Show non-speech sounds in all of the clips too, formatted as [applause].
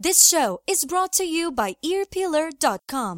This show is brought to you by earpeeler.com.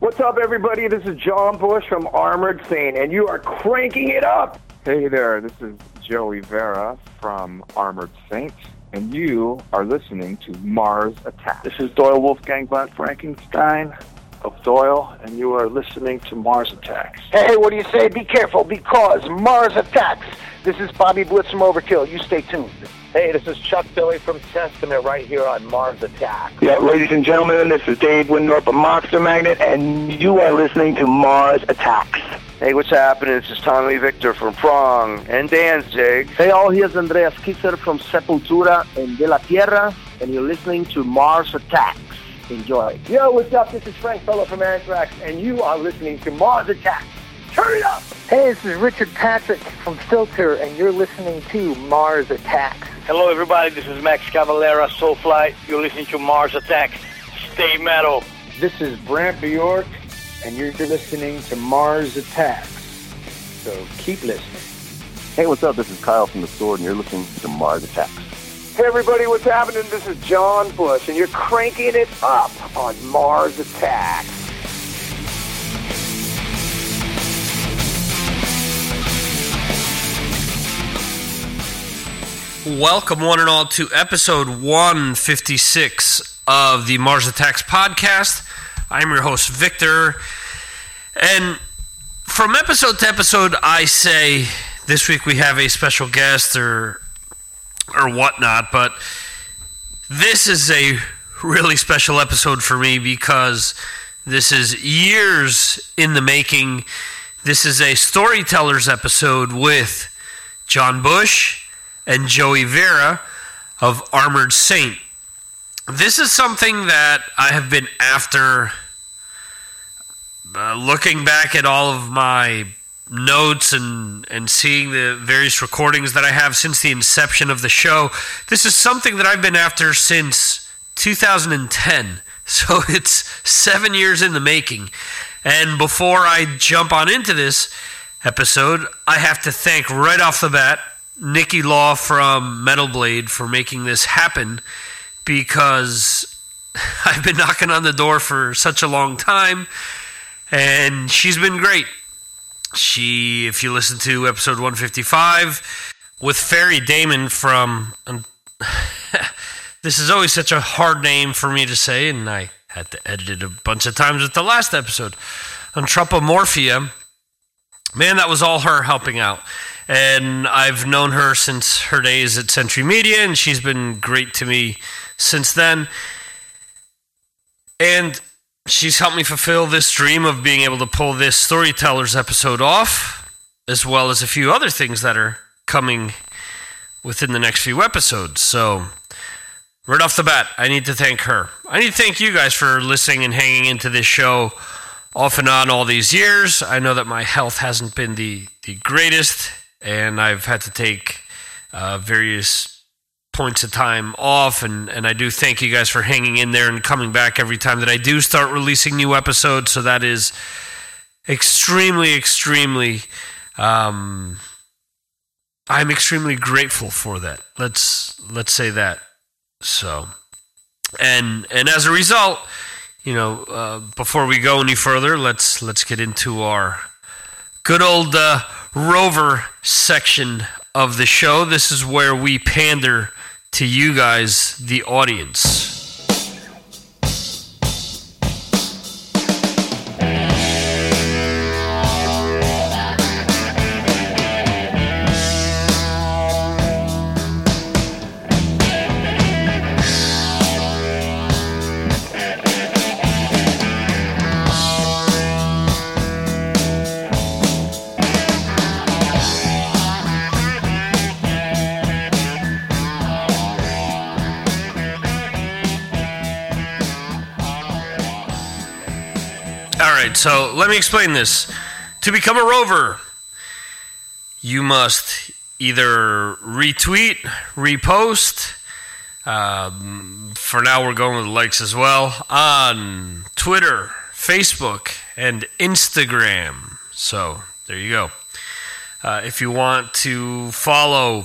What's up, everybody? This is John Bush from Armored Saint, and you are cranking it up. Hey there, this is Joey Vera from Armored Saint, and you are listening to Mars Attack. This is Doyle Wolfgang von Frankenstein of Doyle, and you are listening to Mars Attacks. Hey, what do you say? Be careful because Mars attacks. This is Bobby Blitz from Overkill. You stay tuned. Hey, this is Chuck Billy from Testament right here on Mars Attacks. Yeah, ladies and gentlemen, this is Dave Wyndorf of Monster Magnet, and you are listening to Mars Attacks. Hey, what's happening? This is Tommy Victor from Prong and Danzig. Hey all, here's Andreas Kisser from Sepultura and De La Tierra, and you're listening to Mars Attacks. Enjoy. Yo, what's up? This is Frank Bello from Anthrax, and you are listening to Mars Attacks. Turn it up! Hey, this is Richard Patrick from Filter, and you're listening to Mars Attacks. Hello, everybody. This is Max Cavalera, Soulfly. You're listening to Mars Attacks. Stay metal. This is Brant Bjork, and you're listening to Mars Attacks. So keep listening. Hey, what's up? This is Kyle from The Sword, and you're listening to Mars Attacks. Hey, everybody, what's happening? This is John Bush, and you're cranking it up on Mars Attacks. Welcome, one and all, to episode 156 of the Mars Attacks podcast. I'm your host, Victor. And from episode to episode, I say this week we have a special guest or or whatnot, but this is a really special episode for me because this is years in the making. This is a storytellers episode with John Bush and Joey Vera of Armored Saint. This is something that I have been after uh, looking back at all of my notes and and seeing the various recordings that I have since the inception of the show. This is something that I've been after since 2010. [laughs] So it's 7 years in the making. And before I jump on into this episode, I have to thank right off the bat Nikki Law from Metal Blade for making this happen because [laughs] I've been knocking on the door for such a long time and she's been great. She, if you listen to episode 155 with Ferry Damon from. Um, [laughs] this is always such a hard name for me to say, and I had to edit it a bunch of times with the last episode. Anthropomorphia. Man, that was all her helping out. And I've known her since her days at Century Media, and she's been great to me since then. And she's helped me fulfill this dream of being able to pull this storytellers episode off, as well as a few other things that are coming within the next few episodes. So, right off the bat, I need to thank her. I need to thank you guys for listening and hanging into this show off and on all these years. I know that my health hasn't been the, the greatest, and I've had to take uh, various points of time off and, and I do thank you guys for hanging in there and coming back every time that I do start releasing new episodes. So that is extremely, extremely um, I'm extremely grateful for that. Let's let's say that. So and and as a result, you know, uh, before we go any further, let's let's get into our good old uh, rover section of the show. This is where we pander to you guys, the audience. Let me explain this. To become a rover, you must either retweet, repost. Um, for now, we're going with likes as well on Twitter, Facebook, and Instagram. So there you go. Uh, if you want to follow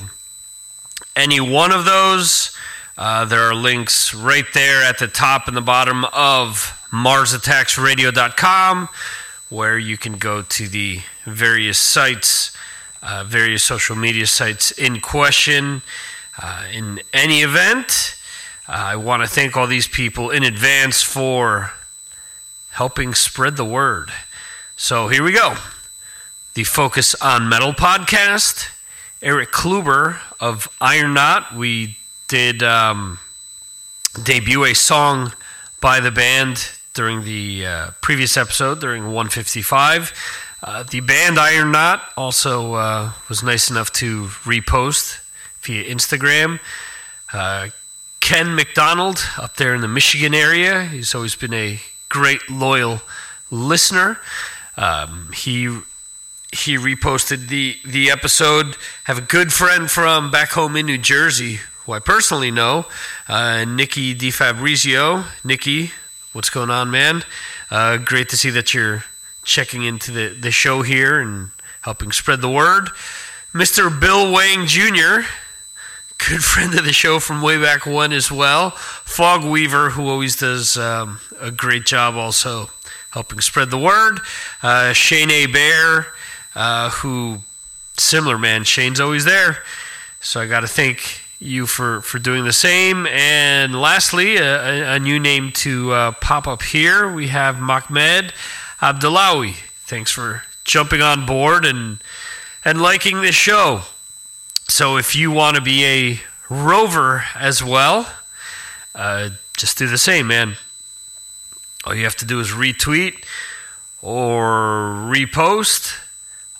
any one of those, uh, there are links right there at the top and the bottom of MarsAttacksRadio.com where you can go to the various sites, uh, various social media sites in question. Uh, in any event, uh, I want to thank all these people in advance for helping spread the word. So here we go. The Focus on Metal podcast. Eric Kluber of Iron Knot. We did um, debut a song by the band during the uh, previous episode, during 155. Uh, the band Iron Knot also uh, was nice enough to repost via Instagram. Uh, Ken McDonald up there in the Michigan area, he's always been a great, loyal listener. Um, he he reposted the the episode. Have a good friend from back home in New Jersey, who I personally know, uh, Nikki DiFabrizio. Nikki, what's going on, man? Uh, great to see that you're checking into the, the show here and helping spread the word. Mr. Bill Wang Jr., good friend of the show from way back when as well. Fog Weaver, who always does um, a great job also helping spread the word. Uh, Shane A. Bear, uh, who, similar man, Shane's always there. So I got to thank you for, for doing the same. And lastly, a, a new name to uh, pop up here. We have Mahmed Abdullawi. Thanks for jumping on board and and liking this show. So if you want to be a rover as well, uh, just do the same, man. All you have to do is retweet or repost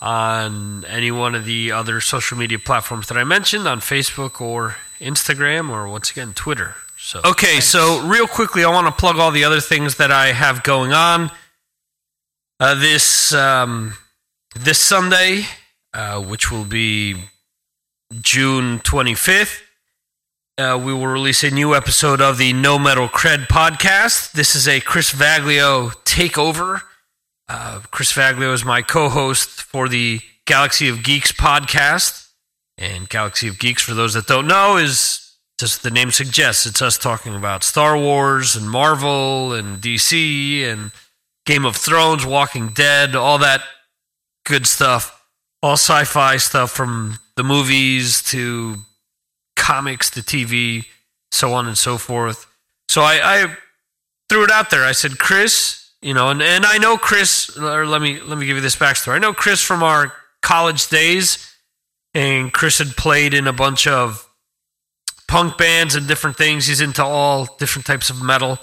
on any one of the other social media platforms that I mentioned on Facebook or Instagram or once again Twitter. So okay, thanks. so real quickly, I want to plug all the other things that I have going on. Uh, this um, this Sunday, uh, which will be June twenty fifth, uh, we will release a new episode of the No Metal Cred podcast. This is a Chris Vaglio takeover. Uh, Chris Vaglio is my co host for the Galaxy of Geeks podcast. And Galaxy of Geeks, for those that don't know, is just the name suggests it's us talking about Star Wars and Marvel and DC and Game of Thrones, Walking Dead, all that good stuff. All sci fi stuff from the movies to comics to TV, so on and so forth. So I, I threw it out there. I said, Chris, you know, and, and I know Chris, or let me let me give you this backstory. I know Chris from our college days, and Chris had played in a bunch of punk bands and different things. He's into all different types of metal.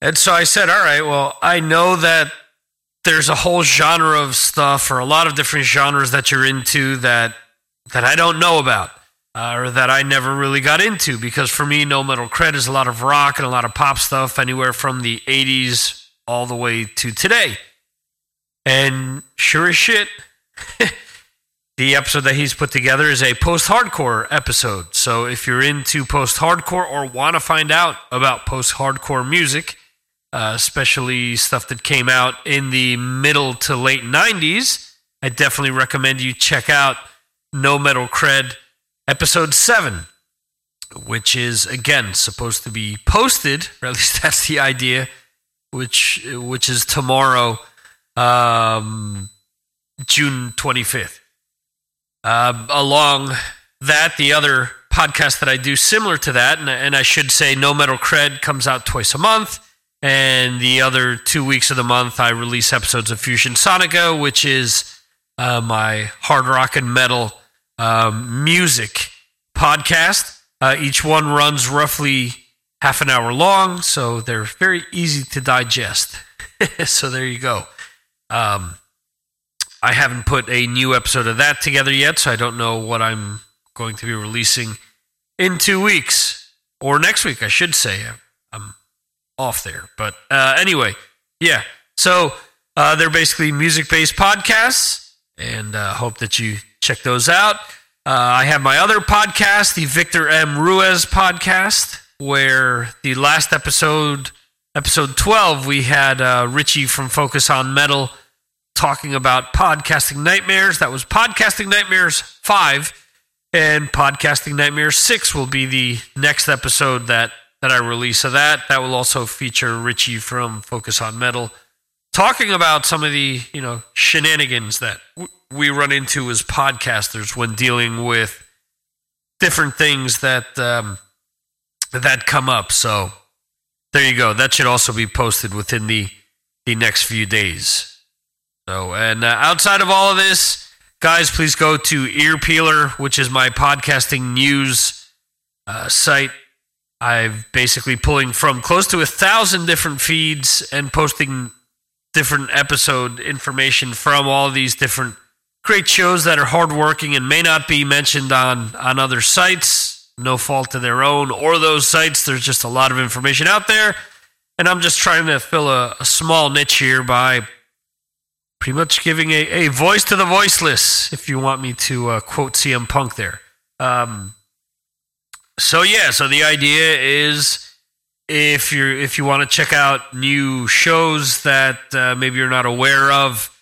And so I said, all right, well, I know that there's a whole genre of stuff or a lot of different genres that you're into that that I don't know about uh, or that I never really got into because for me, no metal cred is a lot of rock and a lot of pop stuff, anywhere from the 80s all the way to today. And sure as shit, [laughs] the episode that he's put together is a post hardcore episode. So if you're into post hardcore or want to find out about post hardcore music, uh, especially stuff that came out in the middle to late 90s, I definitely recommend you check out No Metal Cred episode 7, which is again supposed to be posted, [laughs] or at least that's the idea, which which is tomorrow, um, June 25th. Uh, along that, the other podcast that I do similar to that, and, and I should say No Metal Cred comes out twice a month. And the other two weeks of the month, I release episodes of Fusion Sonica, which is uh, my hard rock and metal um, music podcast. Uh, each one runs roughly half an hour long, so they're very easy to digest. [laughs] so there you go. Um, I haven't put a new episode of that together yet, so I don't know what I'm going to be releasing in two weeks or next week, I should say. I'm off there, but uh, anyway, yeah. So uh, they're basically music-based podcasts, and uh, hope that you check those out. Uh, I have my other podcast, the Victor M. Ruiz podcast, where the last episode, episode 12, we had uh, Richie from Focus on Metal talking about podcasting nightmares. That was Podcasting Nightmares 5 and Podcasting Nightmares 6 will be the next episode that that I release of that. That will also feature Richie from Focus on Metal talking about some of the, you know, shenanigans that we run into as podcasters when dealing with different things that um, that come up. So there you go. That should also be posted within the the next few days. So, and uh, outside of all of this, guys, please go to Ear Peeler, which is my podcasting news uh, site. I've basically pulling from close to a thousand different feeds and posting different episode information from all these different great shows that are hardworking and may not be mentioned on on other sites. No fault of their own or those sites. There's just a lot of information out there, and I'm just trying to fill a, a small niche here by pretty much giving a, a voice to the voiceless, if you want me to uh, quote CM Punk there. Um, so yeah, so the idea is if you're if you want to check out new shows that uh, maybe you're not aware of,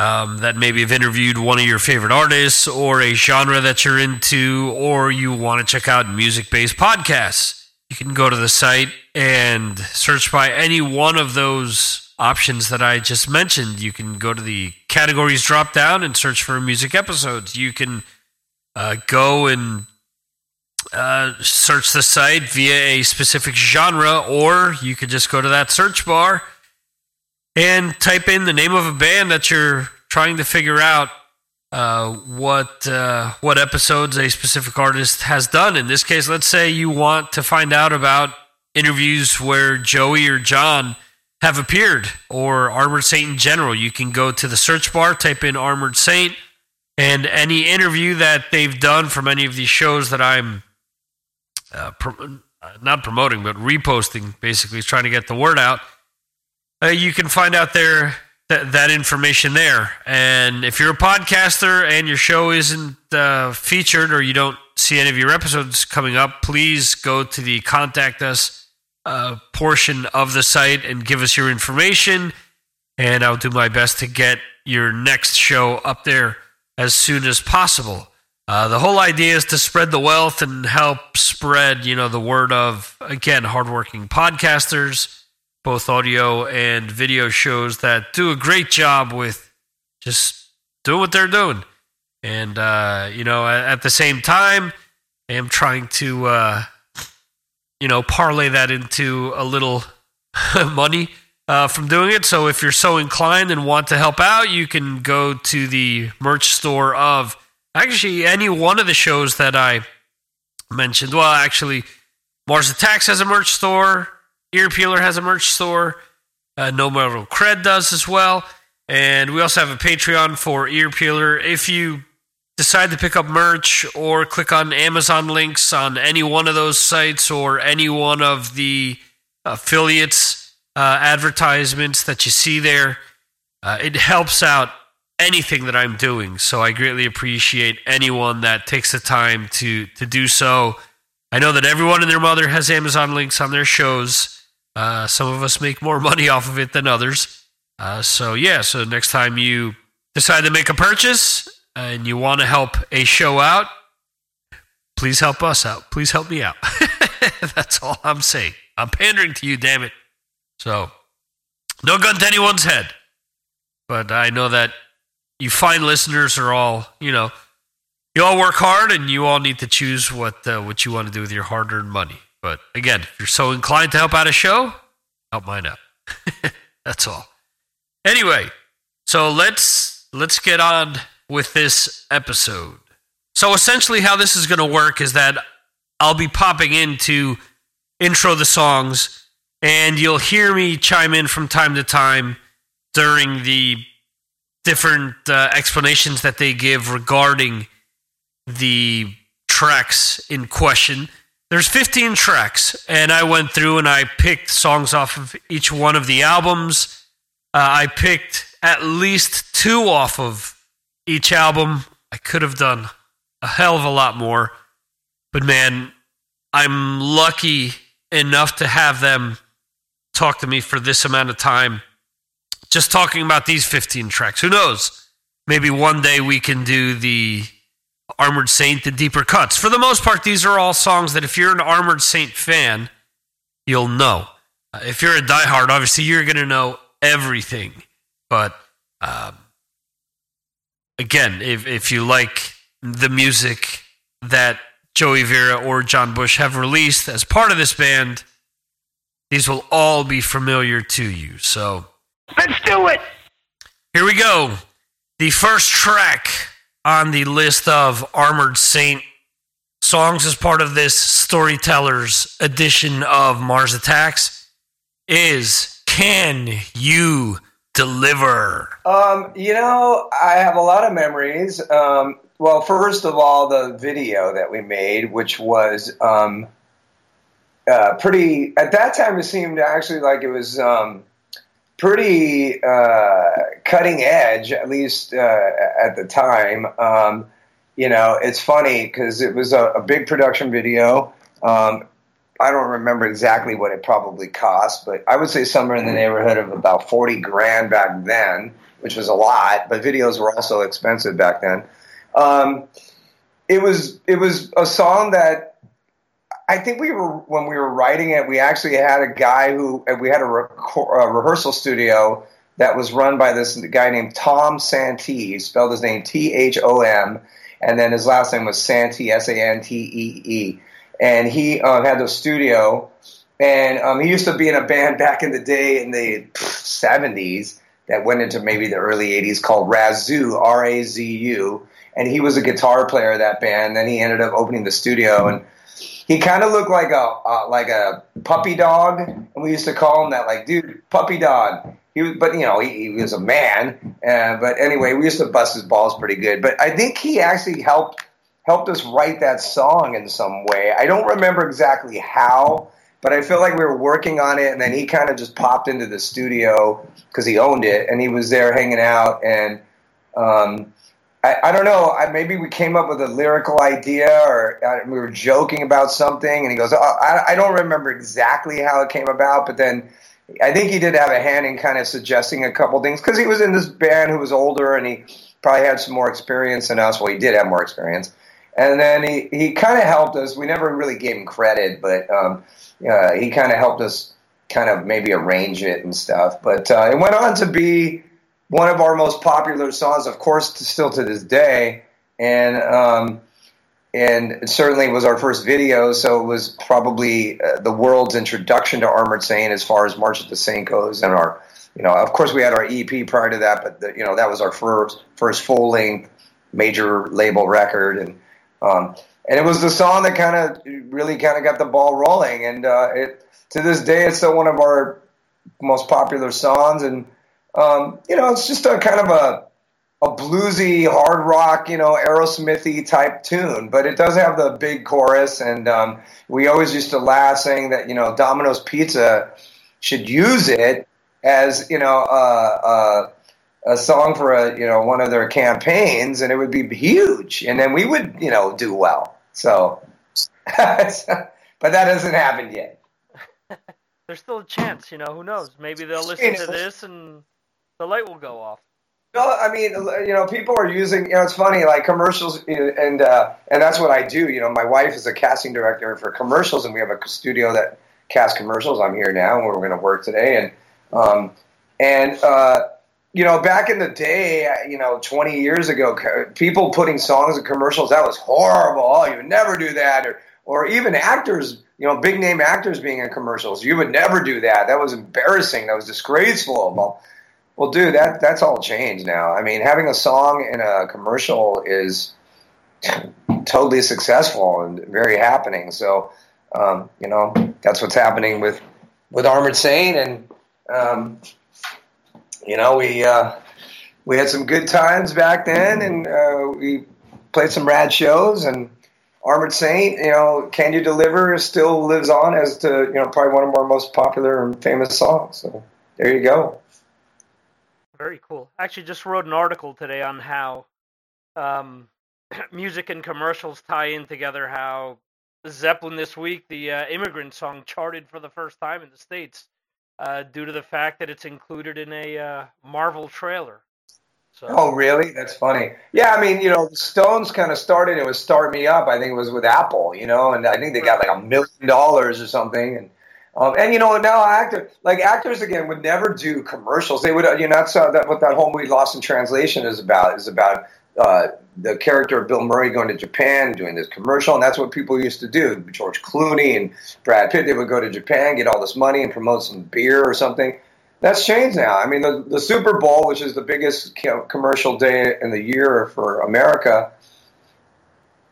um, that maybe have interviewed one of your favorite artists or a genre that you're into, or you want to check out music based podcasts, you can go to the site and search by any one of those options that I just mentioned. You can go to the categories drop down and search for music episodes. You can uh, go and uh, search the site via a specific genre, or you could just go to that search bar and type in the name of a band that you're trying to figure out uh, what uh, what episodes a specific artist has done. In this case, let's say you want to find out about interviews where Joey or John have appeared, or Armored Saint in general. You can go to the search bar, type in Armored Saint, and any interview that they've done from any of these shows that I'm uh, pro- not promoting, but reposting, basically trying to get the word out. Uh, you can find out there that, that information there. And if you're a podcaster and your show isn't uh, featured or you don't see any of your episodes coming up, please go to the contact us uh, portion of the site and give us your information. And I'll do my best to get your next show up there as soon as possible. Uh, the whole idea is to spread the wealth and help spread, you know, the word of again hardworking podcasters, both audio and video shows that do a great job with just doing what they're doing, and uh, you know, at, the same time, I am trying to, uh, you know, parlay that into a little [laughs] money. Uh, from doing it. So, if you're so inclined and want to help out, you can go to the merch store of Actually, any one of the shows that I mentioned. Well, actually, Mars Attacks has a merch store. Ear Peeler has a merch store. Uh, no Metal Cred does as well. And we also have a Patreon for Ear Peeler. If you decide to pick up merch or click on Amazon links on any one of those sites or any one of the affiliates uh, advertisements that you see there, uh, it helps out anything that I'm doing. So I greatly appreciate anyone that takes the time to to do so. I know that everyone and their mother has Amazon links on their shows. Uh, some of us make more [laughs] money off of it than others. Uh, so yeah, so next time you decide to make a purchase and you want to help a show out, please help us out. Please help me out. [laughs] That's all I'm saying. I'm pandering to you, damn it. So, no gun to anyone's head. But I know that you fine listeners are all, you know, you all work hard and you all need to choose what uh, what you want to do with your hard-earned money. But again, if you're so inclined to help out a show, help mine out. [laughs] That's all. Anyway, so let's let's get on with this episode. So essentially how this is going to work is that I'll be popping into intro the songs and you'll hear me chime in from time to time during the different uh, explanations that they give regarding the tracks in question. There's 15 tracks, and I went through and I picked songs off of each one of the albums. Uh, I picked at least two off of each album. I could have done a hell of a lot more, but man, I'm lucky enough to have them talk to me for this amount of time just talking about these 15 tracks. Who knows? Maybe one day we can do the Armored Saint, the deeper cuts. For the most part, these are all songs that if you're an Armored Saint fan, you'll know. Uh, if you're a diehard, obviously you're going to know everything. But um, again, if, if you like the music that Joey Vera or John Bush have released as part of this band, these will all be familiar to you. So let's do it. Here we go. The first track on the list of Armored Saint songs as part of this storytellers edition of Mars Attacks is Can You Deliver? Um, you know, I have a lot of memories. Um, well, first of all, the video that we made, which was um, uh, pretty, at that time, it seemed actually like it was um, pretty uh, cutting edge, at least uh, at the time. Um, you know, it's funny because it was a, a, big production video. Um, I don't remember exactly what it probably cost, but I would say somewhere in the neighborhood of about 40 grand back then, which was a lot, but videos were also expensive back then. Um, it was it was a song that I think we were when we were writing it. We actually had a guy who we had a, a rehearsal studio that was run by this guy named Thom Santee. He spelled his name T H O M, and then his last name was Santee S A N T E E. And he um, had the studio, and um, he used to be in a band back in the day in the seventies that went into maybe the early eighties called Razoo R A Z U, and he was a guitar player of that band. Then he ended up opening the studio and he kind of looked like a uh, like a puppy dog, and we used to call him that. Like, dude, puppy dog. He was, but you know, he, he was a man. Uh, but anyway, we used to bust his balls pretty good. But I think he actually helped helped us write that song in some way. I don't remember exactly how, but I feel like we were working on it, and then he kind of just popped into the studio because he owned it, and he was there hanging out, and um, I, I, don't know. I, maybe we came up with a lyrical idea, or uh, we were joking about something, and he goes, oh, I, I, don't remember exactly how it came about, but then I think he did have a hand in kind of suggesting a couple things because he was in this band who was older, and he probably had some more experience than us. Well, he did have more experience, and then he he kind of helped us. We never really gave him credit, but um, uh, he kind of helped us kind of maybe arrange it and stuff. But uh, it went on to be one of our most popular songs, of course, still to this day, and um, and it certainly was our first video, so it was probably uh, the world's introduction to Armored Saint as far as March of the Saint goes, and our you know, of course, we had our EP prior to that, but the, you know, that was our first first full length major label record, and um, and it was the song that kind of really kind of got the ball rolling, and uh, it to this day, it's still one of our most popular songs, and um, you know, it's just a kind of a a bluesy, hard rock, you know, Aerosmithy type tune, but it does have the big chorus. And um, we always used to laugh saying that you know Domino's Pizza should use it as you know uh, uh, a song for a you know one of their campaigns, and it would be huge, and then we would you know do well. So, [laughs] but that hasn't happened yet. [laughs] There's still a chance, you know. Who knows? Maybe they'll listen to this and the light will go off. No, I mean, you know, people are using. You know, it's funny, like commercials, and uh, and that's what I do. You know, my wife is a casting director for commercials, and we have a studio that casts commercials. I'm here now, and we're going to work today, and um, and uh, you know, back in the day, you know, 20 years ago, people putting songs in commercials that was horrible. Oh, you would never do that, or or even actors, you know, big name actors being in commercials. You would never do that. That was embarrassing. That was disgraceful. Well, well, dude, that that's all changed now. I mean, having a song in a commercial is [clears throat] totally successful and very happening. So, um, you know, that's what's happening with with Armored Saint, and um, you know, we uh, we had some good times back then, and uh, we played some rad shows and. Armored Saint, you know, Can You Deliver still lives on as to, you know, probably one of our most popular and famous songs. So there you go. Very cool. Actually, just wrote an article today on how um, [clears throat] music and commercials tie in together. How Zeppelin this week, the uh, immigrant song, charted for the first time in the states. uh, due to the fact that it's included in a uh, Marvel trailer. So. Oh, really? That's funny. Yeah, I mean, you know, the Stones kind of started. It was "Start Me Up." I think it was with Apple, you know, and I think they got like a million dollars or something. And um, and you know, now actor like actors again would never do commercials. They would, you know, that's uh, that what that whole movie Lost in Translation is about. Is about uh, the character of Bill Murray going to Japan doing this commercial, and that's what people used to do. George Clooney and Brad Pitt, they would go to Japan, get all this money, and promote some beer or something. That's changed now. I mean, the, the Super Bowl, which is the biggest commercial day in the year for America,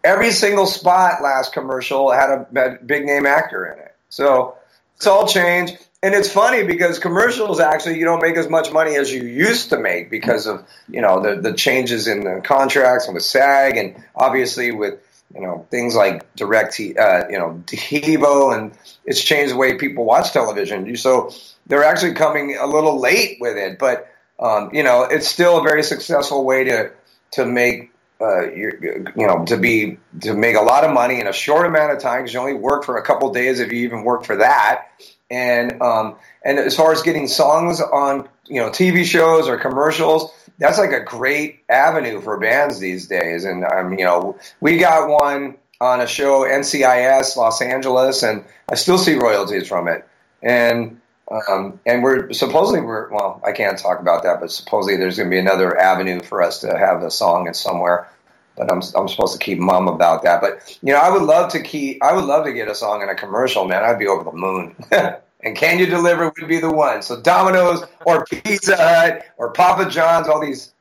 every single spot last commercial had a big name actor in it. So it's all changed. And it's funny because commercials actually you don't make as much money as you used to make because of you know the the changes in the contracts and with SAG and obviously with you know things like direct uh, you know TiVo and it's changed the way people watch television. So they're actually coming a little late with it, but um, you know it's still a very successful way to to make uh, you, know to be to make a lot of money in a short amount of time because you only work for a couple days if you even work for that and um, and as far as getting songs on you know TV shows or commercials, that's like a great avenue for bands these days. And um, you know, we got one on a show NCIS Los Angeles, and I still see royalties from it. And um, and we're supposedly we're well, I can't talk about that, but supposedly there's going to be another avenue for us to have a song in somewhere. But I'm I'm supposed to keep mum about that. But you know, I would love to keep I would love to get a song in a commercial, man. I'd be over the moon. [laughs] and Can You Deliver would be the one. So Domino's or Pizza Hut or Papa John's, all these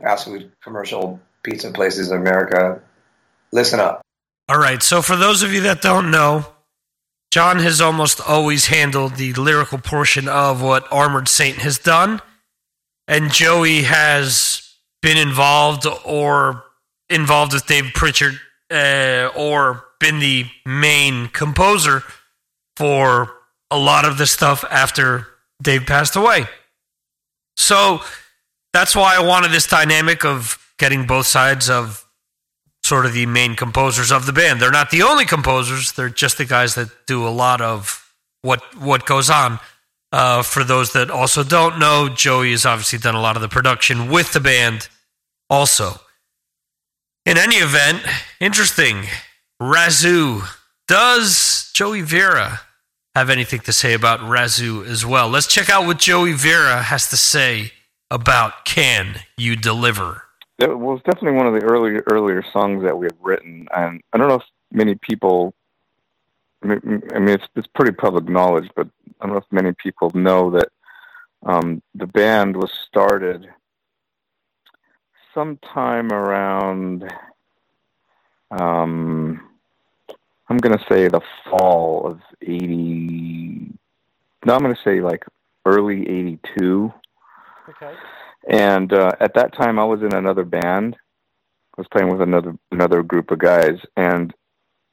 fast food commercial pizza places in America, listen up. All right. So for those of you that don't know, John has almost always handled the lyrical portion of what Armored Saint has done, and Joey has been involved or involved with Dave Prichard uh, or been the main composer for a lot of the stuff after Dave passed away. So that's why I wanted this dynamic of getting both sides of sort of the main composers of the band. They're not the only composers; they're just the guys that do a lot of what what goes on. Uh, for those that also don't know, Joey has obviously done a lot of the production with the band, also. In any event, interesting. Razoo does Joey Vera have anything to say about Razoo as well. Let's check out what Joey Vera has to say about Can You Deliver? It was definitely one of the earlier earlier songs that we had written, and I don't know if many people. I mean, it's it's pretty public knowledge, but I don't know if many people know that um, the band was started sometime around um, I'm going to say the fall of 80. No, I'm going to say like early 82. Okay. And uh, at that time, I was in another band. I was playing with another another group of guys, and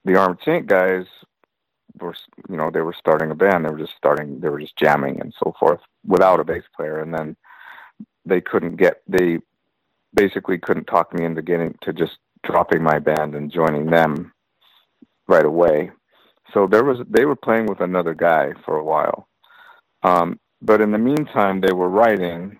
the Armored Saint guys were, you know, they were starting a band. They were just starting. They were just jamming and so forth without a bass player. And then they couldn't get. They basically couldn't talk me into getting to just dropping my band and joining them right away. So there was they were playing with another guy for a while. Um, but in the meantime, they were writing,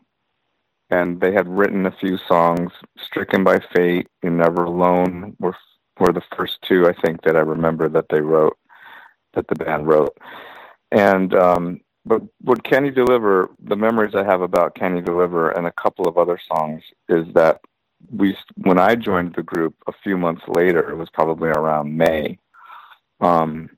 and they had written a few songs. "Stricken by Fate" and "Never Alone" were were the first two I think that I remember that they wrote, that the band wrote. And um, but what Can You Deliver? The memories I have about Can You Deliver and a couple of other songs is that we when I joined the group a few months later, it was probably around May um,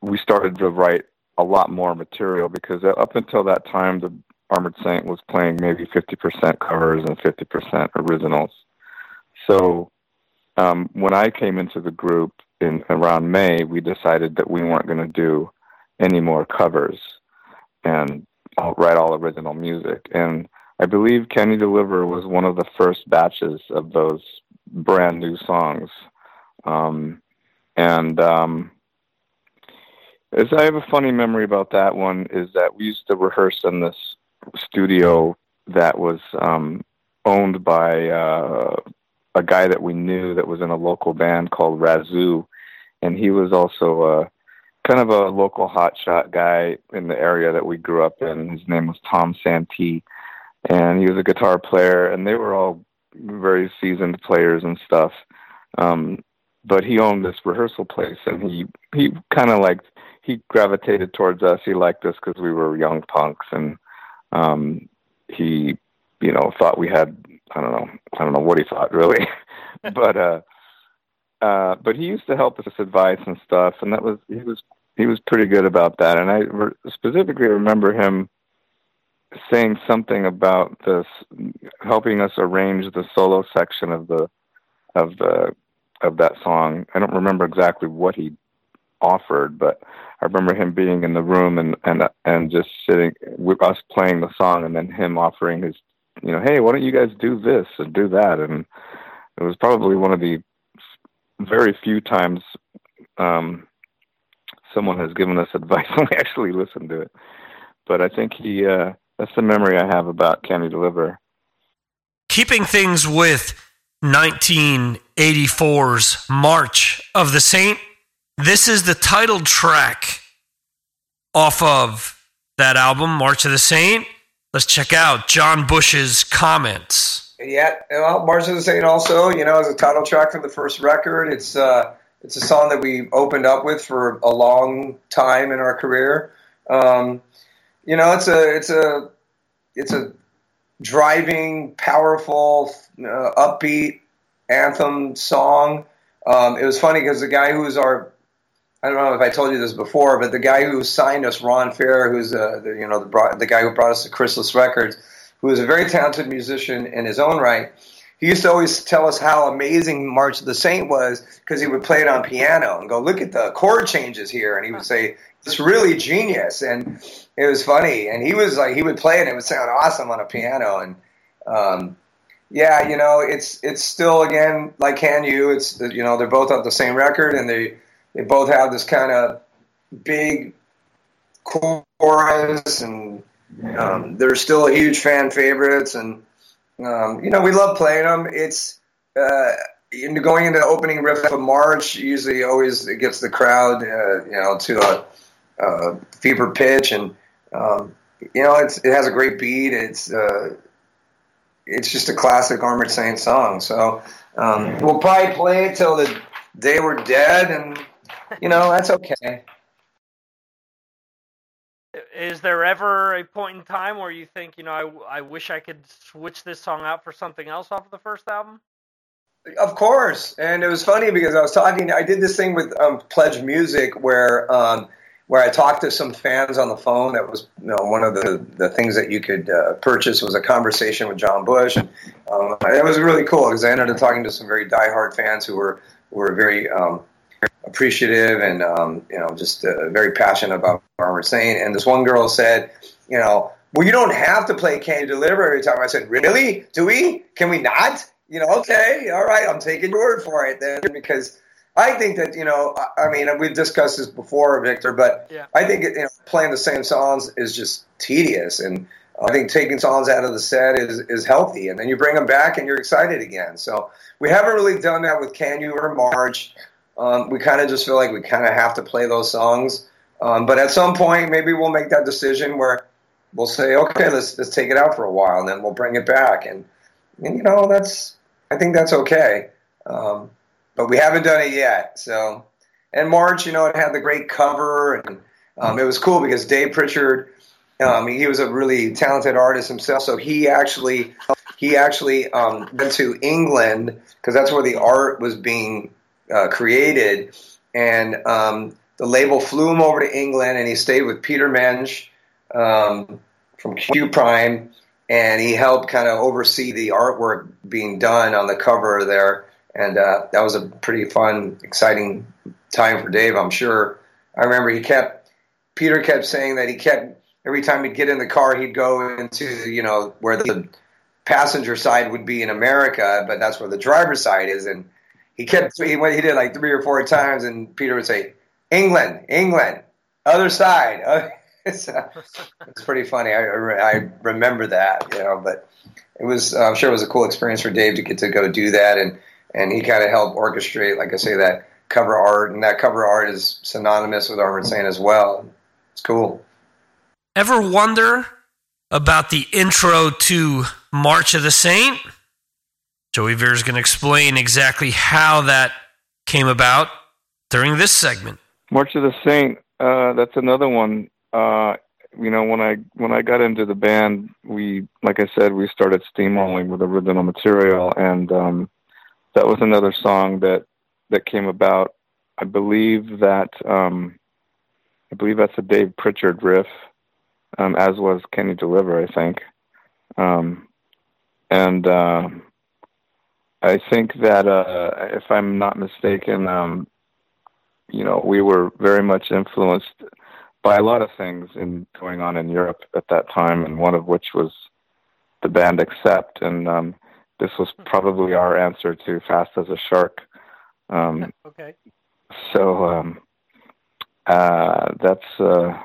we started to write a lot more material because up until that time, the Armored Saint was playing maybe 50% covers and 50% originals. So um, when I came into the group in around May, we decided that we weren't going to do any more covers and write all original music. And I believe You Deliver was one of the first batches of those brand new songs. Um, and um, as I have a funny memory about that one is that we used to rehearse in this studio that was um, owned by uh, a guy that we knew that was in a local band called Razoo, and he was also a kind of a local hotshot guy in the area that we grew up in. His name was Thom Santee, and he was a guitar player, and they were all very seasoned players and stuff. Um, but he owned this rehearsal place, and he he kind of like he gravitated towards us. He liked us because we were young punks, and um, he you know thought we had I don't know I don't know what he thought really, [laughs] but uh, uh, but he used to help us with advice and stuff, and that was he was he was pretty good about that. And I re- specifically remember him saying something about this, helping us arrange the solo section of the of the of that song. I don't remember exactly what he offered, but I remember him being in the room and and and just sitting with us playing the song, and then him offering his, you know, hey, why don't you guys do this and do that? And it was probably one of the very few times um, someone has given us [laughs] advice when we actually listened to it. But I think he uh, that's the memory I have about You Deliver. Keeping things with 1984's March of the Saint, this is the title track off of that album, March of the Saint. Let's check out John Bush's comments. Yeah, well, March of the Saint also, you know, is a title track from the first record. It's uh, it's a song that we opened up with for a long time in our career. Um, you know, it's a it's a it's a driving, powerful, uh, upbeat anthem song. Um, it was funny because the guy who was our I don't know if I told you this before, but the guy who signed us, Ron Fair, who's uh, the, you know the, the guy who brought us to Chrysalis Records, who is a very talented musician in his own right. He used to always tell us how amazing March of the Saint was because he would play it on piano and go, "Look at the chord changes here," and he would say, "It's really genius." And it was funny, and he was like, he would play it, and it would sound awesome on a piano, and um, yeah, you know, it's it's still again like Can You? It's you know they're both on the same record, and they they both have this kind of big chorus, and um, they're still huge fan favorites, and um, you know we love playing them. It's uh, going into the opening riff of March usually always it gets the crowd uh, you know to a, a fever pitch, and um, you know it's it has a great beat. It's uh, it's just a classic Armored Saint song. So um, we'll probably play it till the day we're dead, and [laughs] you know that's okay. Is there ever a point in time where you think, you know, I, I wish I could switch this song out for something else off of the first album? Of course, and it was funny because I was talking. I did this thing with um, Pledge Music where um, where I talked to some fans on the phone. That was you know one of the the things that you could uh, purchase was a conversation with John Bush. And, um, it was really cool because I ended up talking to some very diehard fans who were were very um, appreciative and um, you know just uh, very passionate about what we're saying. And this one girl said, you know, well, you don't have to play Can You Deliver every time. I said, really? Do we? Can we not? You know, okay, all right, I'm taking your word for it then because I think that you know, I mean, we've discussed this before, Victor, but yeah. I think you know, playing the same songs is just tedious, and I think taking songs out of the set is is healthy, and then you bring them back and you're excited again. So we haven't really done that with Can You or March. Um, we kind of just feel like we kind of have to play those songs, um, but at some point maybe we'll make that decision where we'll say, okay, let's let's take it out for a while, and then we'll bring it back, and, and you know that's I think that's okay. Um, but we haven't done it yet. So, and March, you know, it had the great cover, and um, it was cool because Dave Prichard, um, he was a really talented artist himself. So he actually, he actually um, went to England because that's where the art was being uh, created, and um, the label flew him over to England, and he stayed with Peter Mensch um, from Q Prime, and he helped kind of oversee the artwork being done on the cover there and uh, that was a pretty fun, exciting time for Dave. I'm sure. I remember he kept Peter kept saying that he kept every time he'd get in the car, he'd go into you know where the passenger side would be in America, but that's where the driver's side is, and he kept he went he did like three or four times, and Peter would say England, England, other side. [laughs] it's, uh, it's pretty funny. I, I remember that, you know, but it was I'm sure it was a cool experience for Dave to get to go do that and and he kind of helped orchestrate, like I say, that cover art, and that cover art is synonymous with Armored Saint as well. It's cool. Ever wonder about the intro to March of the Saint? Joey Vera is going to explain exactly how that came about during this segment. March of the Saint. Uh, that's another one. Uh, you know, when I when I got into the band, we, like I said, we started steamrolling with original material, and um, that was another song that that came about. I believe that um, I believe that's a Dave Prichard riff, um, as was "Can You Deliver?" I think, um, and uh, I think that uh, if I'm not mistaken, um, you know, we were very much influenced by a lot of things in going on in Europe at that time, and one of which was the band Accept, and um, this was probably our answer to Fast as a Shark. Um, [laughs] okay. So um, uh, that's uh,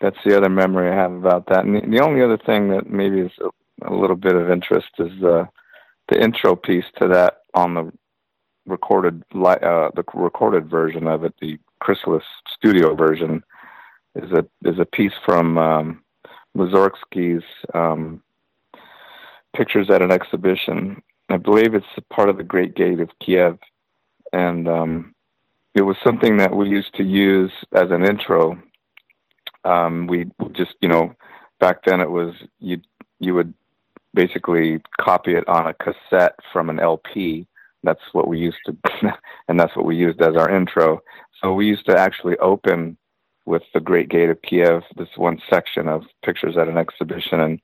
that's the other memory I have about that. And the, the only other thing that maybe is a, a little bit of interest is uh, the intro piece to that on the recorded uh, the recorded version of it, the Chrysalis studio version, is a is a piece from um, um, pictures at an exhibition. I believe it's part of the Great Gate of Kiev, and um, it was something that we used to use as an intro. Um, we just, you know, back then it was you you would basically copy it on a cassette from an LP. That's what we used to, [laughs] and that's what we used as our intro. So we used to actually open with the Great Gate of Kiev, this one section of pictures at an exhibition, and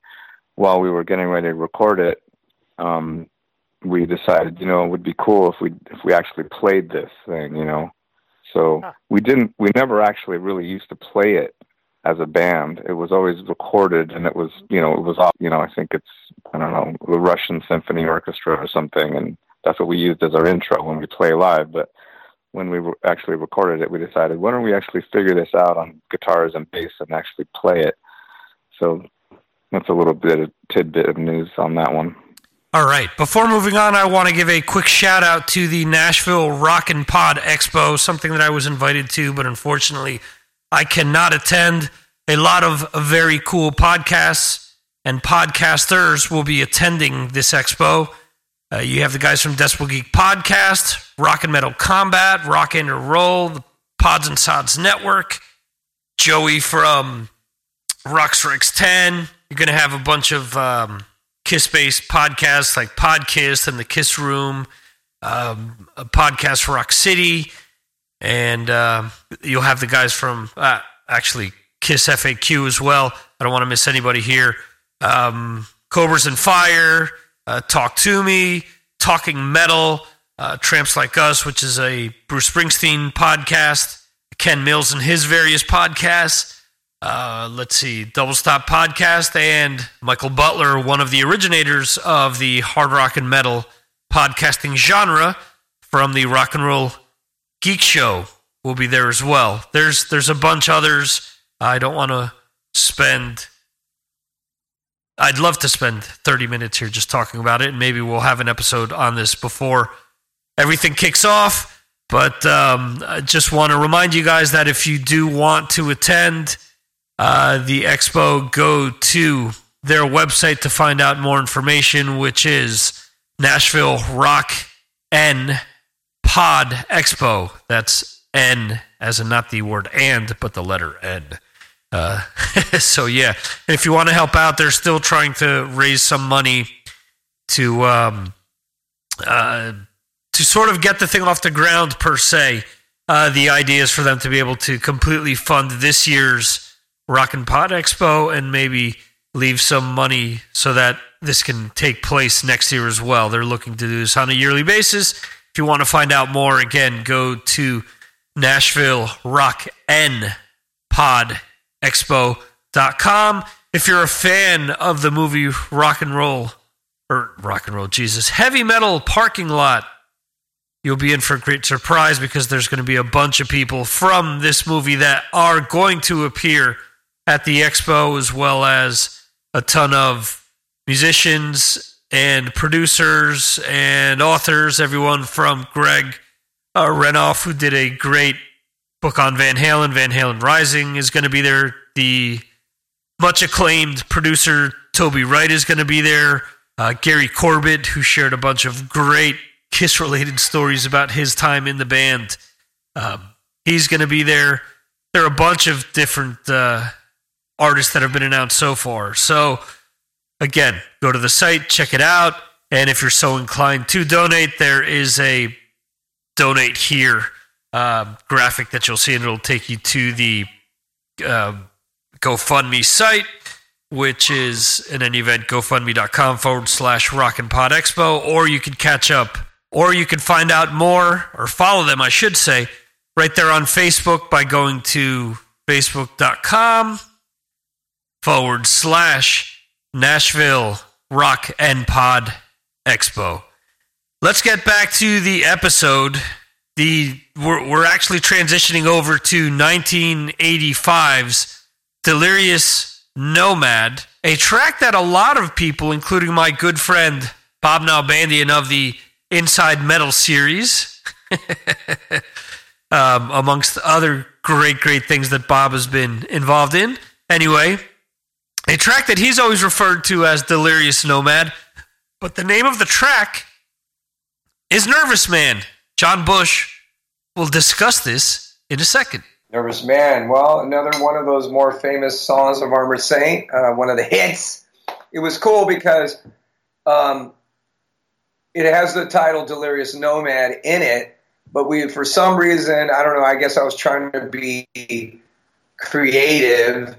while we were getting ready to record it, um, we decided, you know, it would be cool if we if we actually played this thing, you know. So huh. we didn't. We never actually really used to play it as a band. It was always recorded, and it was, you know, it was, you know, I think it's, I don't know, the Russian Symphony Orchestra or something, and that's what we used as our intro when we play live. But when we actually recorded it, we decided, why don't we actually figure this out on guitars and bass and actually play it? So that's a little bit of tidbit of news on that one. All right. Before moving on, I want to give a quick shout out to the Nashville Rock and Pod Expo, something that I was invited to, but unfortunately I cannot attend. A lot of very cool podcasts and podcasters will be attending this expo. Uh, you have the guys from Decibel Geek Podcast, Rock and Metal Combat, Rock and Roll, the Pods and Sods Network, Joey from Rock Strikes 10. You're going to have a bunch of um, Kiss based podcasts like Podkiss and The Kiss Room, um, a podcast for Rock City, and uh, you'll have the guys from uh, actually Kiss FAQ as well. I don't want to miss anybody here. Um, Cobras and Fire, uh, Talk to Me, Talking Metal, uh, Tramps Like Us, which is a Bruce Springsteen podcast, Ken Mills and his various podcasts. Uh, let's see, Double Stop Podcast, and Michael Butler, one of the originators of the hard rock and metal podcasting genre from the Rock and Roll Geek Show, will be there as well. There's there's a bunch others. I don't want to spend. I'd love to spend 30 minutes here just talking about it, and maybe we'll have an episode on this before everything kicks off. But um, I just want to remind you guys that if you do want to attend, uh, the expo, go to their website to find out more information, which is Nashville Rock N Pod Expo. That's N as in not the word and, but the letter N. Uh, [laughs] so yeah, if you want to help out, they're still trying to raise some money to um, uh, to sort of get the thing off the ground per se. Uh, the idea is for them to be able to completely fund this year's Rock and Pod Expo and maybe leave some money so that this can take place next year as well. They're looking to do this on a yearly basis. If you want to find out more, again, go to Nashville Rock N Pod Expo.com. If you're a fan of the movie Rock and Roll, or Rock and Roll, Jesus, Heavy Metal Parking Lot, you'll be in for a great surprise because there's going to be a bunch of people from this movie that are going to appear at the expo, as well as a ton of musicians and producers and authors, everyone from Greg uh, Renoff, who did a great book on Van Halen. Van Halen Rising is going to be there. The much acclaimed producer Toby Wright is going to be there. Uh, Gary Corbett, who shared a bunch of great Kiss related stories about his time in the band, um, he's going to be there. There are a bunch of different uh, artists that have been announced so far. So, again, go to the site, check it out. And if you're so inclined to donate, there is a donate here uh, graphic that you'll see, and it'll take you to the uh, GoFundMe site, which is in any event gofundme.com forward slash rock and pod expo, or you can catch up, or you can find out more, or follow them, I should say, right there on Facebook by going to facebook.com forward slash Nashville Rock and Pod Expo. Let's get back to the episode. The we're, we're actually transitioning over to 1985's Delirious Nomad, a track that a lot of people, including my good friend Bob Nalbandian of the Inside Metal series, [laughs] um, amongst other great, great things that Bob has been involved in. Anyway, a track that he's always referred to as Delirious Nomad, but the name of the track is Nervous Man. John Bush will discuss this in a second. Nervous Man. Well, another one of those more famous songs of Armored Saint, uh, one of the hits. It was cool because um, it has the title Delirious Nomad in it, but we, for some reason, I don't know, I guess I was trying to be creative,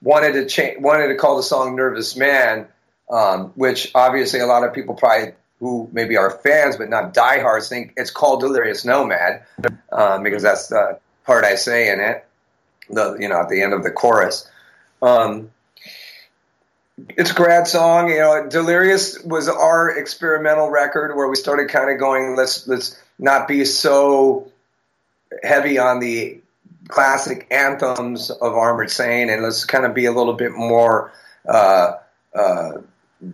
wanted to change, wanted to call the song Nervous Man, um, which obviously a lot of people probably who maybe are fans but not diehards think it's called Delirious Nomad um, because that's the part I say in it. The you know at the end of the chorus. Um, it's a grad song. You know, Delirious was our experimental record where we started kind of going, let's let's not be so heavy on the classic anthems of Armored Saint, and let's kind of be a little bit more. Uh, uh,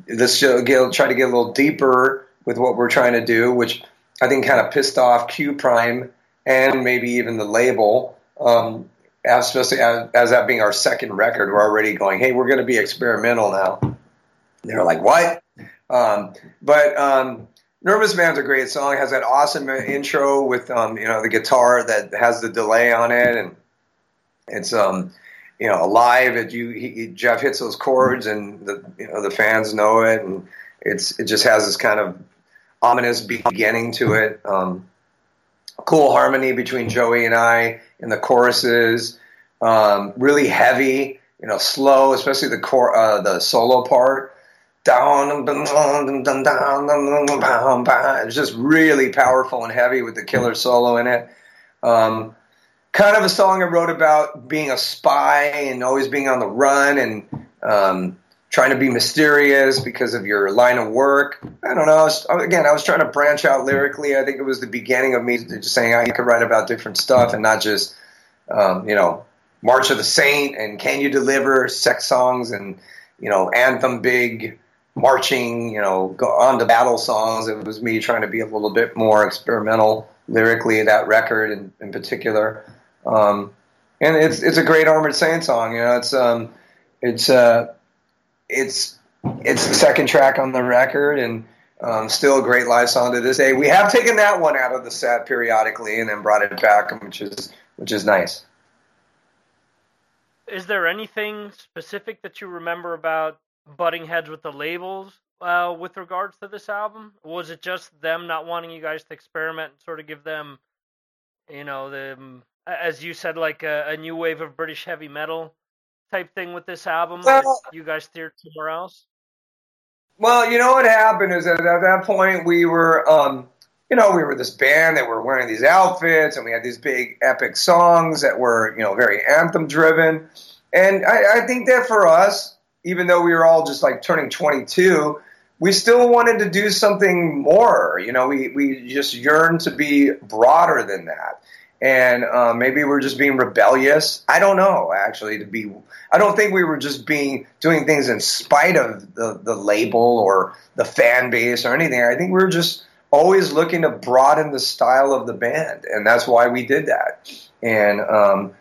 let's get, try to get a little deeper with what we're trying to do, which I think kind of pissed off Q Prime and maybe even the label. Um, especially as, as, that being our second record, we're already going, hey, we're going to be experimental now. they're like, what? Um, but um, Nervous Man's a great song. It has that awesome intro with um, you know the guitar that has the delay on it, and it's um you know alive. It you he, Jeff hits those chords, and the you know the fans know it, and it's it just has this kind of ominous beginning to it. Um, cool harmony between Joey and I in the choruses. Um, really heavy, you know, slow, especially the core, uh, the solo part. It's just really powerful and heavy with the killer solo in it. Um, kind of a song I wrote about being a spy and always being on the run and um, trying to be mysterious because of your line of work. I don't know. I was, again, I was trying to branch out lyrically. I think it was the beginning of me just saying I could write about different stuff and not just, um, you know, March of the Saint and Can You Deliver sex songs and, you know, anthem big marching, you know, go on to battle songs. It was me trying to be a little bit more experimental lyrically, that record in, in particular. Um, and it's, it's a great Armored Saint song. You know, it's, um, it's, uh, it's it's the second track on the record and um, still a great live song to this day. We have taken that one out of the set periodically and then brought it back, which is which is nice. Is there anything specific that you remember about butting heads with the labels uh, with regards to this album? Was it just them not wanting you guys to experiment and sort of give them, you know, the as you said, like a, a new wave of British heavy metal? type thing with this album? Well, you guys steered somewhere else? Well, you know what happened is that at that point we were, um, you know, we were this band that were wearing these outfits and we had these big epic songs that were, you know, very anthem driven. And I, I think that for us, even though we were all just like turning 22, we still wanted to do something more. You know, we, we just yearned to be broader than that and uh, maybe we're just being rebellious. I don't know. Actually, to be, I don't think we were just being doing things in spite of the the label or the fan base or anything. I think we were just always looking to broaden the style of the band, and that's why we did that. And um,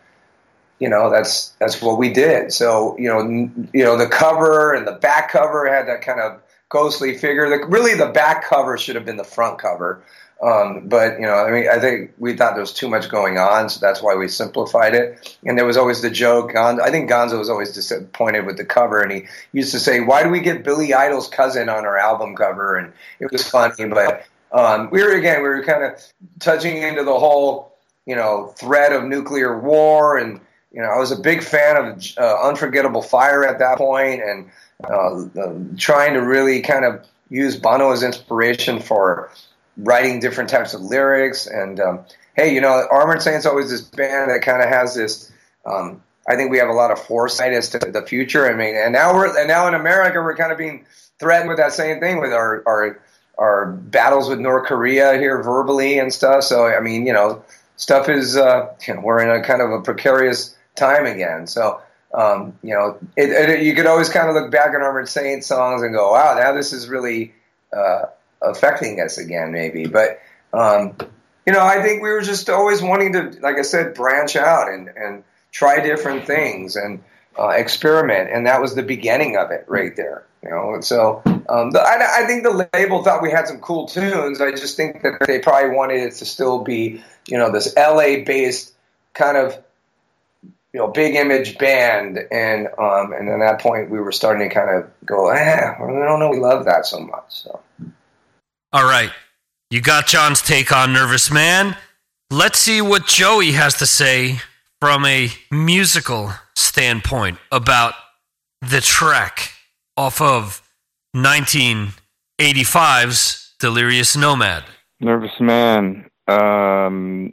you know, that's that's what we did. So you know, n- you know, the cover and the back cover had that kind of ghostly figure. Really, the back cover should have been the front cover. Um, but you know, I mean, I think we thought there was too much going on, so that's why we simplified it. And there was always the joke. Gonzo, I think Gonzo was always disappointed with the cover, and he used to say, "Why do we get Billy Idol's cousin on our album cover?" And it was funny, but um, we were again, we were kind of touching into the whole, you know, threat of nuclear war, and you know, I was a big fan of uh, Unforgettable Fire at that point, and uh, uh, trying to really kind of use Bono as inspiration for writing different types of lyrics. And um, hey, you know, Armored Saint's always this band that kind of has this. Um, I think we have a lot of foresight as to the future. I mean, and now we're and now in America we're kind of being threatened with that same thing with our our our battles with North Korea here verbally and stuff. So I mean, you know, stuff is uh, you know, we're in a kind of a precarious time again. So um, you know, it, it, you could always kind of look back at Armored Saint songs and go, wow, now this is really uh, affecting us again, maybe. But um, you know, I think we were just always wanting to, like I said, branch out and and try different things and uh, experiment, and that was the beginning of it right there. You know, and so um, the, I, I think the label thought we had some cool tunes. I just think that they probably wanted it to still be, you know, this LA based kind of you know, big image band, and um, and at that point we were starting to kind of go, eh, I don't know, we love that so much. So, all right, you got John's take on Nervous Man. Let's see what Joey has to say from a musical standpoint about the track off of 1985's Delirious Nomad. Nervous Man. Um,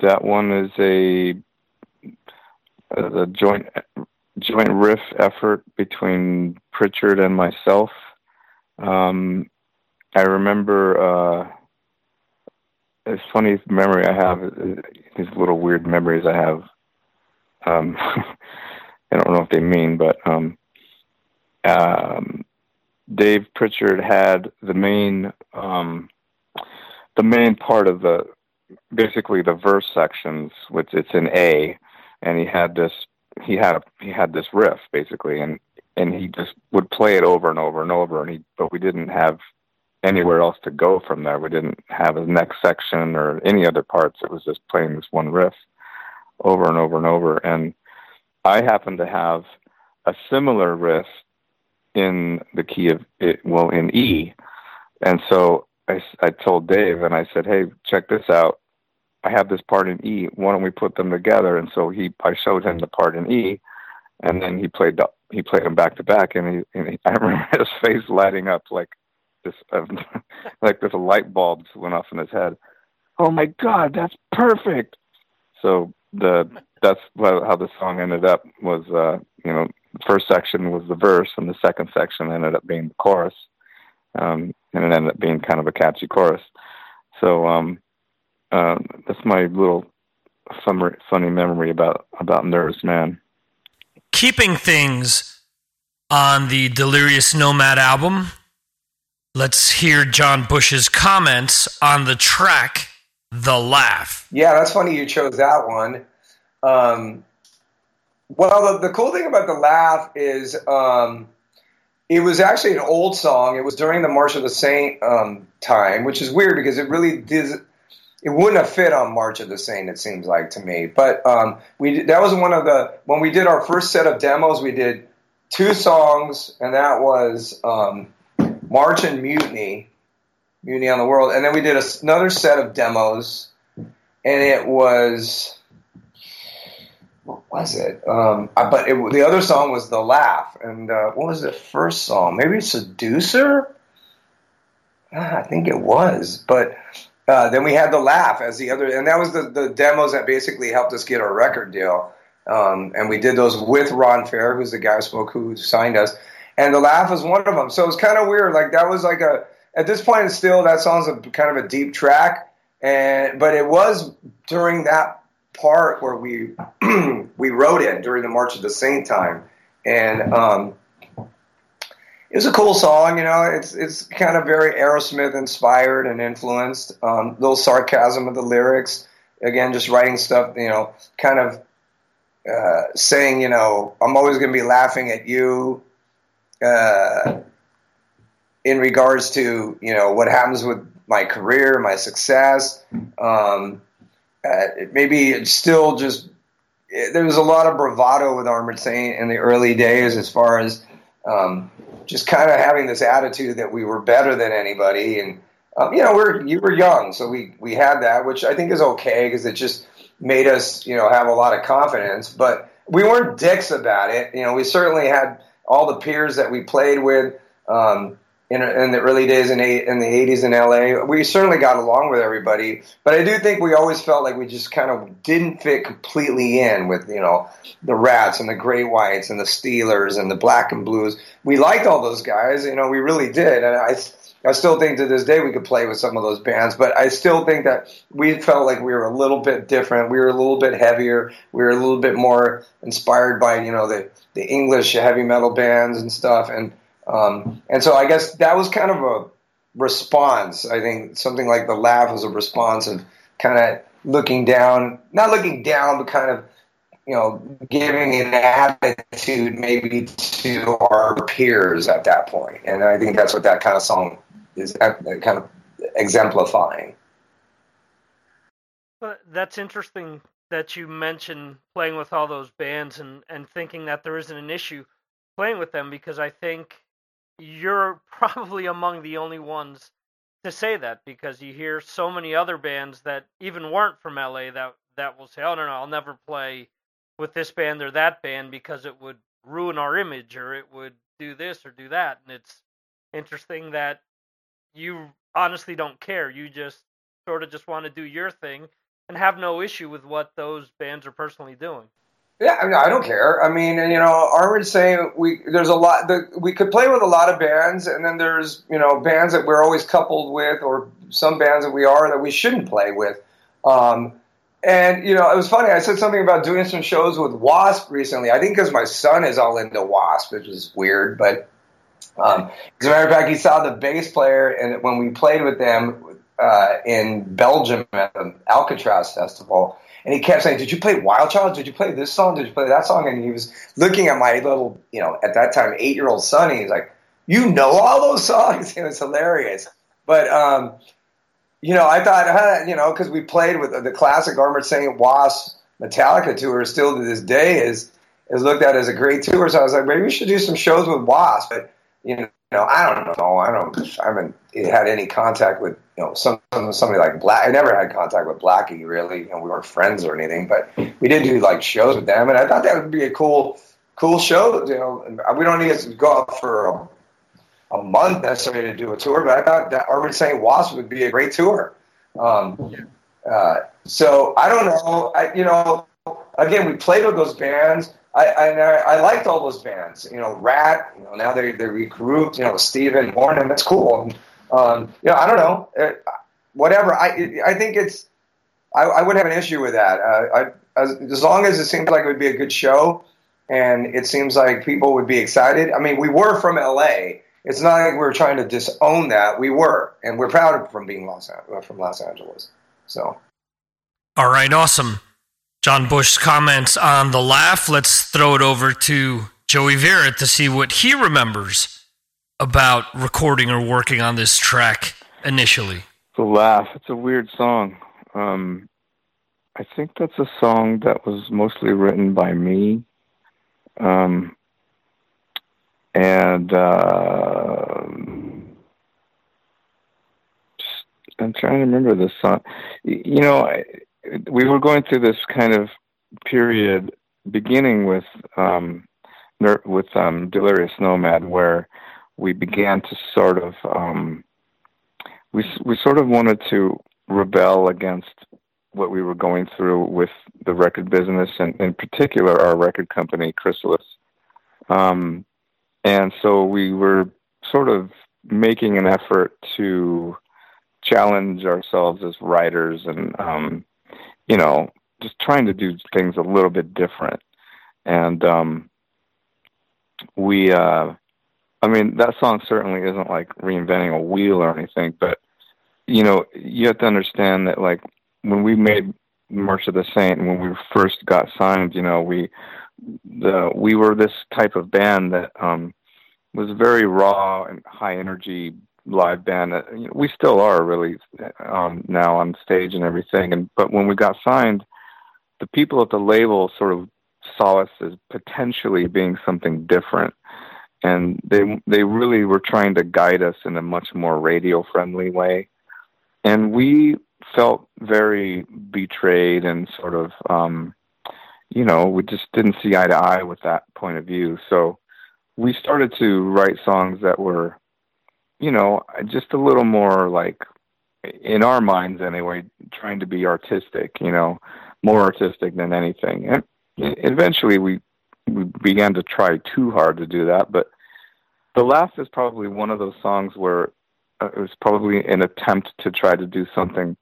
that one is a a joint joint riff effort between Prichard and myself. Um, I remember uh, it's funny memory I have these little weird memories I have. Um, [laughs] I don't know if they mean, but um, um, Dave Prichard had the main um, the main part of the basically the verse sections, which it's in A, and he had this he had a he had this riff basically and and he just would play it over and over and over and he but we didn't have anywhere else to go from there. We didn't have a next section or any other parts. It was just playing this one riff over and over and over. And i happened to have a similar riff in the key of it well in e. And so i i told dave and i said hey check this out I have this part in E. Why don't we put them together? And so he, I showed him the part in E, and then he played the, he played them back to back, and he, [laughs] I remember his face lighting up like this, uh, [laughs] like this light bulbs went off in his head. Oh my God, that's perfect! So the that's how the song ended up was uh, you know first section was the verse, and the second section ended up being the chorus, um, and it ended up being kind of a catchy chorus. So um, uh, that's my little funny, funny memory about about Nervous Man. Keeping things on the Delirious Nomad album, let's hear John Bush's comments on the track "The Laugh." Yeah, that's funny you chose that one. Um, well, the, the, cool thing about "The Laugh" is um, it was actually an old song. It was during the March of the Saint um, time, which is weird because it really did it wouldn't have fit on March of the Saint. It seems like to me, but um, we that was one of the when we did our first set of demos. We did two songs, and that was um, March and Mutiny, Mutiny on the World, and then we did a, another set of demos, and it was what was it? Um, but it, the other song was The Laugh, and uh, what was the first song? Maybe Seducer. Ah, I think it was, but uh, then we had the laugh as the other, and that was the, the demos that basically helped us get our record deal. Um, and we did those with Ron Fair, who's the guy who spoke who signed us. And the laugh was one of them. So it was kind of weird. Like that was like a at this point still that song's a kind of a deep track, and but it was during that part where we [clears throat] we wrote it during the March of the Saint time, and um, it was a cool song. You know, it's it's kind of very Aerosmith inspired and influenced. Um, little sarcasm of the lyrics. Again, just writing stuff. You know, kind of uh, saying, you know, I'm always going to be laughing at you. Uh, in regards to you know what happens with my career, my success, um, uh, maybe it's still just there was a lot of bravado with Armored Saint in the early days, as far as um, just kind of having this attitude that we were better than anybody, and um, you know, we're you were young, so we we had that, which I think is okay because it just made us you know have a lot of confidence, but we weren't dicks about it. You know, we certainly had all the peers that we played with. Um, in, in the early days in, in the 80s in LA. We certainly got along with everybody, but I do think we always felt like we just kind of didn't fit completely in with, you know, the Ratts and the Great Whites and the Steelers and the Black and Blues. We liked all those guys, you know, we really did. And I, I still think to this day we could play with some of those bands, but I still think that we felt like we were a little bit different. We were a little bit heavier. We were a little bit more inspired by, you know, the, the English heavy metal bands and stuff. And, um, and so I guess that was kind of a response. I think something like the laugh was a response of kind of looking down, not looking down, but kind of, you know, giving an attitude maybe to our peers at that point. And I think that's what that kind of song is uh, kind of exemplifying. But that's interesting that you mentioned playing with all those bands and, and thinking that there isn't an issue playing with them because I think you're [laughs] probably among the only ones to say that because you hear so many other bands that even weren't from LA that that will say, "Oh no, no, I'll never play with this band or that band because it would ruin our image or it would do this or do that." And it's interesting that you honestly don't care. You just sort of just want to do your thing and have no issue with what those bands are personally doing. Yeah, I, mean, I don't care. I mean, you know, Armored Saint we there's a lot that we could play with a lot of bands, and then there's you know bands that we're always coupled with, or some bands that we are that we shouldn't play with. Um, and you know, it was funny. I said something about doing some shows with Wasp recently. I think because my son is all into Wasp, which is weird. But um, as a matter of fact, he saw the bass player, and when we played with them uh, in Belgium at the Alcatraz Festival, and he kept saying, "Did you play Wild Child? Did you play this song? Did you play that song?" And he was looking at my little, you know, at that time eight year old son. He's like, "You know all those songs?" [laughs] It was hilarious. But um, you know, I thought, you know, because we played with the classic Armored Saint Wasp Metallica tour, still to this day is is looked at as a great tour. So I was like, maybe we should do some shows with Wasp. But you know, I don't know. I don't. I haven't had any contact with you know some somebody like Black. I never had contact with Blackie really. You know, we weren't friends or anything, but we did do like shows with them, and I thought that would be a cool cool show. You know, we don't need to go out for a, a month necessarily to do a tour, but I thought that Armored Saint Wasp would be a great tour. Um, uh, so I don't know. I, you know, again, we played with those bands. I, I, I liked all those bands. You know, Ratt. You know, now they they regrouped. You know, Stephen Morning. That's cool. Um, you know, I don't know. Uh, whatever. I I think it's. I, I wouldn't have an issue with that. Uh, I, as, as long as it seems like it would be a good show, and it seems like people would be excited. I mean, we were from LA. It's not like we were trying to disown that. We were, and we're proud of from being Los from Los Angeles. So. All right, awesome. John Bush's comments on the laugh. Let's throw it over to Joey Vera to see what he remembers about recording or working on this track initially. The laugh. It's a weird song. Um, I think that's a song that was mostly written by me. Um, and uh, I'm trying to remember this song. You know, I, we were going through this kind of period, beginning with um, with um, Delirious Nomad, where we began to sort of um, we we sort of wanted to rebel against what we were going through with the record business, and in particular our record company, Chrysalis. Um, and so we were sort of making an effort to challenge ourselves as writers and um, you know, just trying to do things a little bit different. And um, we, uh, I mean, that song certainly isn't like reinventing a wheel or anything, but you know, you have to understand that like when we made March of the Saint and when we first got signed, you know, we the we were this type of band that um was very raw and high energy live band that you know, we still are really um now on stage and everything and but when we got signed the people at the label sort of saw us as potentially being something different and they they really were trying to guide us in a much more radio friendly way. And we felt very betrayed and sort of um you know we just didn't see eye to eye with that point of view. So we started to write songs that were you know just a little more like in our minds anyway trying to be artistic you know more artistic than anything. And eventually we we began to try too hard to do that but the laugh is probably one of those songs where uh, it was probably an attempt to try to do something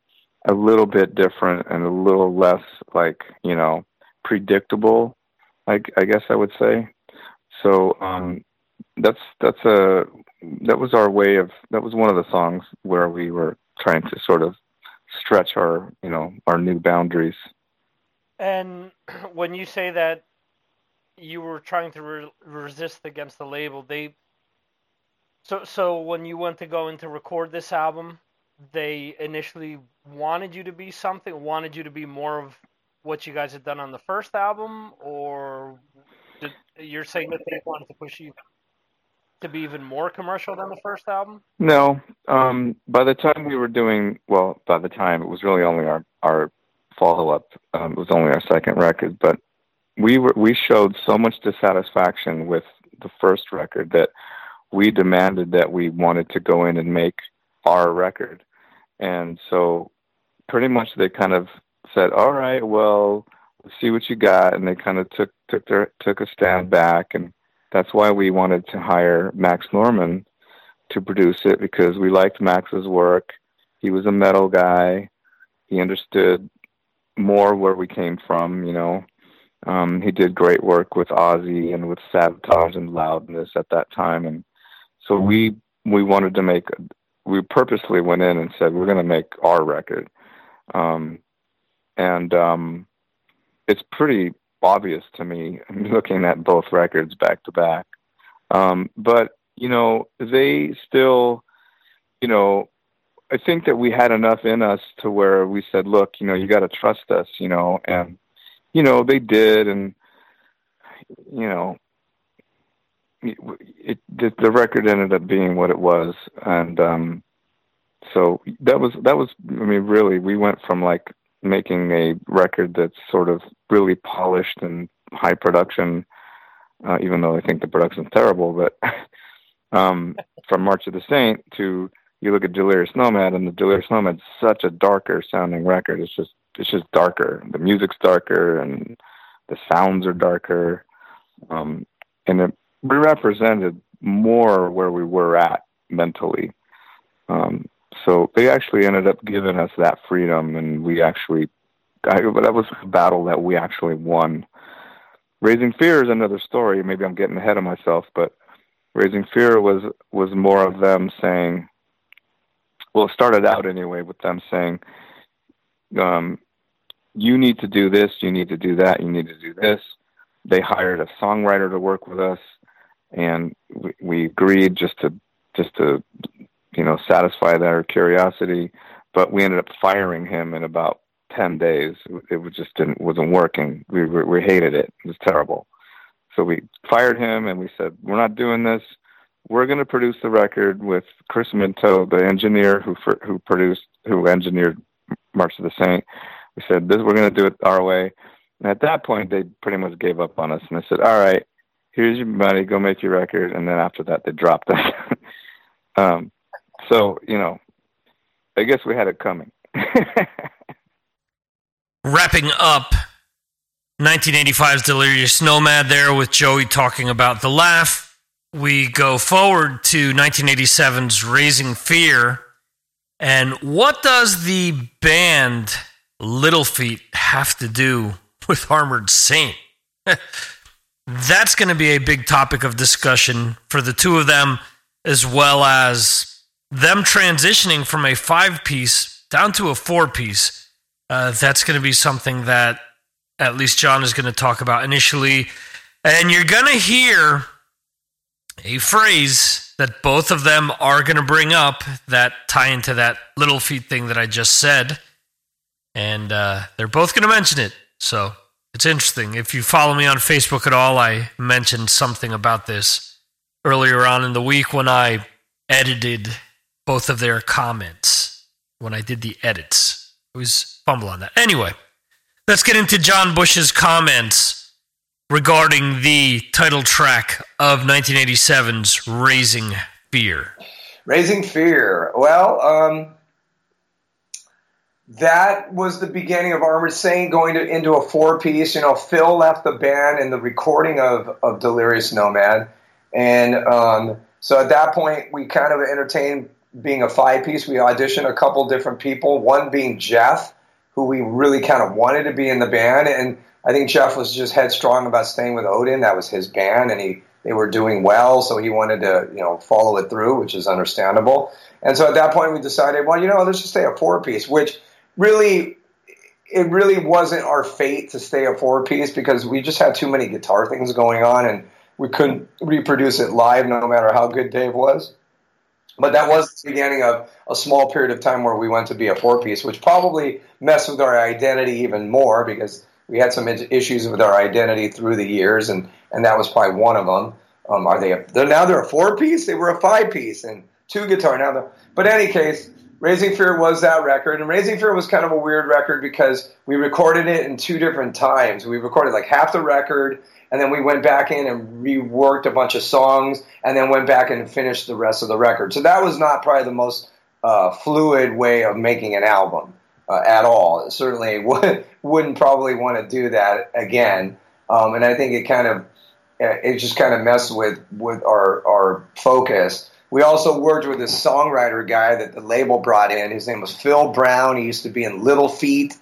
a little bit different and a little less like you know predictable i, I guess i would say. So um that's that's a that was our way of that was one of the songs where we were trying to sort of stretch our you know our new boundaries. And [clears throat] when you say that you were trying to re- resist against the label, they so so when you went to go in to record this album, they initially wanted you to be something, wanted you to be more of what you guys had done on the first album, or did, you're saying that they wanted to push you to be even more commercial than the first album? No. Um, by the time we were doing, well, by the time it was really only our our follow up. Um, it was only our second record, but we were we showed so much dissatisfaction with the first record that we demanded that we wanted to go in and make our record, and so pretty much they kind of said, "All right, well." Let's see what you got, and they kind of took took their took a stand back, and that's why we wanted to hire Max Norman to produce it because we liked Max's work. He was a metal guy. He understood more where we came from, you know. Um, he did great work with Ozzy and with Savatage and Loudness at that time, and so we we wanted to make. We purposely went in and said we're going to make our record, um, and um, it's pretty obvious to me [laughs] looking at both records back to back. Um, but you know, they still, you know, I think that we had enough in us to where we said, look, you know, you got to trust us, you know, and you know they did, and you know, it, it the, record ended up being what it was, and um, so that was that was. I mean, really, we went from like making a record that's sort of really polished and high production, uh, even though I think the production's terrible, but [laughs] um, from March of the Saint to you look at Delirious Nomad, and the Delirious Nomad's such a darker sounding record. It's just it's just darker. The music's darker, and the sounds are darker, um, and it represented more where we were at mentally. Um, so they actually ended up giving us that freedom, and we actually I, that was a battle that we actually won. Raising Fear is another story. Maybe I'm getting ahead of myself, but Raising Fear was was more of them saying, well, it started out anyway with them saying, um, "You need to do this, you need to do that, you need to do this." They hired a songwriter to work with us, and we, we agreed just to just to you know satisfy their curiosity. But we ended up firing him in about ten days. It was just didn't wasn't working. We, we we hated it. It was terrible. So we fired him and we said, "We're not doing this. We're going to produce the record with Chris Minto, the engineer who who produced who engineered March of the Saint." We said, "This we're going to do it our way." And at that point, they pretty much gave up on us, and I said, "All right, here's your money. Go make your record." And then after that, they dropped us. [laughs] um, so you know, I guess we had it coming. [laughs] Wrapping up 1985's Delirious Nomad there with Joey talking about the laugh. We go forward to 1987's Raising Fear. And what does the band Little Feat have to do with Armored Saint? [laughs] that's going to be a big topic of discussion for the two of them, as well as them transitioning from a five piece down to a four piece. Uh, that's going to be something that at least John is going to talk about initially. And you're going to hear a phrase that both of them are going to bring up that tie into that Little Feat thing that I just said. And uh, they're both going to mention it. So it's interesting. If you follow me on Facebook at all, I mentioned something about this earlier on in the week when I edited both of their comments. When I did the edits, I was fumble on that. Anyway, let's get into John Bush's comments regarding the title track of 1987's "Raising Fear." Raising Fear. Well, um, that was the beginning of Armored Saint going to, into a four piece. You know, Phil left the band in the recording of, of Delirious Nomad. And um, so at that point, we kind of entertained being a five piece. We auditioned a couple different people, one being Jeff, who we really kind of wanted to be in the band. And I think Jeff was just headstrong about staying with Odin. That was his band, and he they were doing well, so he wanted to you know follow it through, which is understandable. And so at that point, we decided, well, you know, let's just stay a four piece, which really it really wasn't our fate to stay a four piece because we just had too many guitar things going on and we couldn't reproduce it live no matter how good Dave was. But that was the beginning of a small period of time where we went to be a four piece, which probably messed with our identity even more because we had some issues with our identity through the years, and, and that was probably one of them. Um, are they? A, they're, now they're a four piece. They were a five piece and two guitar. Now, but any case, Raising Fear was that record, and Raising Fear was kind of a weird record because we recorded it in two different times. We recorded like half the record, and then we went back in and reworked a bunch of songs, and then went back and finished the rest of the record. So that was not probably the most uh, fluid way of making an album uh, at all. certainly [laughs] would, wouldn't probably want to do that again, um, and I think it kind of it just kind of messed with with our our focus. We also worked with this songwriter guy that the label brought in. His name was Phil Brown. He used to be in Little Feat,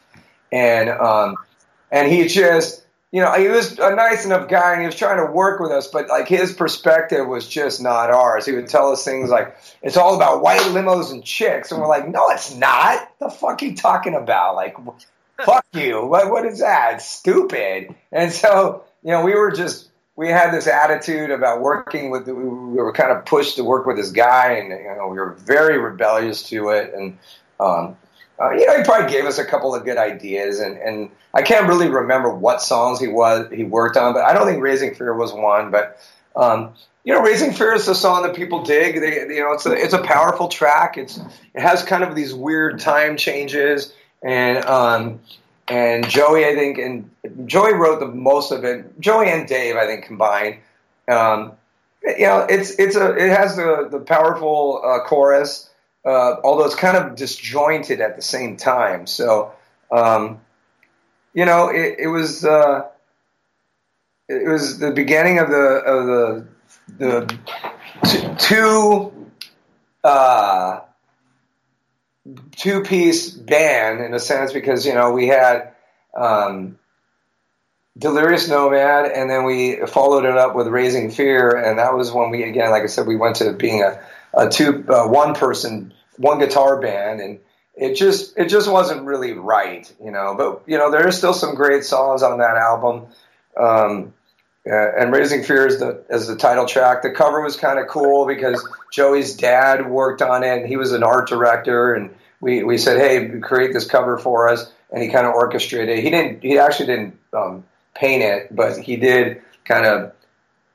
and um, and he just you know he was a nice enough guy, and he was trying to work with us, but like his perspective was just not ours. He would tell us things like it's all about white limos and chicks, and we're like, no, it's not. The fuck are you talking about? Like, fuck you. What what is that? It's stupid. And so you know we were just we had this attitude about working with. We were kind of pushed to work with this guy, and you know we were very rebellious to it. And um, uh, you know he probably gave us a couple of good ideas, and, and I can't really remember what songs he was he worked on, but I don't think Raising Fear was one. But um, you know, Raising Fear is a song that people dig. They, you know, it's a it's a powerful track. It's it has kind of these weird time changes, and um, and Joey, I think, and Joey wrote the most of it. Joey and Dave, I think, combined. Um, you know, it's it's a it has the the powerful uh, chorus, uh, although it's kind of disjointed at the same time. So, um, you know, it, it was uh, it was the beginning of the of the the two uh, two piece band in a sense because you know we had um, Delirious Nomad and then we followed it up with Raising Fear and that was when we again like I said we went to being a, a two uh, one person one guitar band and it just it just wasn't really right you know but you know there are still some great songs on that album um, and Raising Fear is the as the title track. The cover was kind of cool because Joey's dad worked on it. And he was an art director, and we, we said, "Hey, create this cover for us." And he kind of orchestrated. It. He didn't. He actually didn't um, paint it, but he did kind of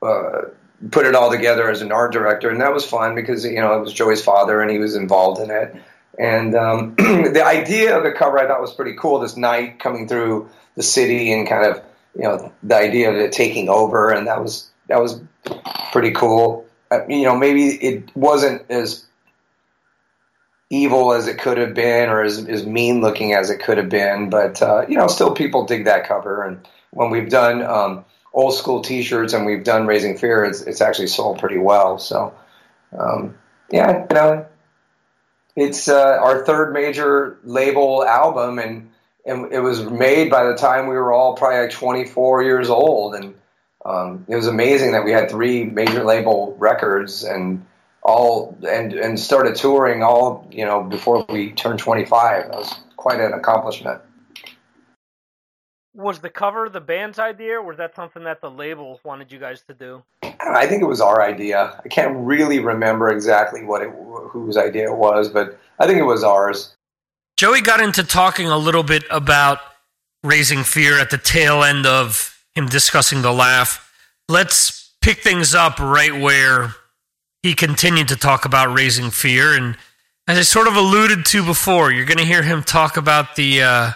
uh, put it all together as an art director, and that was fun because you know it was Joey's father, and he was involved in it. And um, [clears throat] the idea of the cover I thought was pretty cool. This knight coming through the city and kind of you know the idea of it taking over, and that was that was pretty cool. Uh, you know, maybe it wasn't as evil as it could have been, or as, as mean looking as it could have been, but uh, you know, still people dig that cover. And when we've done um, old school T-shirts and we've done Raising Fear, it's, it's actually sold pretty well. So, um, yeah, you know, it's uh, our third major label album, and and it was made by the time we were all probably like 24 years old, and um, it was amazing that we had three major label records and all and and started touring all you know before we turned 25. That was quite an accomplishment. Was the cover the band's idea, or was that something that the label wanted you guys to do? I think it was our idea. I can't really remember exactly what it whose idea it was, but I think it was ours. Joey got into talking a little bit about raising fear at the tail end of him discussing the laugh. Let's pick things up right where he continued to talk about raising fear. And as I sort of alluded to before, you're going to hear him talk about the uh,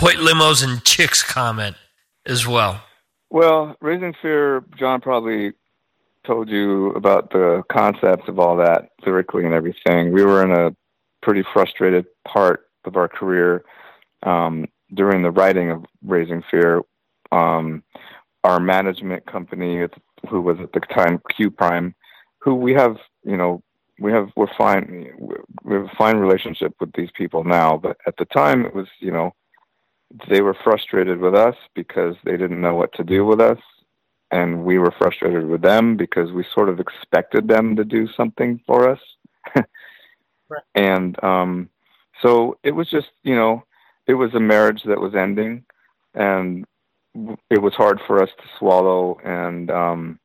white limos and chicks comment as well. Well, raising fear, John probably told you about the concepts of all that lyrically and everything. We were in a pretty frustrated part of our career um, during the writing of Raising Fear, um, our management company, who was at the time Q Prime, who we have, you know, we have we're fine. We have a fine relationship with these people now, but at the time it was, you know, they were frustrated with us because they didn't know what to do with us, and we were frustrated with them because we sort of expected them to do something for us. [laughs] right. And um, so it was just, you know, it was a marriage that was ending, and it was hard for us to swallow. And um,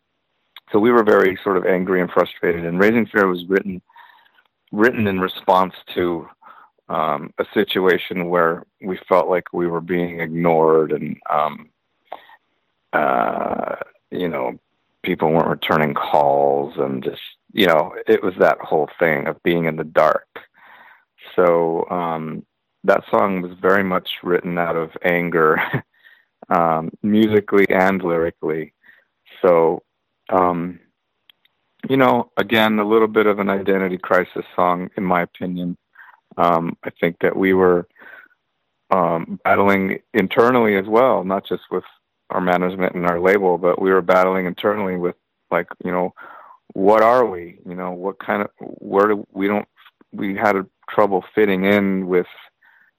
so we were very sort of angry and frustrated. And Raising Fear was written written in response to um, a situation where we felt like we were being ignored and um, uh, you know people weren't returning calls and just you know it was that whole thing of being in the dark so um, that song was very much written out of anger, [laughs] um, musically and lyrically. So, um, you know, again, a little bit of an identity crisis song, in my opinion. Um, I think that we were um, battling internally as well, not just with our management and our label, but we were battling internally with, like, you know, what are we? You know, what kind of where do we don't we had trouble fitting in with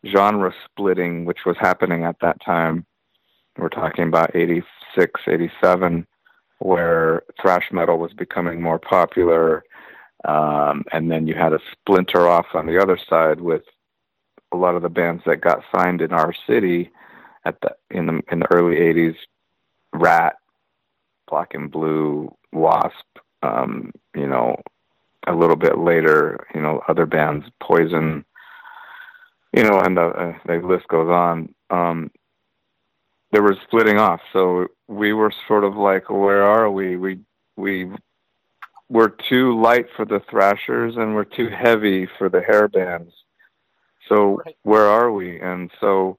genre splitting, which was happening at that time. We're talking about 86, 87, where thrash metal was becoming more popular. Um, and then you had a splinter off on the other side with a lot of the bands that got signed in our city at the in the in the early 80s, Ratt Black and Blue, Wasp, um, you know, a little bit later, you know, other bands, Poison, you know, and the, uh, the list goes on. Um, they were splitting off, so we were sort of like, where are we? We we we're too light for the thrashers, and we're too heavy for the hair bands. So right. where are we? And so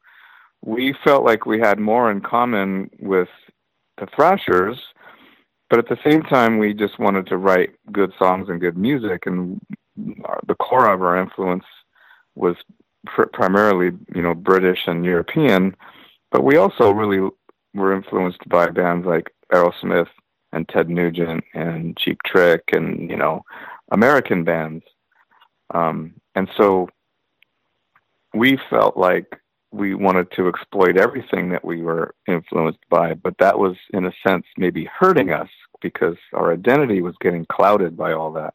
we felt like we had more in common with the thrashers, but at the same time, we just wanted to write good songs and good music, and the core of our influence was pr- primarily, you know, British and European, but we also really were influenced by bands like Aerosmith and Ted Nugent and Cheap Trick and you know American bands, um, and so we felt like we wanted to exploit everything that we were influenced by, but that was in a sense maybe hurting us because our identity was getting clouded by all that.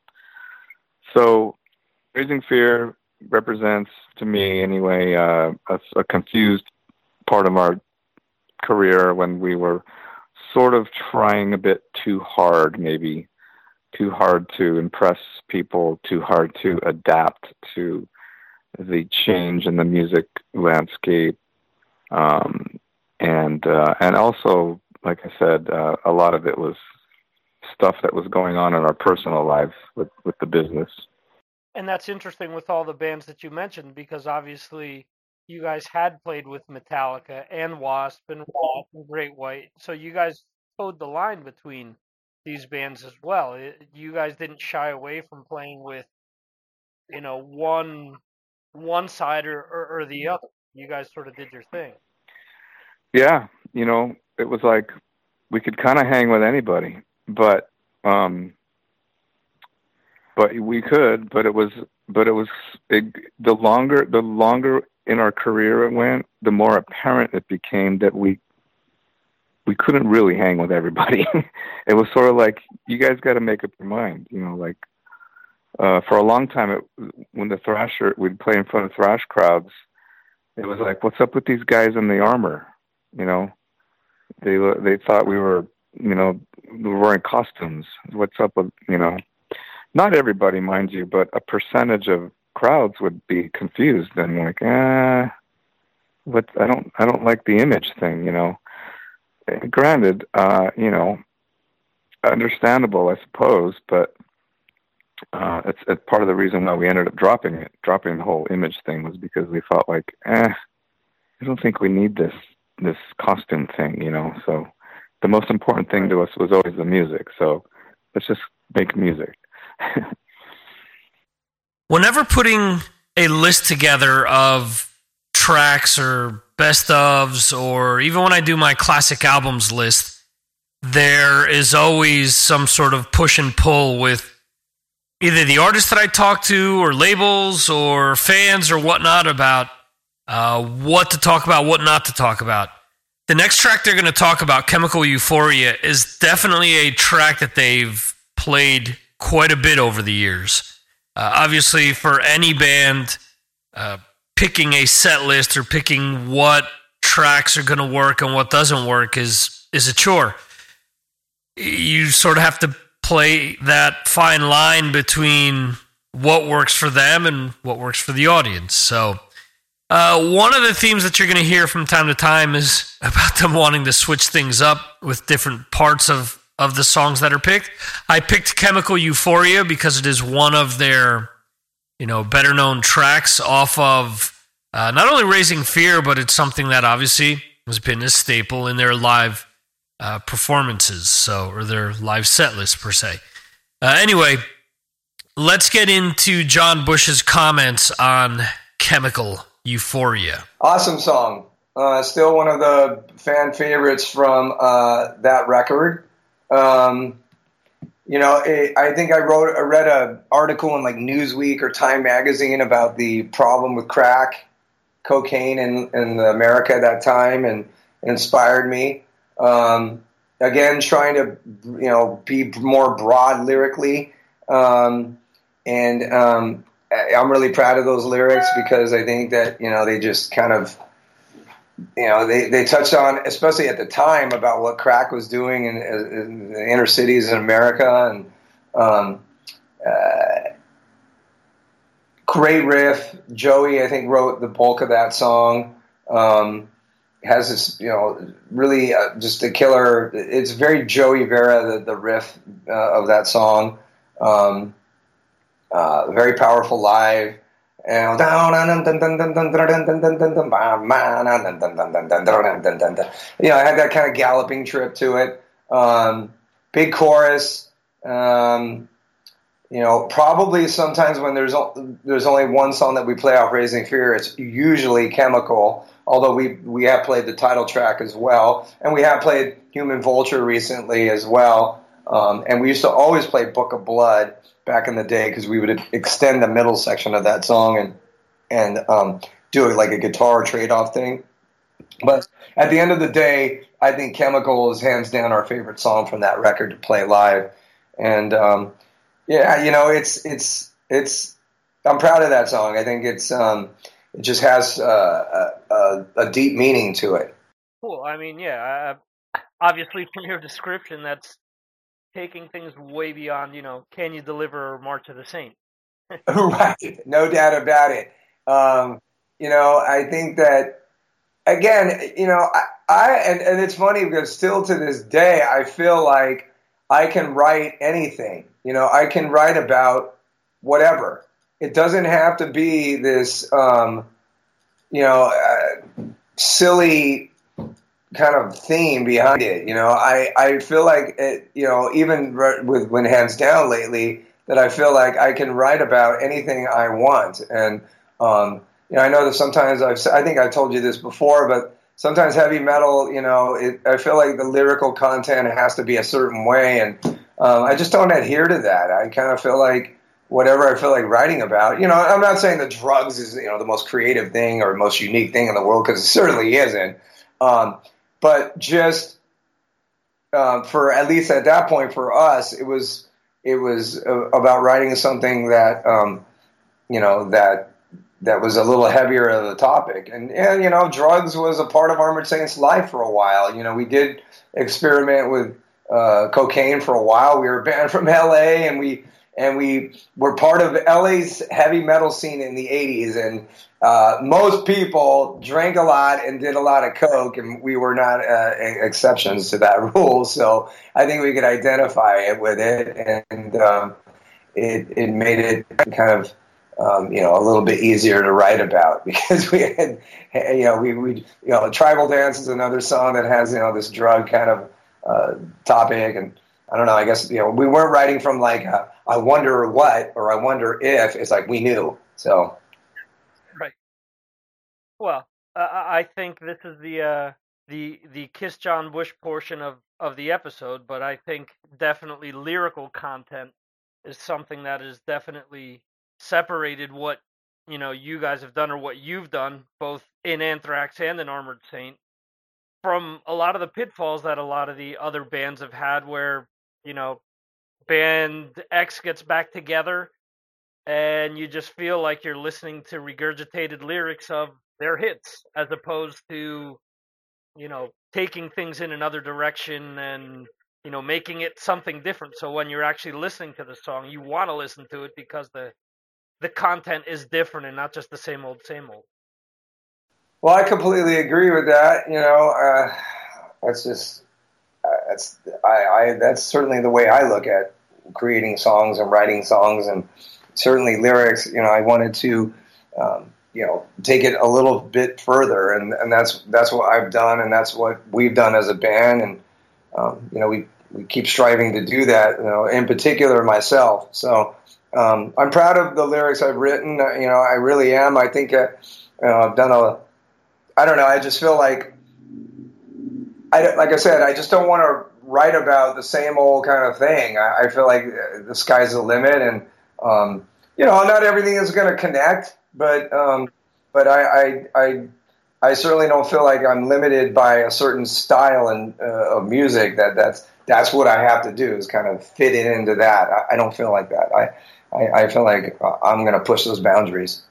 So, Raising Fear represents to me anyway uh, a, a confused part of our career when we were sort of trying a bit too hard, maybe too hard to impress people, too hard to adapt to the change in the music landscape, um, and uh, and also, like I said, uh, a lot of it was stuff that was going on in our personal lives with with the business. And that's interesting with all the bands that you mentioned because obviously you guys had played with Metallica and Wasp and Wasp and Great White, so you guys towed the line between these bands as well. It, you guys didn't shy away from playing with, you know, one one side or, or, or the other. You guys sort of did your thing. Yeah, you know, it was like we could kind of hang with anybody, but um but we could. But it was, but it was it, the longer the longer in our career it went, the more apparent it became that we we couldn't really hang with everybody. [laughs] it was sort of like you guys got to make up your mind, you know, like uh, for a long time, it, when the Thrasher we'd play in front of thrash crowds, it was like, "What's up with these guys in the armor?" You know, they they thought we were, you know, we were wearing costumes. What's up with you know? Not everybody, mind you, but a percentage of crowds would be confused and like, ah, what? I don't, I don't like the image thing, you know. Granted, uh, you know, understandable, I suppose, but uh, it's, it's part of the reason why we ended up dropping it. Dropping the whole image thing was because we felt like, eh, I don't think we need this this costume thing, you know. So the most important thing to us was always the music. So let's just make music. [laughs] Whenever putting a list together of tracks or best ofs, or even when I do my classic albums list, there is always some sort of push and pull with either the artists that I talk to, or labels, or fans, or whatnot about uh, what to talk about, what not to talk about. The next track they're going to talk about, Chemical Euphoria, is definitely a track that they've played quite a bit over the years. Uh, obviously, for any band, uh, picking a set list or picking what tracks are going to work and what doesn't work is is a chore. You sort of have to play that fine line between what works for them and what works for the audience. So, uh, one of the themes that you're going to hear from time to time is [laughs] about them wanting to switch things up with different parts of of the songs that are picked. I picked Chemical Euphoria because it is one of their, you know, better known tracks off of uh, not only Raising Fear, but it's something that obviously has been a staple in their live uh, performances, so or their live set list per se. Uh, anyway, let's get into John Bush's comments on Chemical Euphoria. Awesome song. Uh, still one of the fan favorites from uh, that record. Um, you know, it, I think I wrote, I read an article in like Newsweek or Time Magazine about the problem with crack, cocaine in, in America at that time, and inspired me. Um, again, trying to, you know, be more broad lyrically. Um, and um, I'm really proud of those lyrics because I think that, you know, they just kind of you know, they, they touched on, especially at the time, about what crack was doing in, in the inner cities in America, and um, uh, great riff. Joey, I think, wrote the bulk of that song. Um, has this, you know, really uh, just a killer. It's very Joey Vera, the, the riff uh, of that song. Um, uh, very powerful live. You know, I had that kind of galloping trip to it. Um, big chorus. Um, you know, probably sometimes when there's there's only one song that we play off Raising Fear, it's usually Chemical. Although we we have played the title track as well, and we have played Human Vulture recently as well. Um, and we used to always play Book of Blood back in the day because we would extend the middle section of that song and and um, do it like a guitar trade off thing. But at the end of the day, I think Chemical is hands down our favorite song from that record to play live. And um, yeah, you know, it's it's it's. I'm proud of that song. I think it's um, it just has uh, a, a, deep meaning to it. Cool. I mean, yeah. Uh, obviously, [laughs] from your description, that's taking things way beyond, you know, can you deliver March of the Saint? [laughs] right, no doubt about it. Um, you know, I think that again, you know, I, I and, and it's funny because still to this day, I feel like I can write anything. You know, I can write about whatever. It doesn't have to be this, um, you know, uh, silly kind of theme behind it. You know, I, I feel like it, you know, even with when hands down lately, that I feel like I can write about anything I want. And, um, you know, I know that sometimes I've, I think I told you this before, but sometimes heavy metal, you know, it, I feel like the lyrical content has to be a certain way. And, um, I just don't adhere to that. I kind of feel like whatever I feel like writing about, you know, I'm not saying that drugs is, you know, the most creative thing or most unique thing in the world because it certainly isn't. Um, but just uh, for at least at that point for us, it was it was uh, about writing something that um, you know that that was a little heavier of the topic. And, and, you know, drugs was a part of Armored Saint's life for a while. You know, we did experiment with uh, cocaine for a while. We were banned from LA and we, and we were part of LA's heavy metal scene in the 80s. And uh, most people drank a lot and did a lot of coke, and we were not uh, exceptions to that [laughs] rule. So I think we could identify it with it, and um, it, it made it kind of um, you know, a little bit easier to write about [laughs] because we had, you know, we, we, you know, Tribal Dance is another song that has, you know, this drug kind of uh, topic. And I don't know, I guess, you know, we weren't writing from like, a, I wonder what, or I wonder if, it's like we knew. So. Right. Well, uh, I think this is the, uh, the, the Kiss John Bush portion of, of the episode, but I think definitely lyrical content is something that is definitely separated what you know you guys have done or what you've done both in Anthrax and in Armored Saint from a lot of the pitfalls that a lot of the other bands have had where you know band X gets back together and you just feel like you're listening to regurgitated lyrics of their hits as opposed to you know taking things in another direction and you know making it something different so when you're actually listening to the song you want to listen to it because the the content is different and not just the same old, same old. Well, I completely agree with that. You know, uh, that's just that's I, I that's certainly the way I look at creating songs and writing songs, and certainly lyrics. You know, I wanted to. Um, you know, take it a little bit further, and, and that's that's what I've done, and that's what we've done as a band, and um, you know, we we keep striving to do that. You know, in particular myself. So um, I'm proud of the lyrics I've written. Uh, you know, I really am. I think uh, you know, I've done a. I don't know. I just feel like, I like I said, I just don't want to write about the same old kind of thing. I, I feel like uh, the sky's the limit, and um, you know, not everything is going to connect, but um, but I, I, I I certainly don't feel like I'm limited by a certain style and uh, of music. That that's that's what I have to do is kind of fit it into that. I, I don't feel like that. I I, I feel like uh, I'm going to push those boundaries.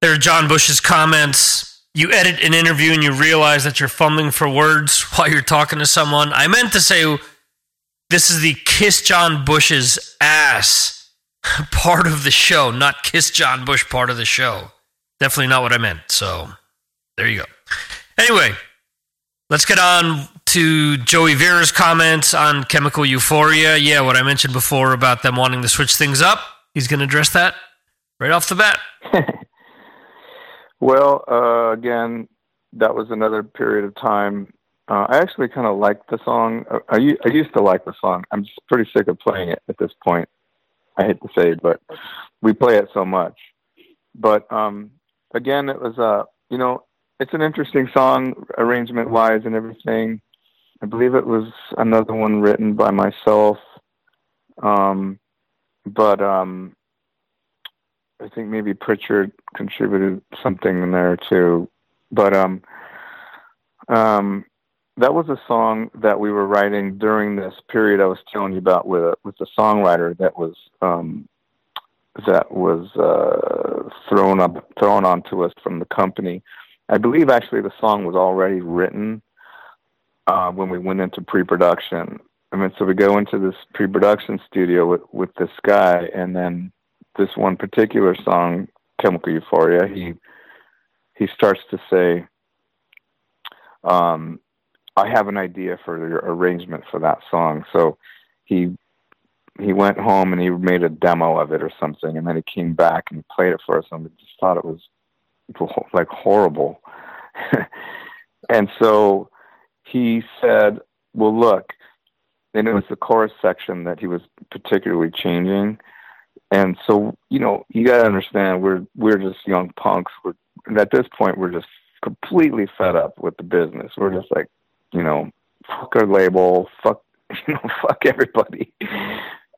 There are John Bush's comments. You edit an interview and you realize that you're fumbling for words [laughs] while you're talking to someone. I meant to say this is the Kiss John Bush's ass [laughs] part of the show, not Kiss John Bush part of the show. Definitely not what I meant. So there you go. Anyway, let's get on to Joey Vera's comments on chemical euphoria. Yeah, what I mentioned before about them wanting to switch things up. He's going to address that right off the bat. [laughs] well, uh, again, that was another period of time. Uh, I actually kind of liked the song. Uh, I, I, used to like the song. I'm just pretty sick of playing it at this point. I hate to say but we play it so much. But um, again, it was uh, you know it's an interesting song arrangement wise and everything. I believe it was another one written by myself. Um, but um, I think maybe Prichard contributed something in there too. But um, um, that was a song that we were writing during this period I was telling you about with with the songwriter that was um, that was uh, thrown up thrown onto us from the company. I believe actually the song was already written uh, when we went into pre-production. I mean, so we go into this pre-production studio with with this guy, and then this one particular song, "Chemical Euphoria," he he starts to say, um, "I have an idea for the arrangement for that song." So he he went home and he made a demo of it or something, and then he came back and played it for us, and we just thought it was like horrible. [laughs] and so he said, "Well, look," and it was the chorus section that he was particularly changing. And so, you know, you got to understand, we're we're just young punks. We're at this point, we're just completely fed up with the business. We're just like, you know, fuck our label, fuck, [laughs] you know, fuck everybody.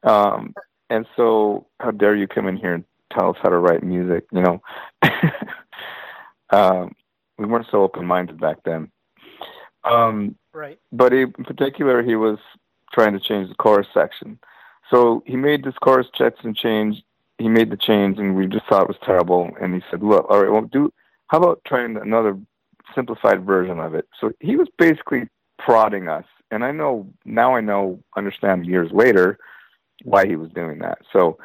Um, and so, how dare you come in here and tell us how to write music? You know, [laughs] um, we weren't so open minded back then. Um, right. But he, in particular, he was trying to change the chorus section. So he made this chorus checks and change. He made the change, and we just thought it was terrible. And he said, "Look, all right, well, do how about trying another simplified version of it?" So he was basically prodding us, and I know now I know understand years later why he was doing that. So,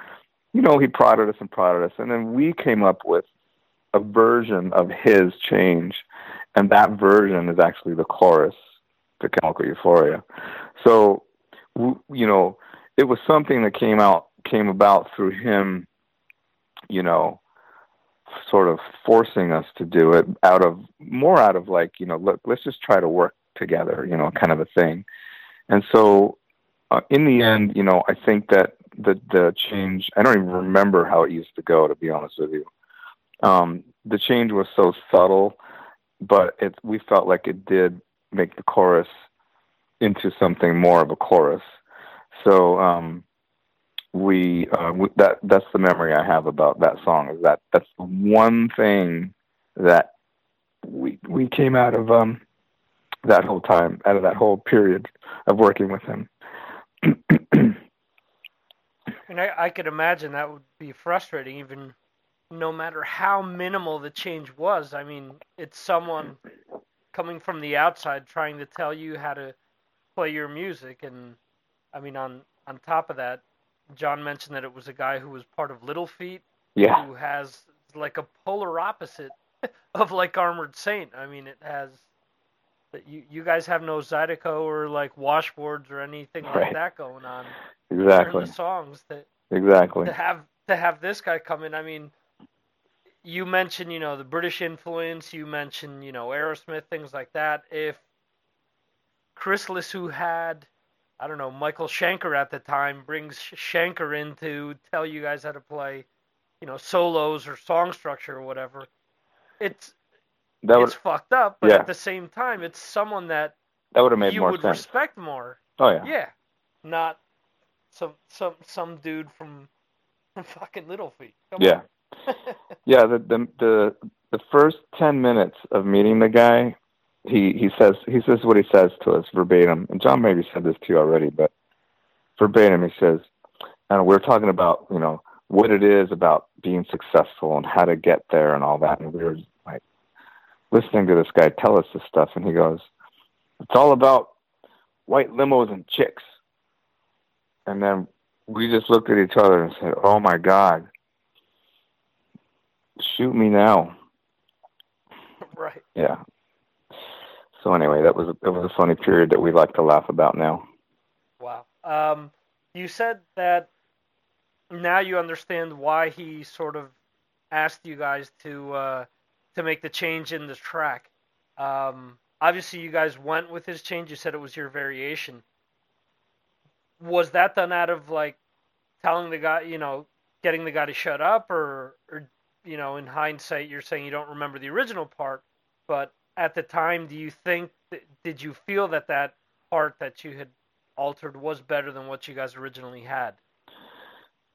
you know, he prodded us and prodded us, and then we came up with a version of his change, and that version is actually the chorus to Chemical Euphoria. So, you know, it was something that came out came about through him, you know, sort of forcing us to do it out of more out of like, you know, look, let's just try to work together, you know, kind of a thing. And so, uh, in the end, you know, I think that the the change. I don't even remember how it used to go, to be honest with you. Um, the change was so subtle, but it we felt like it did make the chorus into something more of a chorus. So um, we, uh, we that that's the memory I have about that song. Is that that's the one thing that we we came out of um, that whole time, out of that whole period of working with him. [clears throat] and I, I could imagine that would be frustrating, even no matter how minimal the change was. I mean, it's someone coming from the outside trying to tell you how to play your music, and I mean, on on top of that, John mentioned that it was a guy who was part of Little Feat, yeah, who has like a polar opposite [laughs] of like Armored Saint. I mean, it has that you you guys have no Zydeco or like washboards or anything right. like that going on. Exactly. The songs that exactly to have to have this guy come in. I mean, you mentioned you know the British influence. You mentioned you know Aerosmith, things like that. If Chris who had I don't know Michael Schenker at the time brings Schenker in to tell you guys how to play, you know, solos or song structure or whatever. It's that would, it's fucked up, but yeah. at the same time, it's someone that that would have made you more would sense. respect more. Oh yeah. Yeah, not some some some dude from from fucking Little Feat. Come yeah. [laughs] yeah. The, the the the first ten minutes of meeting the guy, he he says he says what he says to us verbatim, and John maybe said this to you already, but verbatim he says, and we're talking about you know what it is about being successful and how to get there and all that, and we were like listening to this guy tell us this stuff, and he goes, "It's all about white limos and chicks," and then we just looked at each other and said, "Oh my God." Shoot me now. [laughs] Right. Yeah. So anyway, that was a, it was a funny period that we like to laugh about now. Wow. Um, you said that now you understand why he sort of asked you guys to uh, to make the change in the track. Um, obviously, you guys went with his change. You said it was your variation. Was that done out of like telling the guy, you know, getting the guy to shut up, or, or you know, in hindsight, you're saying you don't remember the original part, but at the time, do you think did you feel that that part that you had altered was better than what you guys originally had?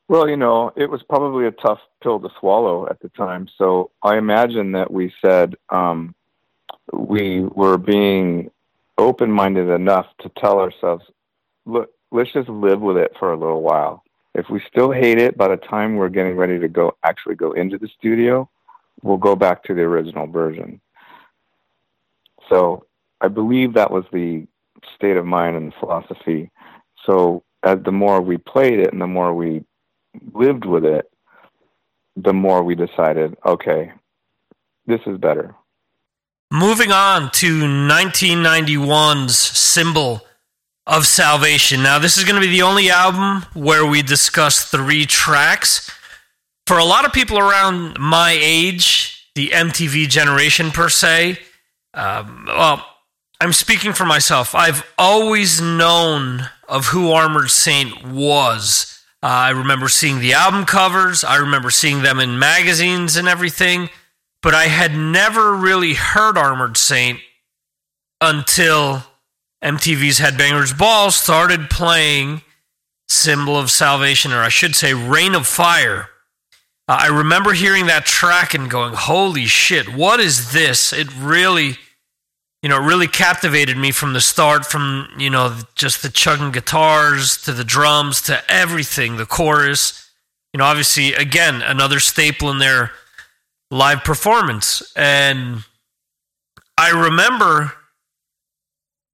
Well, you know, it was probably a tough pill to swallow at the time. So I imagine that we said um, we were being open minded enough to tell ourselves, look, let's just live with it for a little while. If we still hate it by the time we're getting ready to go actually go into the studio, we'll go back to the original version. So I believe that was the state of mind and philosophy. So as the more we played it and the more we lived with it, the more we decided, okay, this is better. Moving on to 1991's Symbol of Salvation. Now, this is going to be the only album where we discuss three tracks. For a lot of people around my age, the MTV generation per se, um, well, I'm speaking for myself. I've always known of who Armored Saint was. Uh, I remember seeing the album covers, I remember seeing them in magazines and everything, but I had never really heard Armored Saint until MTV's Headbangers Ball started playing Symbol of Salvation, or I should say, Reign of Fire. Uh, I remember hearing that track and going, holy shit, what is this? It really you know, really captivated me from the start, from, you know, just the chugging guitars to the drums to everything, the chorus. You know, obviously, again, another staple in their live performance. And I remember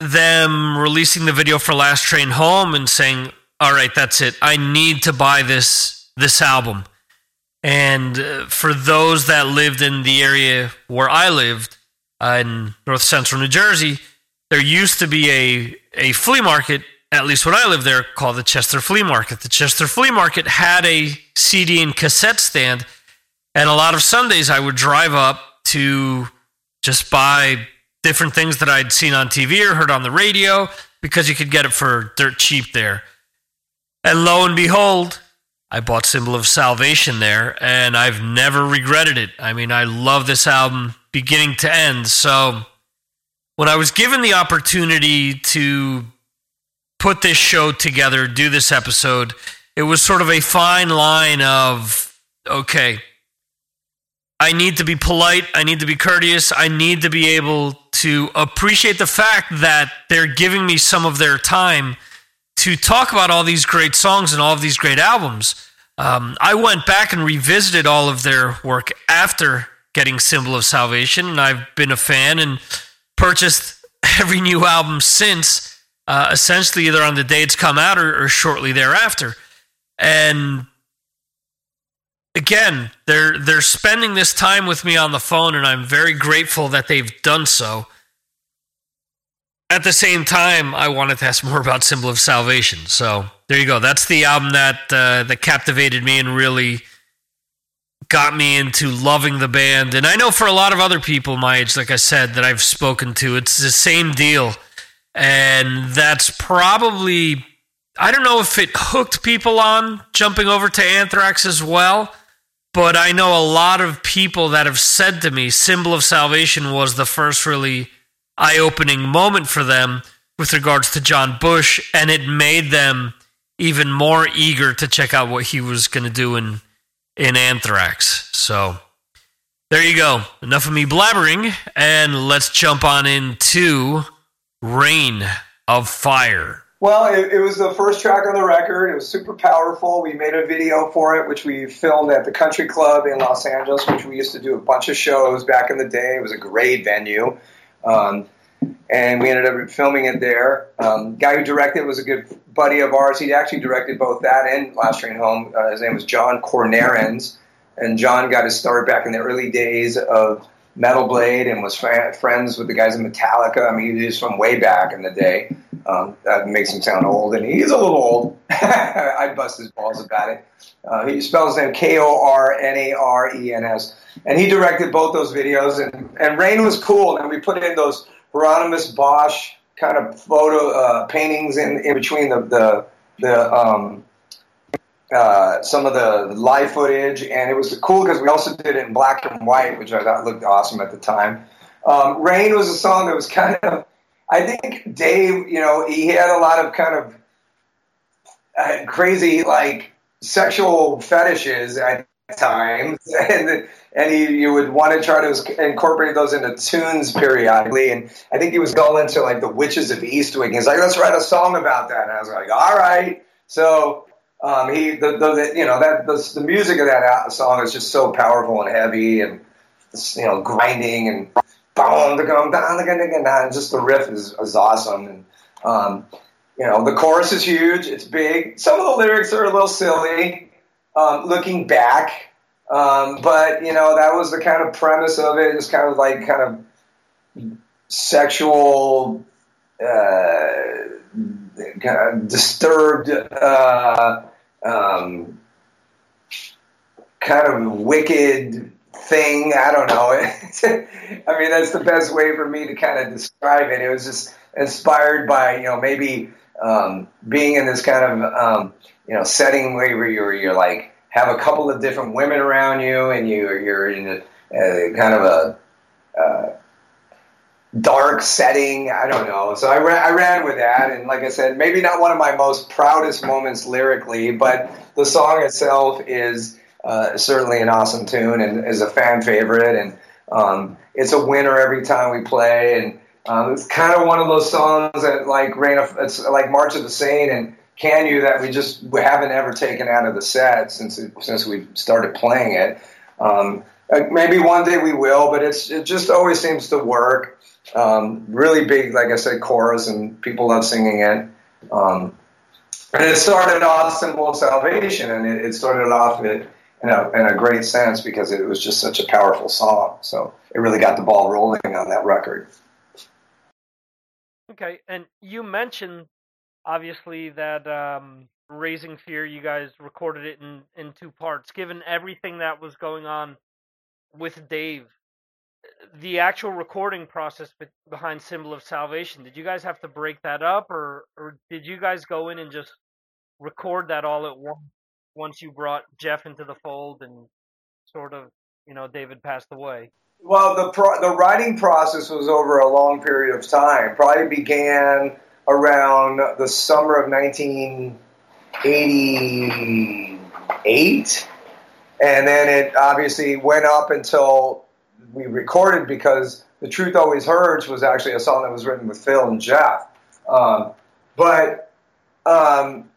them releasing the video for Last Train Home and saying, "All right, that's it. I need to buy this this album." And uh, for those that lived in the area where I lived uh, in North Central New Jersey, there used to be a a flea market. At least when I lived there, called the Chester Flea Market. The Chester Flea Market had a CD and cassette stand, and a lot of Sundays I would drive up to just buy different things that I'd seen on TV or heard on the radio because you could get it for dirt cheap there. And lo and behold, I bought Symbol of Salvation there, and I've never regretted it. I mean, I love this album beginning to end. So when I was given the opportunity to put this show together, do this episode, it was sort of a fine line of okay, I need to be polite, I need to be courteous, I need to be able to appreciate the fact that they're giving me some of their time to talk about all these great songs and all of these great albums. Um, I went back and revisited all of their work after getting Symbol of Salvation, and I've been a fan and purchased [laughs] every new album since uh, essentially either on the day it's come out or, or shortly thereafter. And again, they're they're spending this time with me on the phone, and I'm very grateful that they've done so. At the same time, I wanted to ask more about Symbol of Salvation. So there you go. That's the album that uh, that captivated me and really got me into loving the band. And I know for a lot of other people my age, like I said, that I've spoken to, it's the same deal. And that's probably, I don't know if it hooked people on jumping over to Anthrax as well, but I know a lot of people that have said to me, Symbol of Salvation was the first really eye opening moment for them with regards to John Bush, and it made them even more eager to check out what he was going to do in, in Anthrax. So there you go. Enough of me blabbering, and let's jump on into Reign of Fire. Well, it, it, was the first track on the record. It was super powerful. We made a video for it, which we filmed at the Country Club in Los Angeles, which we used to do a bunch of shows back in the day. It was a great venue. Um, and we ended up filming it there. Um, guy who directed was a good buddy of ours. He'd actually directed both that and Last Train Home. Uh, his name was John Kornarens. And John got his start back in the early days of Metal Blade and was fr- friends with the guys in Metallica. I mean, he's from way back in the day. Um, that makes him sound old, and he's a little old. [laughs] I bust his balls about it. Uh, he spells his name K O R N A R E N S, and he directed both those videos. And, and Reign was cool, and we put in those Hieronymus Bosch kind of photo uh, paintings in, in between the the, the um, uh, some of the live footage, and it was cool because we also did it in black and white, which I thought looked awesome at the time. Um, Reign was a song that was kind of, I think Dave, you know, he had a lot of kind of uh, crazy like sexual fetishes at times, [laughs] and and he you would want to try to incorporate those into tunes periodically. And I think he was going to like the Witches of Eastwick. He's like, let's write a song about that. And I was like, all right. So um, he, the, the, you know, that the, the music of that song is just so powerful and heavy, and you know, grinding and just the riff is, is awesome. And um, you know, the chorus is huge. It's big. Some of the lyrics are a little silly. Um, looking back, um, but you know, that was the kind of premise of it. It's kind of like kind of sexual. Uh, kind of disturbed uh, um, kind of wicked thing. I don't know. [laughs] I mean, that's the best way for me to kind of describe it. It was just inspired by, you know, maybe um, being in this kind of, um, you know, setting where you're, you're like, have a couple of different women around you and you, you're in a, a kind of a, uh, dark setting. I don't know. So I, I ran with that. And like I said, maybe not one of my most proudest moments lyrically, but the song itself is uh, certainly an awesome tune and is a fan favorite. And um, it's a winner every time we play. And Um, it's kind of one of those songs that like Reign of, it's like March of the Saint and Can You that we just we haven't ever taken out of the set since it, since we started playing it. Um, maybe one day we will, but it's it just always seems to work. Um, really big, like I said, chorus and people love singing it. Um, and it started off Symbol Salvation, and it, it started off it, in a, in a great sense because it was just such a powerful song. So it really got the ball rolling on that record. Okay, and you mentioned obviously that um, Raising Fear, you guys recorded it in, in two parts. Given everything that was going on with Dave, the actual recording process behind Symbol of Salvation, did you guys have to break that up, or or did you guys go in and just record that all at once once you brought Jeff into the fold and sort of you know David passed away? Well, the pro- the writing process was over a long period of time. Probably began around the summer of 1988, and then it obviously went up until we recorded because the truth always hurts was actually a song that was written with Phil and Jeff. Um, but um,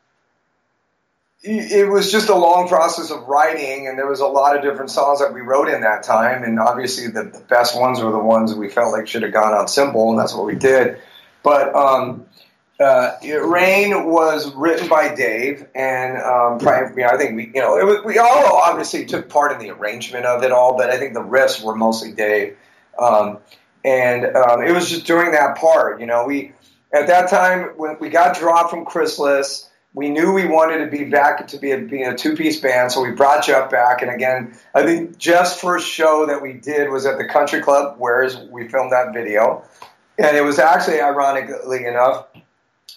it was just a long process of writing, and there was a lot of different songs that we wrote in that time. And obviously, the, the best ones were the ones we felt like should have gone on Symbol, and that's what we did. But um, uh, Reign was written by Dave, and um, probably, you know, I think we, you know, it was, we all obviously took part in the arrangement of it all, but I think the riffs were mostly Dave. Um, and um, it was just during that part, you know, we at that time when we got dropped from Chrysalis we knew we wanted to be back to be a, being a two piece band, so we brought Jeff back. And again, I think Jeff's first show that we did was at the Country Club, where we filmed that video. And it was actually, ironically enough,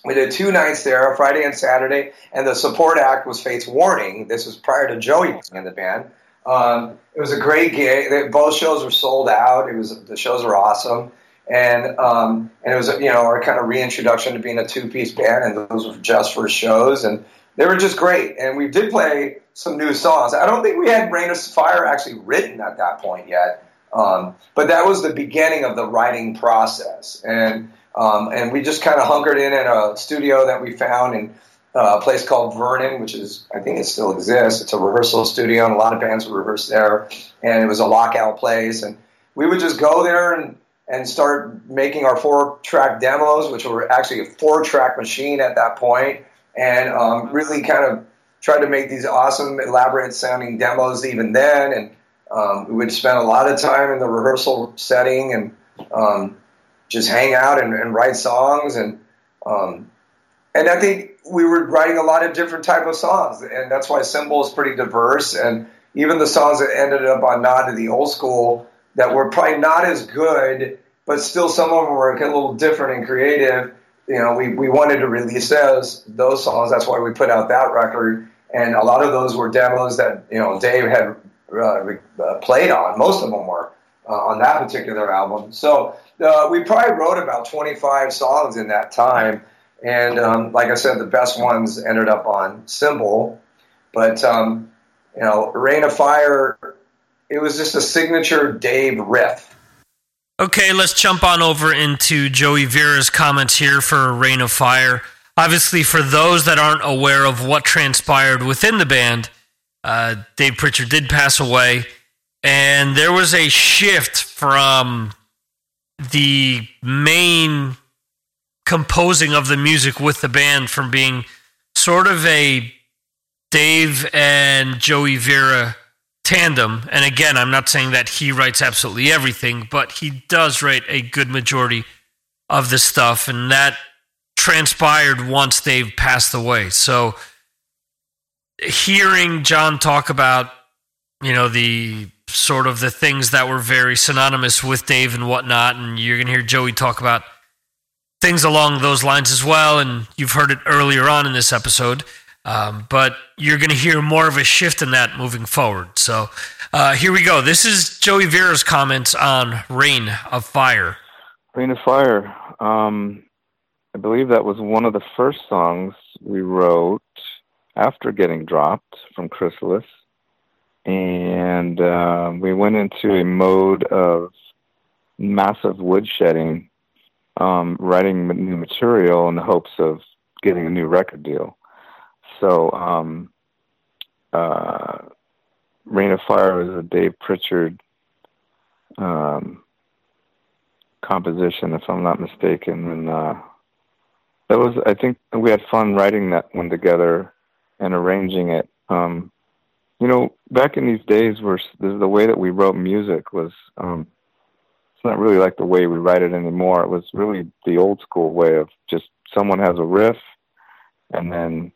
we did two nights there, Friday and Saturday, and the support act was Fates Warning. This was prior to Joey in the band. Um, it was a great gig. Both shows were sold out. It was the shows were awesome and um, and it was you know our kind of reintroduction to being a two piece band, and those were just for shows, and they were just great. And we did play some new songs. I don't think we had Reign of Fire actually written at that point yet, um, but that was the beginning of the writing process, and um, and we just kind of hunkered in at a studio that we found in. Uh, a place called Vernon, which is, I think it still exists. It's a rehearsal studio, and a lot of bands would rehearse there. And it was a lockout place. And we would just go there and and start making our four track demos, which were actually a four track machine at that point, and um, really kind of tried to make these awesome, elaborate sounding demos even then. And um, we would spend a lot of time in the rehearsal setting and um, just hang out and, and write songs. And um, and I think we were writing a lot of different type of songs, and that's why Symbol is pretty diverse. And even the songs that ended up on Nod to the Old School that were probably not as good, but still some of them were a little different and creative. You know, we, we wanted to release those those songs. That's why we put out that record. And a lot of those were demos that you know Dave had uh, uh played on. Most of them were uh, on that particular album. So uh, we probably wrote about 25 songs in that time. And um, like I said, the best ones ended up on Symbol. But um, you know, Reign of Fire it was just a signature Dave riff. Okay, let's jump on over into Joey Vera's comments here for Reign of Fire. Obviously, for those that aren't aware of what transpired within the band, uh, Dave Prichard did pass away, and there was a shift from the main composing of the music with the band from being sort of a Dave and Joey Vera tandem. And again, I'm not saying that he writes absolutely everything, but he does write a good majority of the stuff. And that transpired once Dave passed away. So hearing John talk about, you know, the sort of the things that were very synonymous with Dave and whatnot, and you're going to hear Joey talk about things along those lines as well. And you've heard it earlier on in this episode. Um, but you're going to hear more of a shift in that moving forward. So uh, here we go. This is Joey Vera's comments on Reign of Fire. Reign of Fire. Um, I believe that was one of the first songs we wrote after getting dropped from Chrysalis. And uh, we went into a mode of massive woodshedding um, writing new material in the hopes of getting a new record deal. So, um, uh, Reign of Fire was a Dave Prichard um, composition, if I'm not mistaken, and uh, that was I think we had fun writing that one together and arranging it. Um, you know, back in these days, where the way that we wrote music was um, it's not really like the way we write it anymore. It was really the old school way of just someone has a riff, and then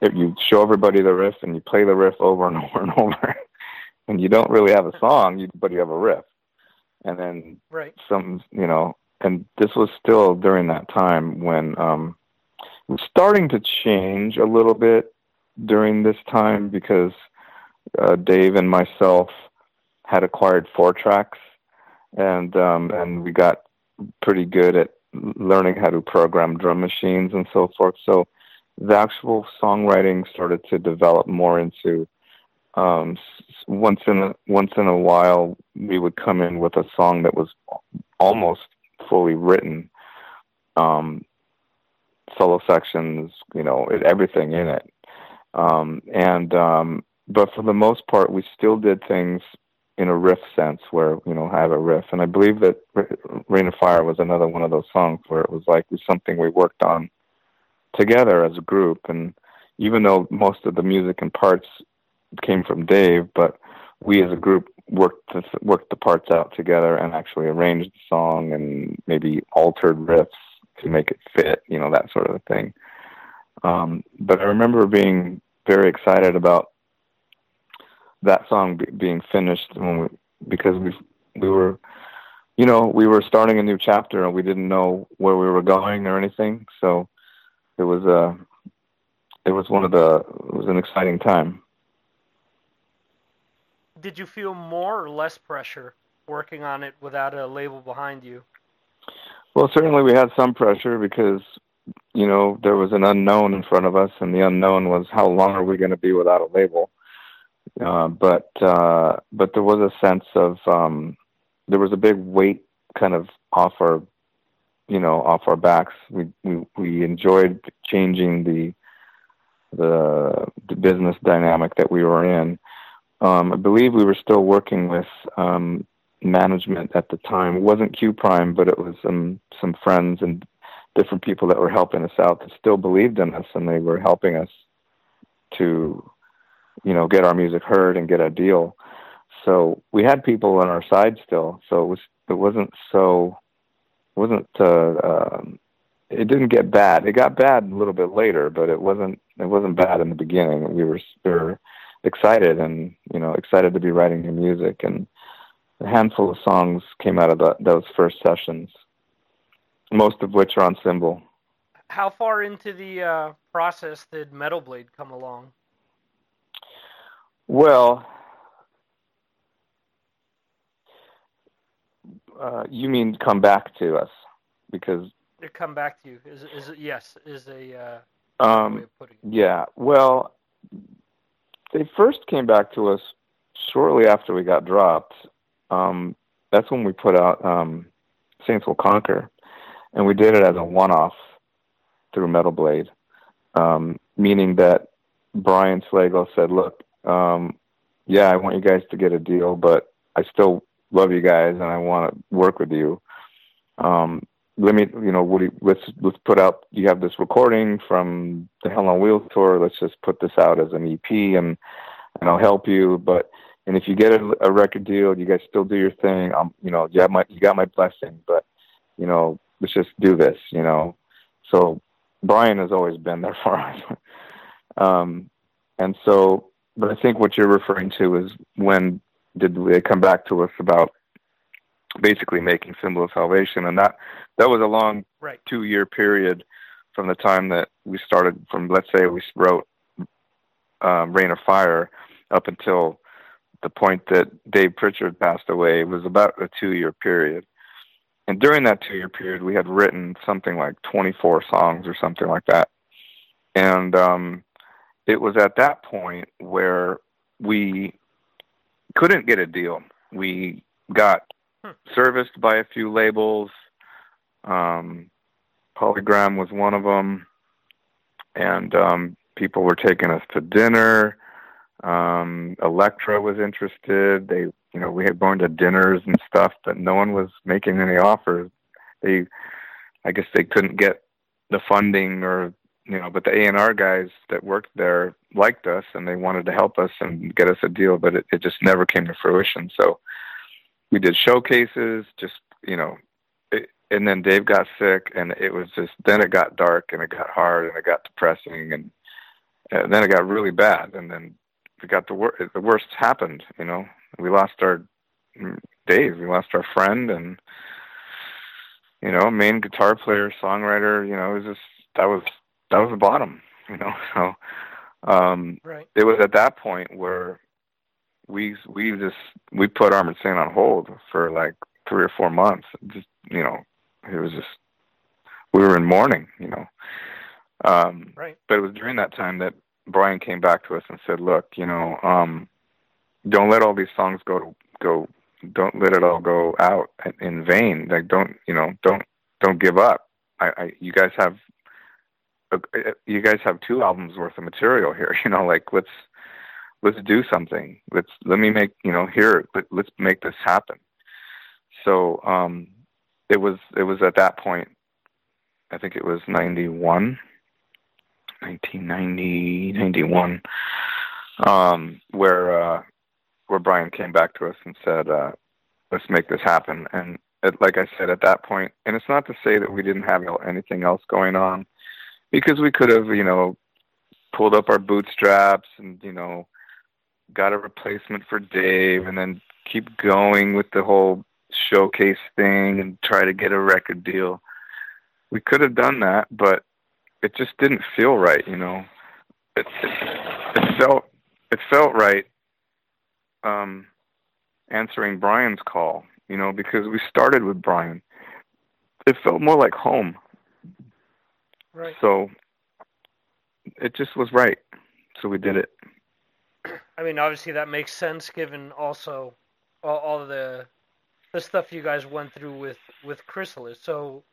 if you show everybody the riff and you play the riff over and [laughs] over and over, and you don't really have a song, you, but you have a riff, and then right. some, you know, and this was still during that time when um, it was starting to change a little bit during this time because uh, Dave and myself had acquired four tracks, and um, and we got pretty good at learning how to program drum machines and so forth. So the actual songwriting started to develop more into um, once in a, once in a while we would come in with a song that was almost fully written, um, solo sections, you know, everything in it, um, and um, but for the most part we still did things in a riff sense where you know have a riff, and I believe that Reign of Fire was another one of those songs where it was like it was something we worked on together as a group. And even though most of the music and parts came from Dave, but we as a group worked to, worked the parts out together and actually arranged the song and maybe altered riffs to make it fit, you know, that sort of thing. Um, but I remember being very excited about that song be, being finished when we, because we we were you know we were starting a new chapter and we didn't know where we were going or anything so it was a uh, it was one of the it was an exciting time. Did you feel more or less pressure working on it without a label behind you? Well, certainly we had some pressure because you know there was an unknown in front of us, and the unknown was how long are we going to be without a label. Uh, but uh, but there was a sense of um, there was a big weight kind of off our you know off our backs. We we we enjoyed changing the the the business dynamic that we were in. Um, I believe we were still working with um, management at the time. It wasn't Q Prime, but it was some some friends and different people that were helping us out that still believed in us, and they were helping us to you know get our music heard and get a deal. So we had people on our side still. So it was it wasn't so wasn't uh, um, it didn't get bad. It got bad a little bit later, but it wasn't it wasn't bad in the beginning. We were we were excited and you know excited to be writing new music, and a handful of songs came out of the, those first sessions, most of which are on Symbol. How far into the uh, process did Metal Blade come along? Well, uh, you mean come back to us because to come back to you is is yes is a uh, um, yeah well they first came back to us shortly after we got dropped. Um, that's when we put out um, Saints Will Conquer and we did it as a one-off through Metal Blade. Um, meaning that Brian Slagel said look um, yeah I want you guys to get a deal but I still love you guys and I want to work with you. Um, let me, you know, Woody, let's let's put out. You have this recording from the Hell on Wheels tour. Let's just put this out as an EP, and and I'll help you. But and if you get a, a record deal, you guys still do your thing. Um, you know, you have my you got my blessing. But you know, let's just do this. You know, so Brian has always been there [laughs] for us. um, and so, but I think what you're referring to is when did they come back to us about basically making Symbol of Salvation? And that that was a long right. two year period from the time that we started from let's say we wrote um, Reign of Fire up until the point that Dave Prichard passed away. It was about a two year period. And during that two year period we had written something like 24 songs or something like that. And um, it was at that point where we couldn't get a deal. We got hmm. serviced by a few labels. Um, Polygram was one of them, and um, people were taking us to dinner. Um, Elektra was interested. They, you know, we had gone to dinners and stuff, but no one was making any offers. They, I guess, they couldn't get the funding or you know, but the A and R guys that worked there liked us and they wanted to help us and get us a deal, but it, it just never came to fruition. So we did showcases, just you know, it, and then Dave got sick, and it was just then it got dark and it got hard and it got depressing and, and then it got really bad, and then we got the worst. The worst happened. You know, we lost our Dave, we lost our friend, and you know, main guitar player, songwriter. You know, it was just that was that was the bottom. You know, [laughs] so um, right. it was at that point where we we just we put Armored Saint on hold for like three or four months. Just you know, it was just we were in mourning. You know, um, right. But it was during that time that Brian came back to us and said, "Look, you know, um, don't let all these songs go to go. Don't let it all go out in vain. Like, don't you know? Don't don't give up. I, I you guys have you guys have two albums worth of material here. [laughs] You know, like let's let's do something. Let's let me make you know here. Let, let's make this happen. So um, it was it was at that point. I think it was 91, 1990, 91, um, where uh, where Brian came back to us and said, uh, "Let's make this happen." And it, like I said at that point, and it's not to say that we didn't have anything else going on because we could have, you know, pulled up our bootstraps and, you know, got a replacement for Dave and then keep going with the whole showcase thing and try to get a record deal. We could have done that, but it just didn't feel right, you know. It it, it felt it felt right um answering Brian's call, you know, because we started with Brian. It felt more like home. Right. So it just was right. So we did it. I mean, obviously that makes sense given also all, all the the stuff you guys went through with with Chrysalis. So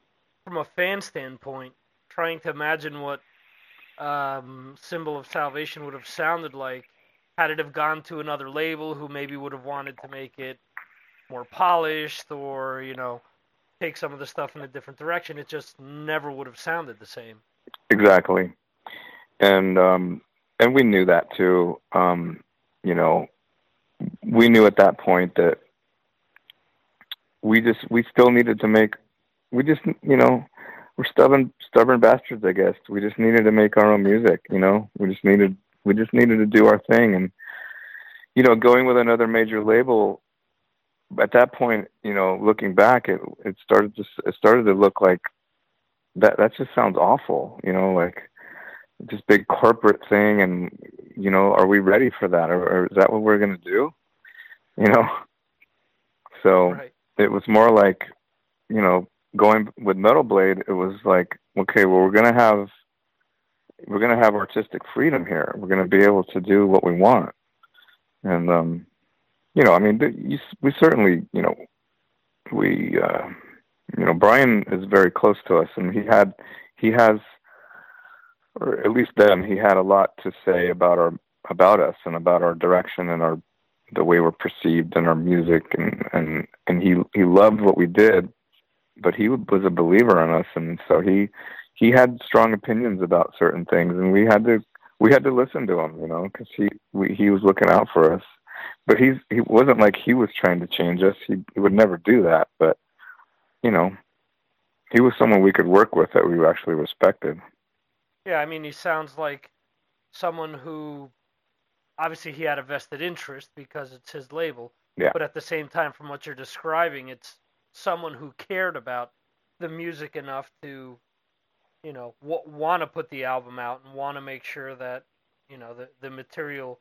from a fan standpoint, trying to imagine what um, Symbol of Salvation would have sounded like had it have gone to another label who maybe would have wanted to make it more polished or you know take some of the stuff in a different direction, it just never would have sounded the same. Exactly, and um, and we knew that too. Um, you know, we knew at that point that we just we still needed to make. We just you know we're stubborn stubborn bastards, I guess. We just needed to make our own music. You know, we just needed we just needed to do our thing, and you know, going with another major label at that point, you know, looking back, it it started to it started to look like that. That just sounds awful, you know, like this big corporate thing, and you know, are we ready for that, or, or is that what we're going to do? You know, so right. it was more like, you know, going with Metal Blade. It was like, okay, well, we're going to have we're going to have artistic freedom here. We're going to be able to do what we want, and um you know, I mean, you, we certainly, you know, we, uh, you know, Brian is very close to us, and he had, he has, or at least then, he had a lot to say about our, about us, and about our direction and our, the way we're perceived in our music, and and and he he loved what we did, but he was a believer in us, and so he he had strong opinions about certain things, and we had to we had to listen to him, you know, because he we, he was looking out for us but he's he wasn't like he was trying to change us. He, he would never do that. But you know, he was someone we could work with that we actually respected. Yeah, I mean, he sounds like someone who obviously he had a vested interest because it's his label. Yeah. But at the same time, from what you're describing, it's someone who cared about the music enough to, you know, w- want to put the album out and want to make sure that, you know, the the material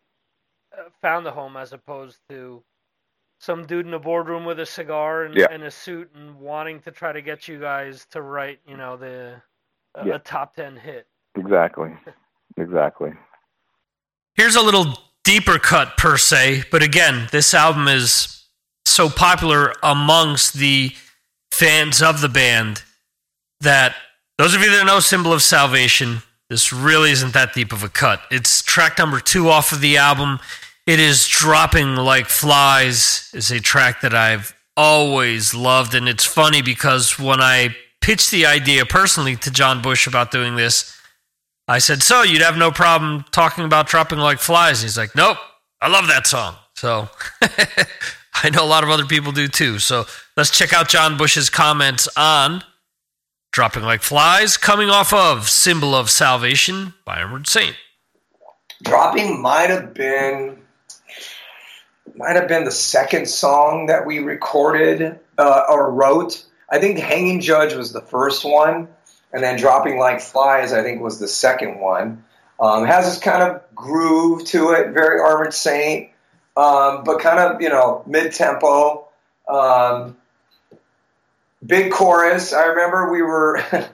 found a home as opposed to some dude in a boardroom with a cigar and, yeah. and a suit and wanting to try to get you guys to write, you know, the uh, yeah. a top ten hit. Exactly. Exactly. Here's a little deeper cut per se, but again, this album is so popular amongst the fans of the band that those of you that know Symbol of Salvation, this really isn't that deep of a cut. It's track number two off of the album. It is Dropping Like Flies, is a track that I've always loved. And it's funny because when I pitched the idea personally to John Bush about doing this, I said, So you'd have no problem talking about dropping like flies? He's like, Nope, I love that song. So [laughs] I know a lot of other people do too. So let's check out John Bush's comments on Dropping Like Flies, coming off of Symbol of Salvation by Armored Saint. Dropping might have been might have been the second song that we recorded uh, or wrote. I think Hanging Judge was the first one, and then Dropping Like Flies, I think, was the second one. Um, has this kind of groove to it, very Armored Saint, um, but kind of you know mid tempo. Um, big chorus. I remember we were [laughs]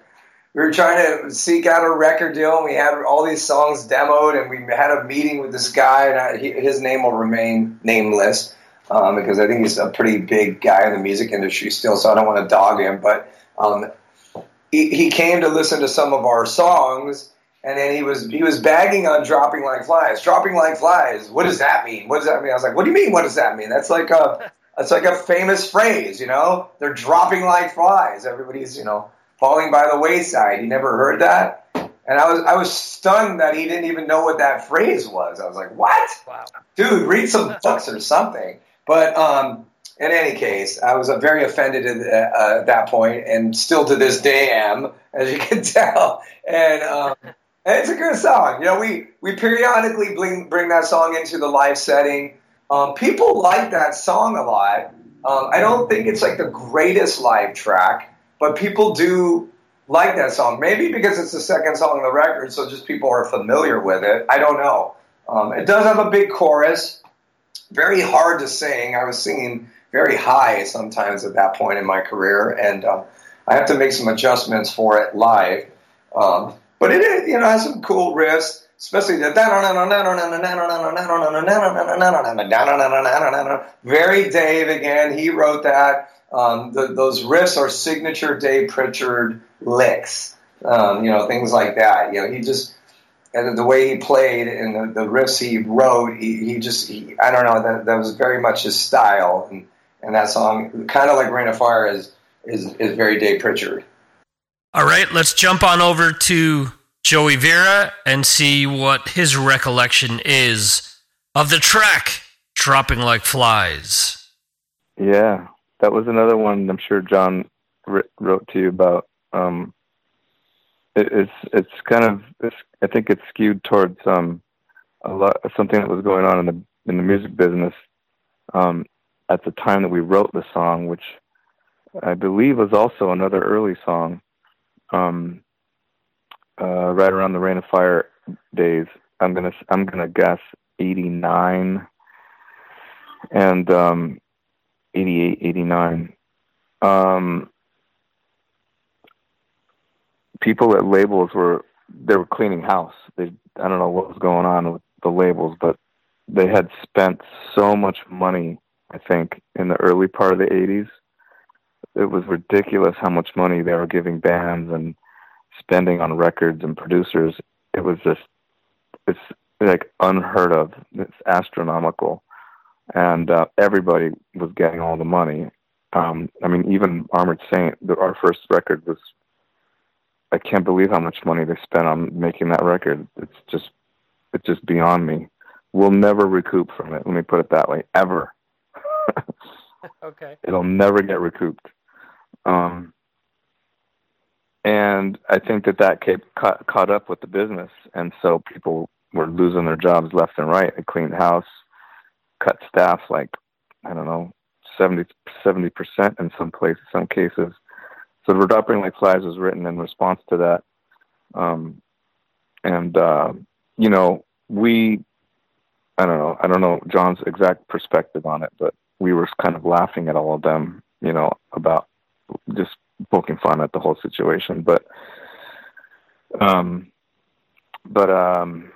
we were trying to seek out a record deal, and we had all these songs demoed, and we had a meeting with this guy, and I, he, his name will remain nameless um, because I think he's a pretty big guy in the music industry still, so I don't want to dog him. But um, he, he came to listen to some of our songs, and then he was he was bagging on dropping like flies, dropping like flies. What does that mean? What does that mean? I was like, what do you mean? What does that mean? That's like a [laughs] that's like a famous phrase, you know. They're dropping like flies. Everybody's you know falling by the wayside. You never heard that? And I was I was stunned that he didn't even know what that phrase was. I was like, "What, wow. dude? Read some [laughs] books or something." But um, in any case, I was uh, very offended at, uh, at that point, and still to this day am, as you [laughs] can tell. And, um, and it's a good song. You know, we we periodically bring bring that song into the live setting. Um, people like that song a lot. Um, I don't think it's like the greatest live track, but people do like that song. Maybe because it's the second song on the record, so just people are familiar with it. I don't know. Um, it does have a big chorus, very hard to sing. I was singing very high sometimes at that point in my career, and um, I have to make some adjustments for it live. Um, but it, you know, has some cool riffs, especially the very Dave again. He wrote that. Um, the, those riffs are signature Dave Prichard licks. Um, you know, things like that. You know, he just and the way he played and the, the riffs he wrote, he, he just he, I don't know that that was very much his style. And and that song, kind of like Reign of Fire, is is is very Dave Prichard. All right, let's jump on over to Joey Vera and see what his recollection is of the track "Dropping Like Flies." Yeah, that was another one. I'm sure John wrote to you about. Um, it's it's kind of it's, I think it's skewed towards um, a lot something that was going on in the in the music business um, at the time that we wrote the song, which I believe was also another early song, um, uh, right around the Reign of Fire days. I'm gonna I'm gonna guess '89 and um, 88, 89. Um, people at labels were they were cleaning house. They I don't know what was going on with the labels, but they had spent so much money. I think in the early part of the '80s, it was ridiculous how much money they were giving bands and spending on records and producers. It was just it's like unheard of. It's astronomical, and uh, everybody was getting all the money. Um, I mean, even Armored Saint, the, our first record was I can't believe how much money they spent on making that record. It's just it's just beyond me. We'll never recoup from it. Let me put it that way. Ever. [laughs] [laughs] okay. It'll never get recouped. Um, and I think that that kept caught, caught up with the business, and so people were losing their jobs left and right. They cleaned house, cut staff like I don't know 70 percent in some places, some cases. So the dropping like flies was written in response to that. Um, and uh, you know we i don't know i don't know john's exact perspective on it but we were kind of laughing at all of them you know about just poking fun at the whole situation but um but um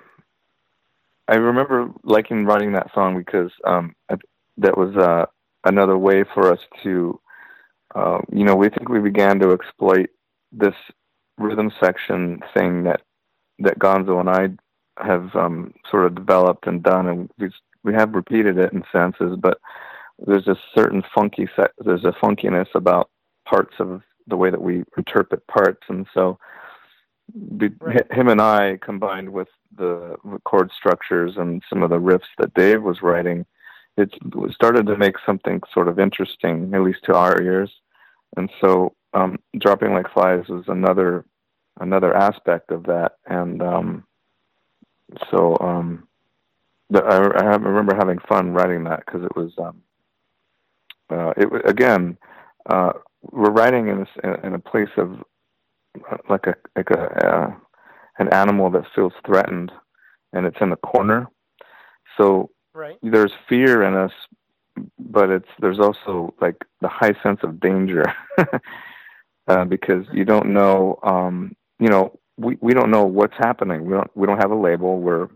i remember liking writing that song because um that was uh another way for us to uh, you know, we think we began to exploit this rhythm section thing that that Gonzo and I have um, sort of developed and done, and we we have repeated it in senses, but there's a certain funky set. There's a funkiness about parts of the way that we interpret parts, and so be, Right. him and I combined with the chord structures and some of the riffs that Dave was writing, it started to make something sort of interesting, at least to our ears. And so, um, dropping like flies was another another aspect of that. And um, so, um, the, I, I remember having fun writing that because it was um, uh, it again uh, we're writing in a, in a place of like a like a uh, an animal that feels threatened and it's in the corner. So Right. there's fear in us but it's there's also like the high sense of danger. [laughs] Uh, because you don't know um you know we we don't know what's happening. We don't we don't have a label. We're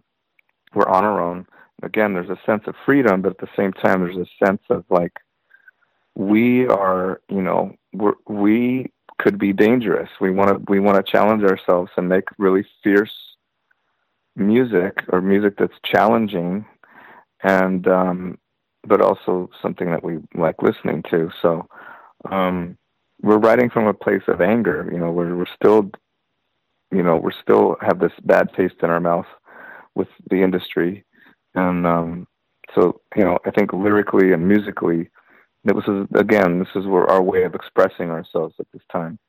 we're on our own. Again there's a sense of freedom but at the same time there's a sense of like we are you know we're, we could be dangerous. We want to we want to challenge ourselves and make really fierce music or music that's challenging and um but also something that we like listening to. So um we're writing from a place of anger you know we're we're still you know we're still have this bad taste in our mouth with the industry. And um so you know i think lyrically and musically this is again this is our way of expressing ourselves at this time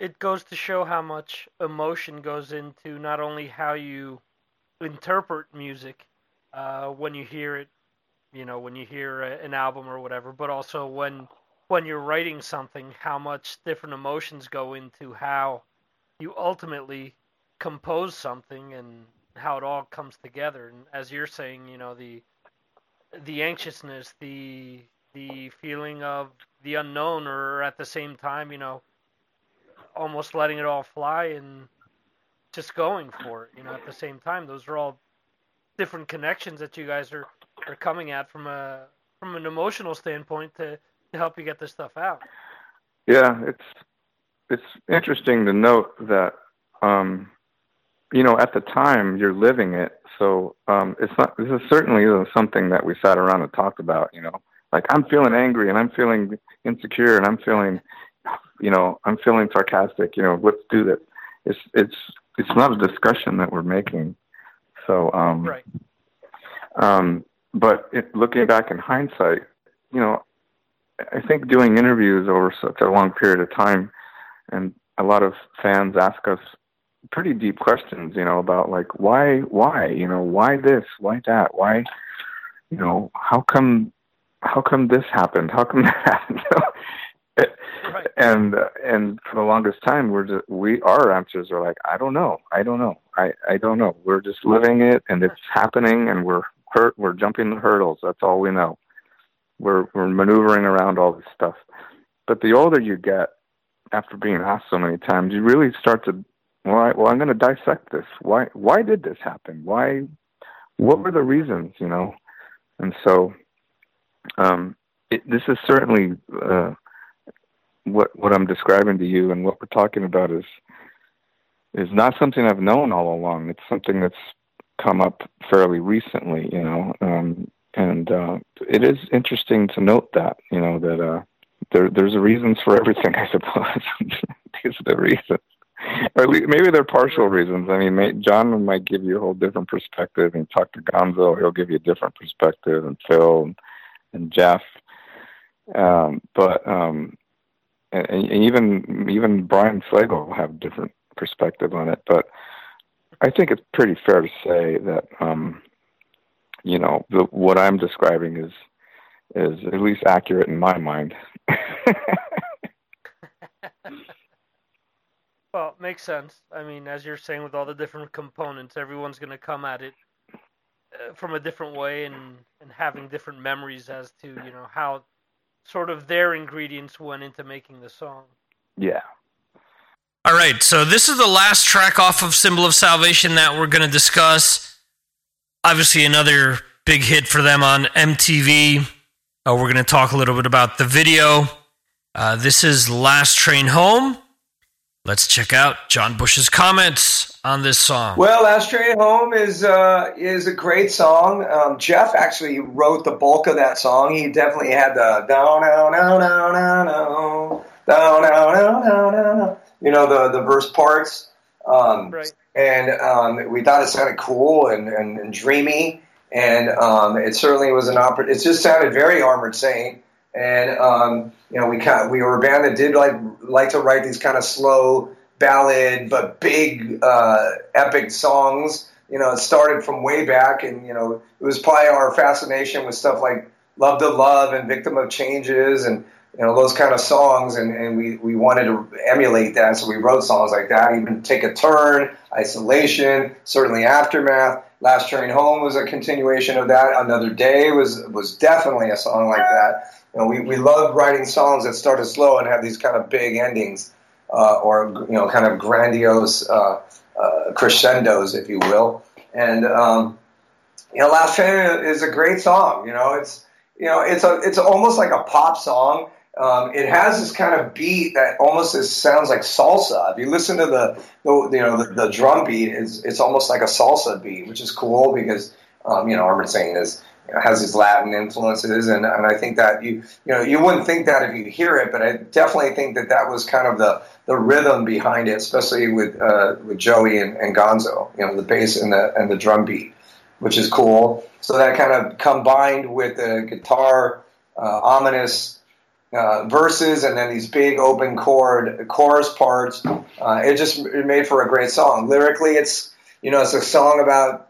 It goes to show how much emotion goes into not only how you interpret music uh, when you hear it, you know, when you hear a, an album or whatever, but also when when you're writing something, how much different emotions go into how you ultimately compose something and how it all comes together. And as you're saying, you know, the the anxiousness, the the feeling of the unknown, or at the same time, you know, almost letting it all fly and just going for it. You know, at the same time, those are all different connections that you guys are are coming at from a from an emotional standpoint to to help you get this stuff out. Yeah, it's it's interesting to note that um, you know at the time you're living it, so um, it's not. This is certainly isn't something that we sat around and talked about. You know, like I'm feeling angry and I'm feeling insecure and I'm feeling, you know, I'm feeling sarcastic. You know, let's do that. It's it's it's not a discussion that we're making. So um, Right. um, but it, looking back in hindsight, you know, I think doing interviews over such a long period of time, and a lot of fans ask us pretty deep questions, you know, about like why, why, you know, why this, why that, why, you know, how come, how come this happened, how come [laughs] that happened, know? and uh, and for the longest time we're just we our answers are like i don't know i don't know i i don't know. We're just living it and it's happening and we're hurt we're jumping the hurdles that's all we know. We're we're maneuvering around all this stuff. But the older you get after being asked so many times you really start to well, I, well i'm going to dissect this why why did this happen why what were the reasons you know and so um it, this is certainly uh what what I'm describing to you and what we're talking about is is not something I've known all along. It's something that's come up fairly recently, you know. Um, and uh, it is interesting to note that, you know, that uh, there there's reasons for everything, [laughs] I suppose. [laughs] These are the reasons. Or maybe they're partial reasons. I mean, may, John might give you a whole different perspective, and talk to Gonzo, he'll give you a different perspective, and Phil and, and Jeff. Um, but um, and, and even even Brian Slagel will have different perspective on it. But I think it's pretty fair to say that um, you know the, what I'm describing is is at least accurate in my mind. [laughs] Well, it makes sense. I mean, as you're saying, with all the different components, everyone's going to come at it uh, from a different way and and having different memories as to you know how sort of their ingredients went into making the song. yeah. All right, so this is the last track off of Symbol of Salvation that we're going to discuss. Obviously, another big hit for them on MTV. Uh, we're going to talk a little bit about the video Uh, this is Last Train Home. Let's check out John Bush's comments on this song. Well, Last Train Home is uh, is a great song. Um, Jeff actually wrote the bulk of that song. He definitely had the down, down, down, down, down, down, down, down, down, down, you know, the the verse parts. Um, right. And um, we thought it sounded cool and, and, and dreamy, and um, it certainly was an opera. It just sounded very Armored Saint, and um, you know, we kind of, we were a band that did like like to write these kind of slow ballad but big uh, epic songs. You know, it started from way back, and you know, it was probably our fascination with stuff like "Love to Love" and "Victim of Changes" and you know those kind of songs, and, and we, we wanted to emulate that, so we wrote songs like that. Even "Take a Turn," "Isolation," certainly "Aftermath." "Last Train Home" was a continuation of that. "Another Day" was was definitely a song like that. You know, we we love writing songs that started slow and have these kind of big endings, uh, or you know, kind of grandiose uh, uh, crescendos, if you will. And um, you know, "Last Train" is a great song. You know, it's you know, it's a it's almost like a pop song um, it has this kind of beat that almost is, sounds like salsa. If you listen to the, the you know the, the, drum beat, it's, it's almost like a salsa beat, which is cool because um, you know Armored Saint is has these Latin influences, and, and I think that you you know you wouldn't think that if you hear it, but I definitely think that that was kind of the the rhythm behind it, especially with uh, with Joey and, and Gonzo, you know the bass and the and the drum beat, which is cool. So that kind of combined with the guitar uh, ominous uh, verses and then these big open chord chorus parts. Uh, it just it made for a great song. Lyrically, it's you know it's a song about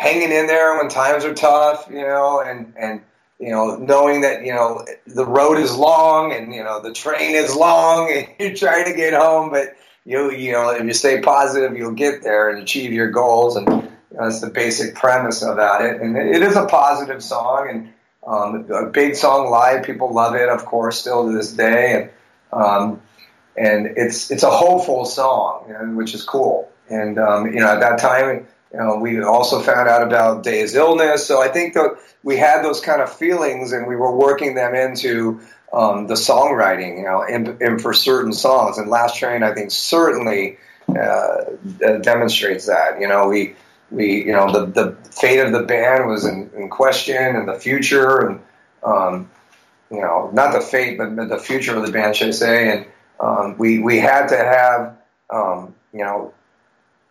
hanging in there when times are tough, you know, and and you know knowing that you know the road is long and you know the train is long and [laughs] you're trying to get home, but you you know if you stay positive, you'll get there and achieve your goals and. That's the basic premise about it, and it is a positive song, and um, a big song live, people love it, of course, still to this day, and um, and it's it's a hopeful song, you know, which is cool. And um, you know, at that time, you know, we also found out about Dave's illness, so I think that we had those kind of feelings, and we were working them into um, the songwriting, you know, and, and, for certain songs. And Last Train, I think, certainly uh, demonstrates that. You know, we we you know the the fate of the band was in, in question and the future and um, you know not the fate but, but the future of the band should I say and um, we we had to have um, you know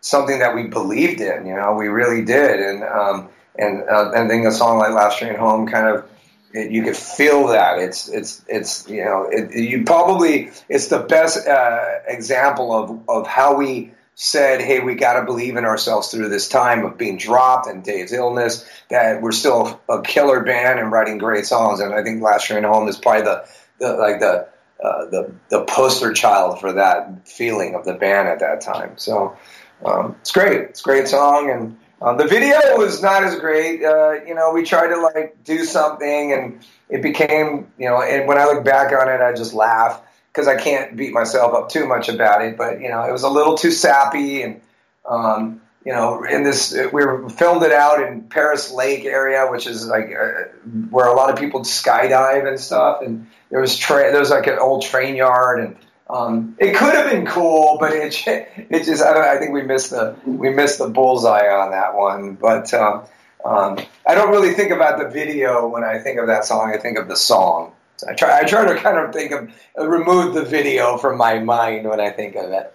something that we believed in you know we really did and um, and uh, and a song like Last Train Home kind of it, you could feel that it's it's it's you know it, you probably it's the best uh, example of of how we said, hey, we got to believe in ourselves through this time of being dropped and Dave's illness, that we're still a killer band and writing great songs. And I think Last Train Home is probably the, the like the, uh, the, the poster child for that feeling of the band at that time. So um, it's great. It's a great song. And uh, the video was not as great. Uh, you know, we tried to like do something and it became, you know, and when I look back on it, I just laugh because I can't beat myself up too much about it. But you know, it was a little too sappy, and um, you know, in this we filmed it out in Perris Lake area, which is like uh, where a lot of people skydive and stuff. And there was tra- there was like an old train yard, and um, it could have been cool, but it it just I, I, think we missed the we missed the bullseye on that one. But um, um, I don't really think about the video when I think of that song. I think of the song. I try I try to kind of think of uh, remove the video from my mind when I think of it.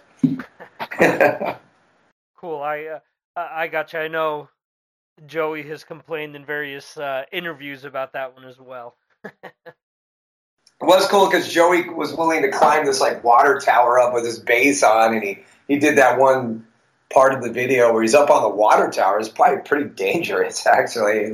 [laughs] cool. I uh, I got you. I know Joey has complained in various uh, interviews about that one as well. [laughs] it was cool because Joey was willing to climb this like water tower up with his bass on, and he he did that one part of the video where he's up on the water tower. It's probably pretty dangerous [laughs] actually,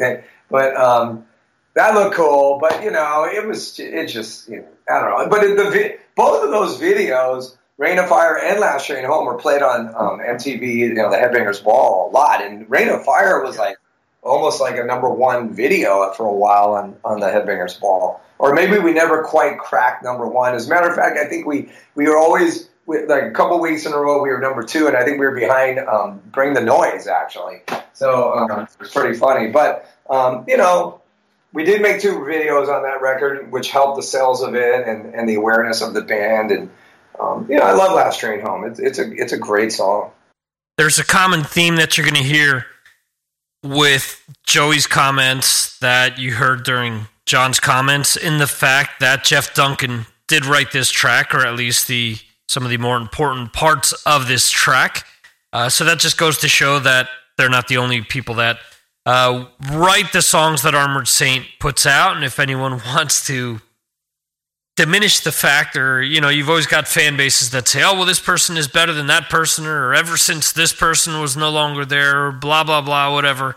but um, that looked cool, but you know, it was it just you know, I don't know. But the both of those videos, Reign of Fire and Last Train Home, were played on um, MTV, you know, the Headbangers Ball a lot, and Reign of Fire was like almost like a number one video for a while on on the Headbangers Ball, or maybe we never quite cracked number one. As a matter of fact, I think we we were always like a couple weeks in a row we were number two, and I think we were behind um, Bring the Noise actually. So um, it was pretty funny, but um, you know we did make two videos on that record, which helped the sales of it and, and the awareness of the band. And um, you know, I love Last Train Home. It's it's a it's a great song. There's a common theme that you're going to hear with Joey's comments that you heard during John's comments in the fact that Jeff Duncan did write this track, or at least the some of the more important parts of this track. Uh, so that just goes to show that they're not the only people that uh, write the songs that Armored Saint puts out. And if anyone [laughs] wants to diminish the fact, or, you know, you've always got fan bases that say, oh, well, this person is better than that person, or ever since this person was no longer there, or blah, blah, blah, whatever.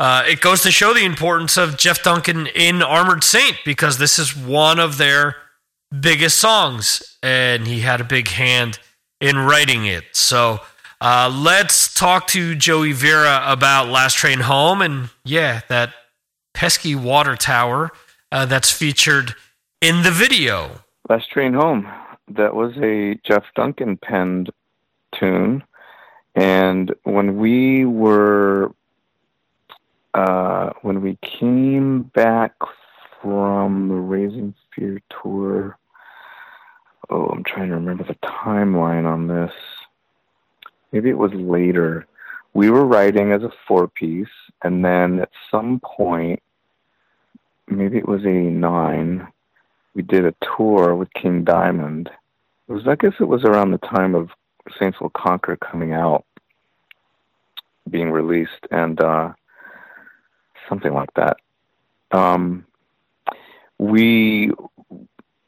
Uh, it goes to show the importance of Jeff Duncan in Armored Saint because this is one of their biggest songs, and he had a big hand in writing it. So, uh, let's talk to Joey Vera about Last Train Home and, yeah, that pesky water tower uh, that's featured in the video. Last Train Home. That was a Jeff Duncan penned tune. And when we were, uh, when we came back from the Raising Fear tour, oh, I'm trying to remember the timeline on this maybe it was later. We were writing as a four piece, and then at some point, maybe it was '89, we did a tour with King Diamond. It was, I guess, it was around the time of Saints Will Conquer coming out, being released, and uh, something like that. Um, we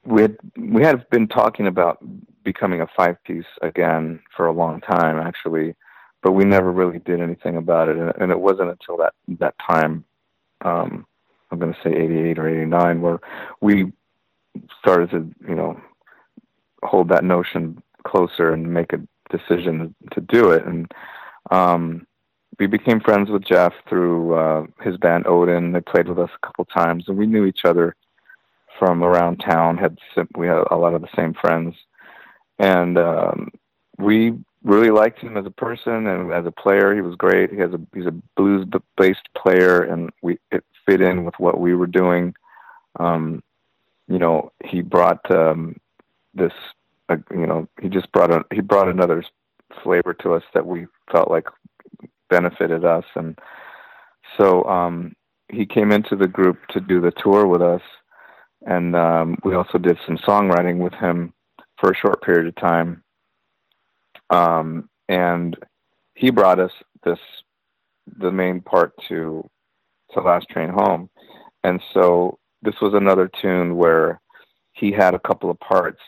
we had we had been talking about becoming a five piece again for a long time actually but we never really did anything about it and, and it wasn't until that that time um i'm going to say 88 or 89 where we started to you know hold that notion closer and make a decision to do it and um we became friends with Jeff through uh, his band Odin. They played with us a couple times, and we knew each other from around town. Had we had a lot of the same friends, and um, we really liked him as a person and as a player. He was great. He has a he's a blues based player, and we it fit in with what we were doing. Um, you know, he brought um, this. Uh, you know, he just brought a he brought another flavor to us that we felt like benefited us, and so um, he came into the group to do the tour with us, and um, we also did some songwriting with him for a short period of time. Um, and he brought us this, the main part to, to Last Train Home. And so this was another tune where he had a couple of parts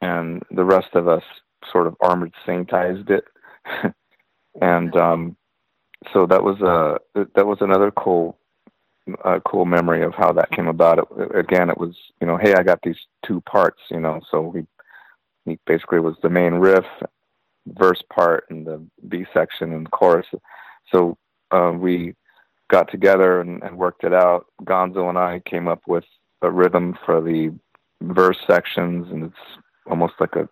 and the rest of us sort of armored saintized it. [laughs] and, um, so that was a, that was another cool a cool memory of how that came about. It, again, it was you know, hey, I got these two parts, you know, so we he basically was the main riff, verse part, and the B section and chorus. So uh, we got together and, and worked it out. Gonzo and I came up with a rhythm for the verse sections, and it's almost like a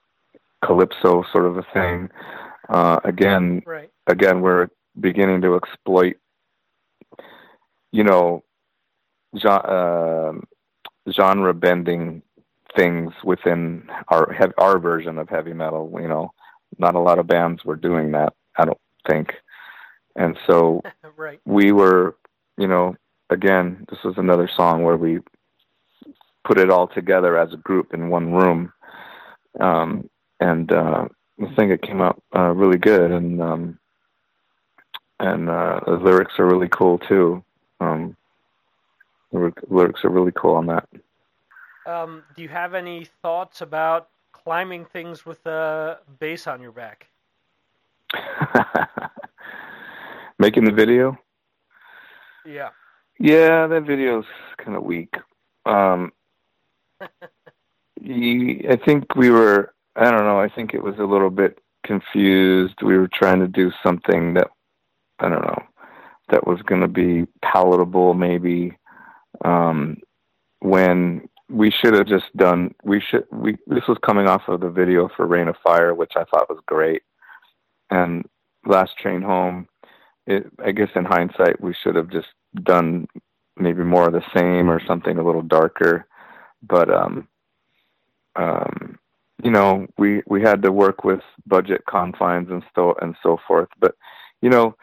calypso sort of a thing. Uh, again, right. again, we're beginning to exploit, you know, genre, uh, genre bending things within our our version of heavy metal. You know, not a lot of bands were doing that. I don't think, and so [laughs] right. we were. You know, again, this was another song where we put it all together as a group in one room, um, and uh, I think it came out uh, really good, and um, and uh, the lyrics are really cool too. Um, the lyrics are really cool on that. Um, do you have any thoughts about climbing things with a bass on your back? [laughs] Making the video? Yeah. Yeah, that video's kind of weak. Um, [laughs] you, I think we were, I don't know, I think it was a little bit confused. We were trying to do something that, I don't know, that was going to be palatable maybe. Um, when we should have just done we should we this was coming off of the video for Reign of Fire, which I thought was great. And Last Train Home, it, I guess in hindsight we should have just done maybe more of the same or something a little darker. But um, um, you know, we we had to work with budget confines and so and so forth. But you know,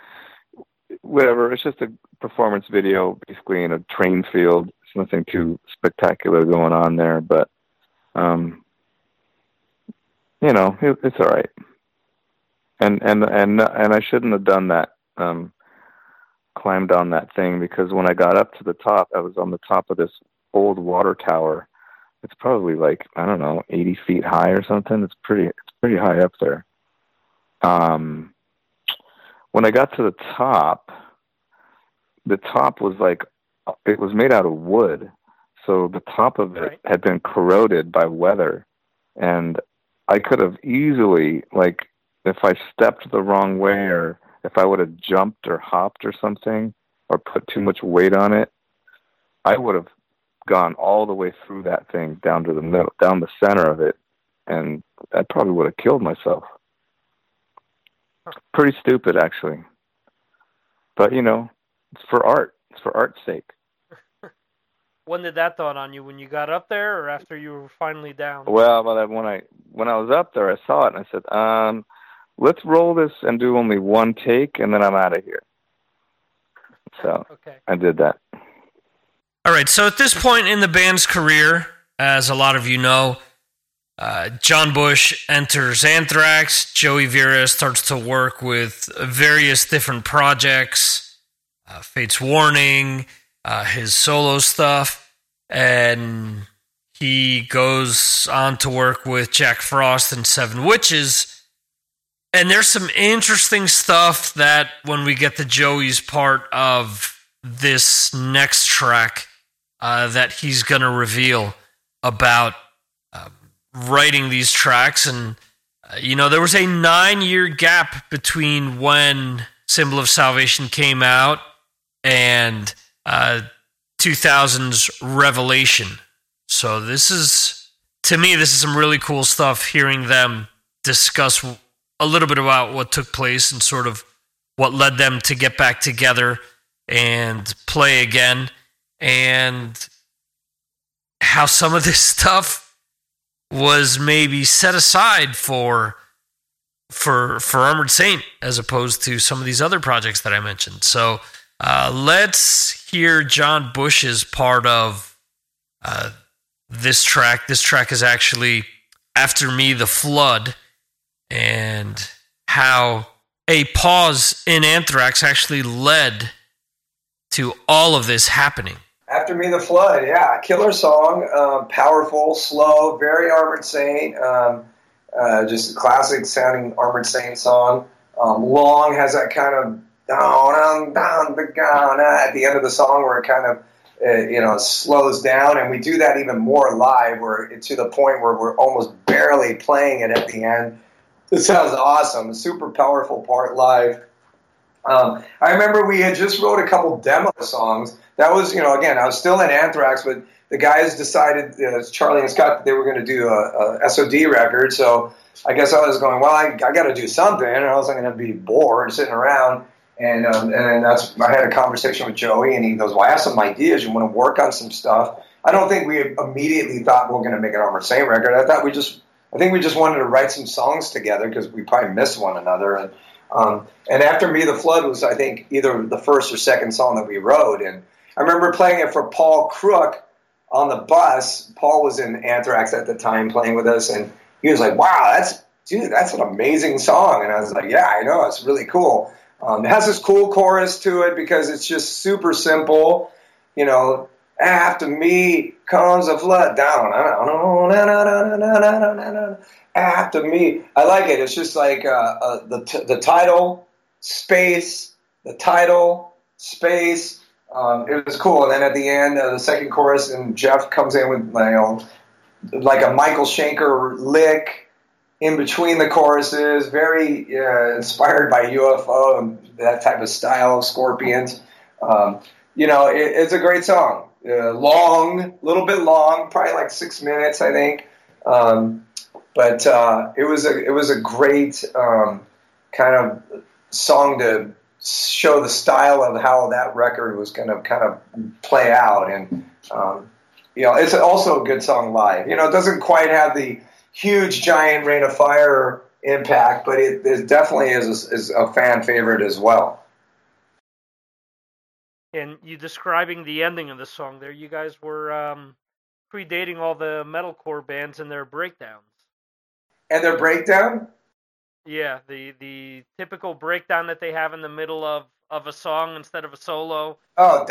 whatever. It's just a performance video, basically in a train field. It's nothing too spectacular going on there, but um, you know, it, it's all right. And and and and I shouldn't have done that. Um, climbed on that thing because when I got up to the top, I was on the top of this old water tower. It's probably like I don't know, 80 feet high or something. It's pretty, it's pretty high up there. Um, when I got to the top, the top was like it was made out of wood, so the top of it right. had been corroded by weather, and I could have easily like if I stepped the wrong way or if I would have jumped or hopped or something or put too much weight on it, I would have gone all the way through that thing down to the middle, down the center of it, and I probably would have killed myself. Pretty stupid, actually. But you know, it's for art. It's for art's sake. [laughs] when did that dawn on you? When you got up there, or after you were finally down? Well, when I when I was up there, I saw it and I said, um, let's roll this and do only one take, and then I'm out of here. So okay. I did that. All right. So at this point in the band's career, as a lot of you know, uh, John Bush enters Anthrax. Joey Vera starts to work with various different projects, uh, Fates Warning, uh, his solo stuff, and he goes on to work with Jack Frost and Seven Witches and there's some interesting stuff that when we get to Joey's part of this next track uh, that he's going to reveal about uh, writing these tracks. And, uh, you know, there was a nine year gap between when Symbol of Salvation came out and 2000's uh, Revelation. So this is, to me, this is some really cool stuff hearing them discuss a little bit about what took place and sort of what led them to get back together and play again and how some of this [laughs] stuff was maybe set aside for for for Armored Saint as opposed to some of these other projects that I mentioned. So uh, let's hear John Bush's part of uh, this track. This track is actually "After Me the Flood." And how a pause in Anthrax actually led to all of this happening. After Me the Flood, yeah, killer song, um, powerful, slow, very Armored Saint, um, uh, just a classic sounding Armored Saint song. Um, long has that kind of down, down, down at the end of the song where it kind of uh, you know slows down, and we do that even more live, where to the point where we're almost barely playing it at the end it sounds awesome. Super powerful part live. Um, I remember we had just wrote a couple demo songs. That was, you know, again, I was still in Anthrax, but the guys decided, Charlie and Scott, that they were going to do a, a, SOD record. So I guess I was going, well, I, I got to do something, or else I'm going to be bored sitting around. And um, and that's I had a conversation with Joey, and he goes, "Well, I have some ideas. You want to work on some stuff?" I don't think we immediately thought we are going to make an Armored Saint record. I thought we just I think we just wanted to write some songs together because we probably miss one another. And um, and after me, the flood was I think either the first or second song that we wrote. And I remember playing it for Paul Crook on the bus. Paul was in Anthrax at the time playing with us, and he was like, "Wow, that's dude, that's an amazing song." And I was like, "Yeah, I know, it's really cool." Um, it has this cool chorus to it because it's just super simple. You know, after me comes a flood down. After me, I like it. It's just like uh, uh, the t- the title space, the title space. Um, it was cool. And then at the end, uh, the second chorus, and Jeff comes in with you know, like a Michael Schenker lick in between the choruses, very uh, inspired by UFO and that type of style of Scorpions. Um, you know, it, it's a great song uh, long, a little bit long, probably like six minutes, I think. Um, but uh, it was a it was a great um, kind of song to show the style of how that record was going to kind of play out. And um, you know, it's also a good song live. You know, it doesn't quite have the huge giant Reign of Fire impact, but it, it definitely is, is a fan favorite as well. And you describing the ending of the song there, you guys were um, predating all the metalcore bands and their breakdowns. And their breakdown? Yeah, the the typical breakdown that they have in the middle of of a song instead of a solo. Oh,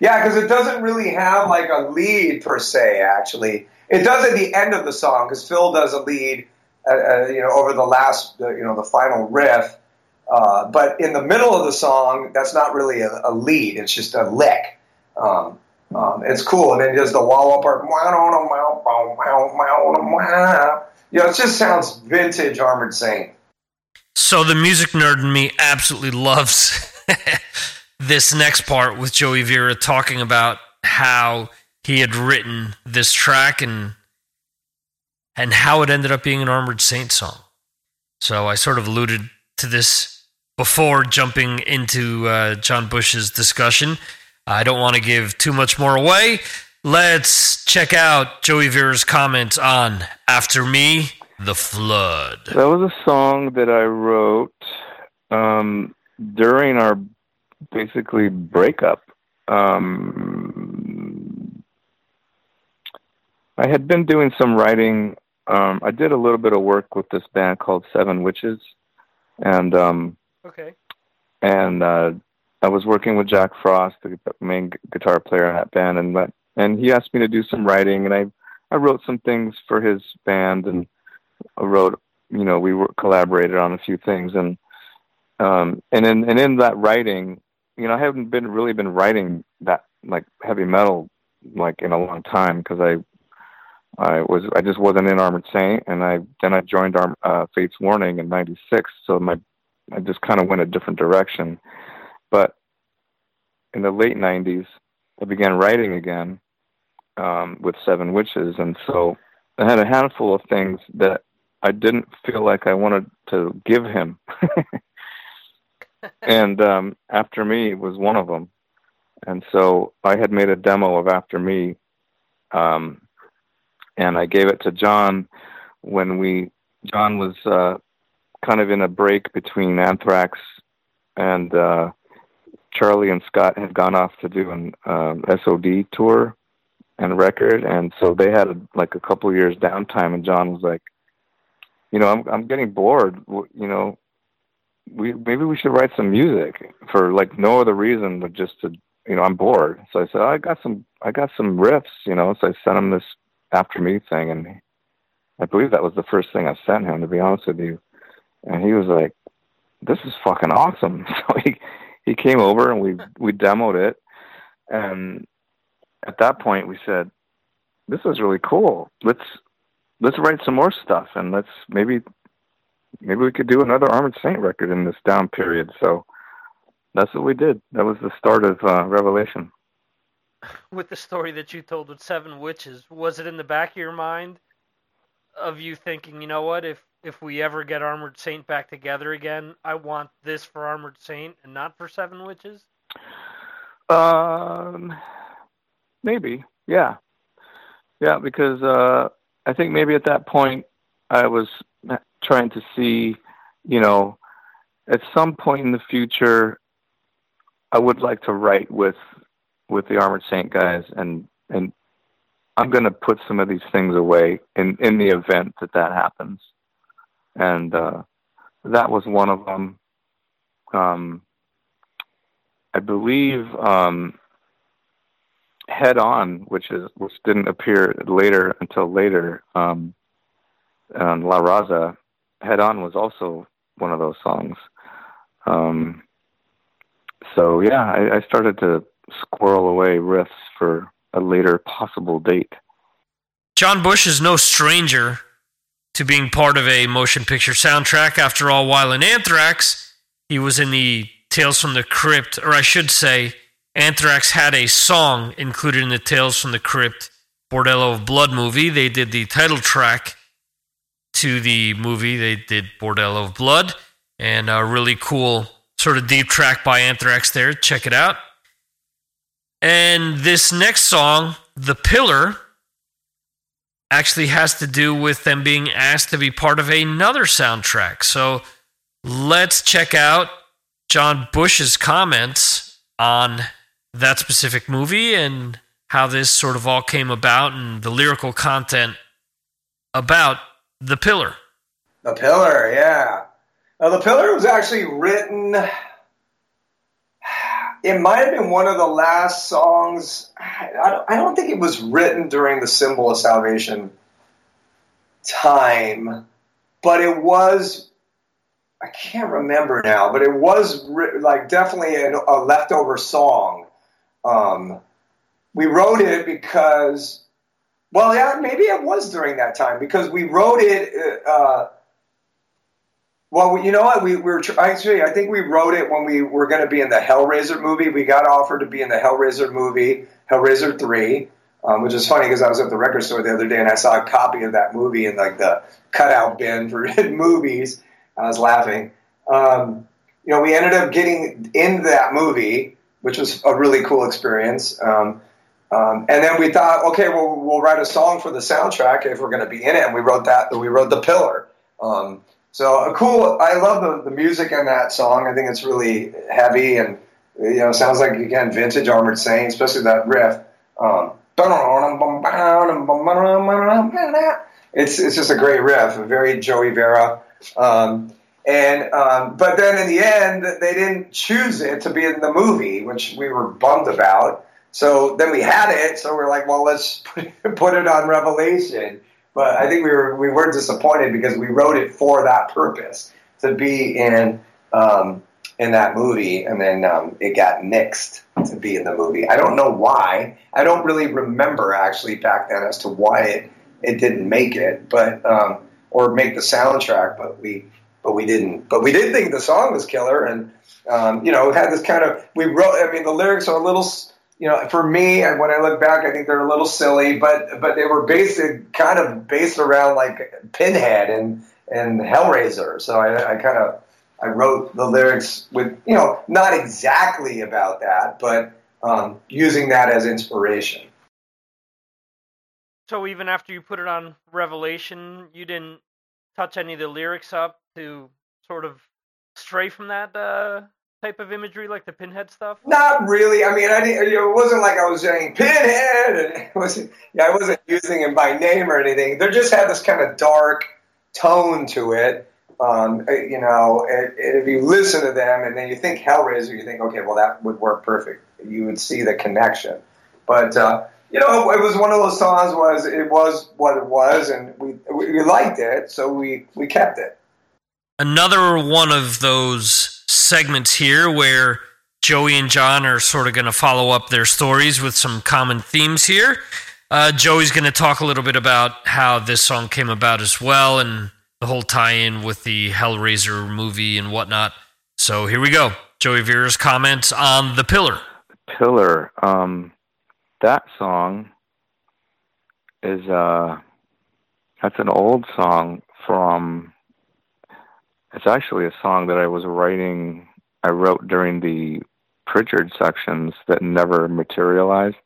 yeah, because it doesn't really have like a lead per se. Actually, it does at the end of the song because Phil does a lead, uh, uh, you know, over the last, uh, you know, the final riff. Uh, but in the middle of the song, that's not really a, a lead; it's just a lick. Um, um, it's cool, and then just the wah wah part. You know, it just sounds vintage Armored Saint. So the music nerd in me absolutely loves [laughs] this next part with Joey Vera talking about how he had written this track and and how it ended up being an Armored Saint song. So I sort of alluded to this before jumping into uh, John Bush's discussion. I don't want to give too much more away. Let's check out Joey Vera's comments on After Me the Flood. That was a song that I wrote um, during our basically breakup. Um, I had been doing some writing. Um, I did a little bit of work with this band called Seven Witches, and um, okay, and uh, I was working with Jack Frost, the main guitar player in that band, and and he asked me to do some writing, and I I wrote some things for his band and I wrote, you know, we were collaborated on a few things, and um, and in and in that writing, you know, I haven't been really been writing that like heavy metal like in a long time because I I was I just wasn't in Armored Saint, and I then I joined Arm, uh, Fates Warning in '96, so my I just kind of went a different direction. But in the late '90s, I began writing again um, with Seven Witches, and so I had a handful of things that I didn't feel like I wanted to give him. [laughs] and um, After Me was one of them. And so I had made a demo of After Me, um, and I gave it to John when we. John was uh, kind of in a break between Anthrax and uh, Charlie and Scott had gone off to do an um, SOD tour and record, and so they had a, like a couple years downtime. And John was like, you know, I'm I'm getting bored. You know, we maybe we should write some music for like no other reason but just to you know I'm bored. So I said I got some I got some riffs. You know, so I sent him this after me thing, and I believe that was the first thing I sent him. To be honest with you, and he was like, "This is fucking awesome." [laughs] So he he came over and we we demoed it, and at that point we said, "This is really cool. Let's let's write some more stuff and let's maybe maybe we could do another Armored Saint record in this down period. So that's what we did. That was the start of uh, Revelation. [laughs] With the story that you told with Seven Witches, was it in the back of your mind of you thinking, you know what, if if we ever get Armored Saint back together again, I want this for Armored Saint and not for Seven Witches? Um, maybe, yeah, yeah, because uh, I think maybe at that point I was trying to see, you know, at some point in the future, I would like to write with with the Armored Saint guys, and and I'm going to put some of these things away in in the event that that happens, and uh, that was one of them. Um, I believe um, Head On, which is which didn't appear later until later. Um, and La Raza, Head On was also one of those songs. Um, so yeah, I, I started to squirrel away riffs for a later possible date. John Bush is no stranger to being part of a motion picture soundtrack. After all, while in Anthrax, he was in the Tales from the Crypt, or I should say, Anthrax had a song included in the Tales from the Crypt Bordello of Blood movie. They did the title track to the movie. They did Bordello of Blood, and a really cool sort of deep track by Anthrax there. Check it out. And this next song, The Pillar, actually has to do with them being asked to be part of another soundtrack. So let's check out John Bush's comments on that specific movie and how this sort of all came about and the lyrical content about The Pillar. The Pillar, yeah. Now, The Pillar was actually written. It might have been one of the last songs. I don't, think it was written during the Symbol of Salvation time, but it was. I can't remember now, but it was like definitely a, a leftover song. Um, we wrote it because, well, yeah, maybe it was during that time because we wrote it. Uh, well, you know what? We, we were actually, I think we wrote it when we were going to be in the Hellraiser movie. We got offered to be in the Hellraiser movie, Hellraiser 3, um, which is funny because I was at the record store the other day and I saw a copy of that movie in like the cutout bin for [laughs] movies. I was laughing. Um, you know, we ended up getting in that movie, which was a really cool experience. Um, um, and then we thought, okay, well, we'll write a song for the soundtrack if we're going to be in it. And we wrote that. We wrote the Pillar. Um, so a cool. I love the, the music in that song. I think it's really heavy and you know sounds like again vintage Armored Saint, especially that riff. Um, it's it's just a great riff, a very Joey Vera. Um, and um, but then in the end, they didn't choose it to be in the movie, which we were bummed about. So then we had it, so we're like, well, let's [laughs] put it on Revelation. But I think we were we were disappointed because we wrote it for that purpose to be in um, in that movie, and then um, it got nixed to be in the movie. I don't know why. I don't really remember actually back then as to why it it didn't make it, but um, or make the soundtrack. But we but we didn't. But we did think the song was killer, and um, you know had this kind of we wrote. I mean, the lyrics are a little you know, for me, and when I look back, I think they're a little silly, but but they were based kind of based around like Pinhead and and Hellraiser. So I, I kind of I wrote the lyrics with you know not exactly about that, but um, using that as inspiration. So even after you put it on Revelation, you didn't touch any of the lyrics up to sort of stray from that uh, type of imagery, like the pinhead stuff? Not really. I mean, I didn't, it wasn't like I was saying pinhead, and it wasn't. Yeah, I wasn't using him by name or anything. They just had this kind of dark tone to it. Um, uh, you know, if you listen to them and then you think Hellraiser, you think, okay, well, that would work perfect. You would see the connection. But uh, you know, it was one of those songs. Was it was what it was, and we we liked it, so we we kept it. Another one of those segments here where Joey and John are sort of going to follow up their stories with some common themes here. Uh, Joey's going to talk a little bit about how this song came about as well and the whole tie in with the Hellraiser movie and whatnot. So here we go. Joey Vera's comments on The Pillar. Pillar. Um, that song is, uh, that's an old song from it's actually a song that I was writing, I wrote during the Prichard sections that never materialized.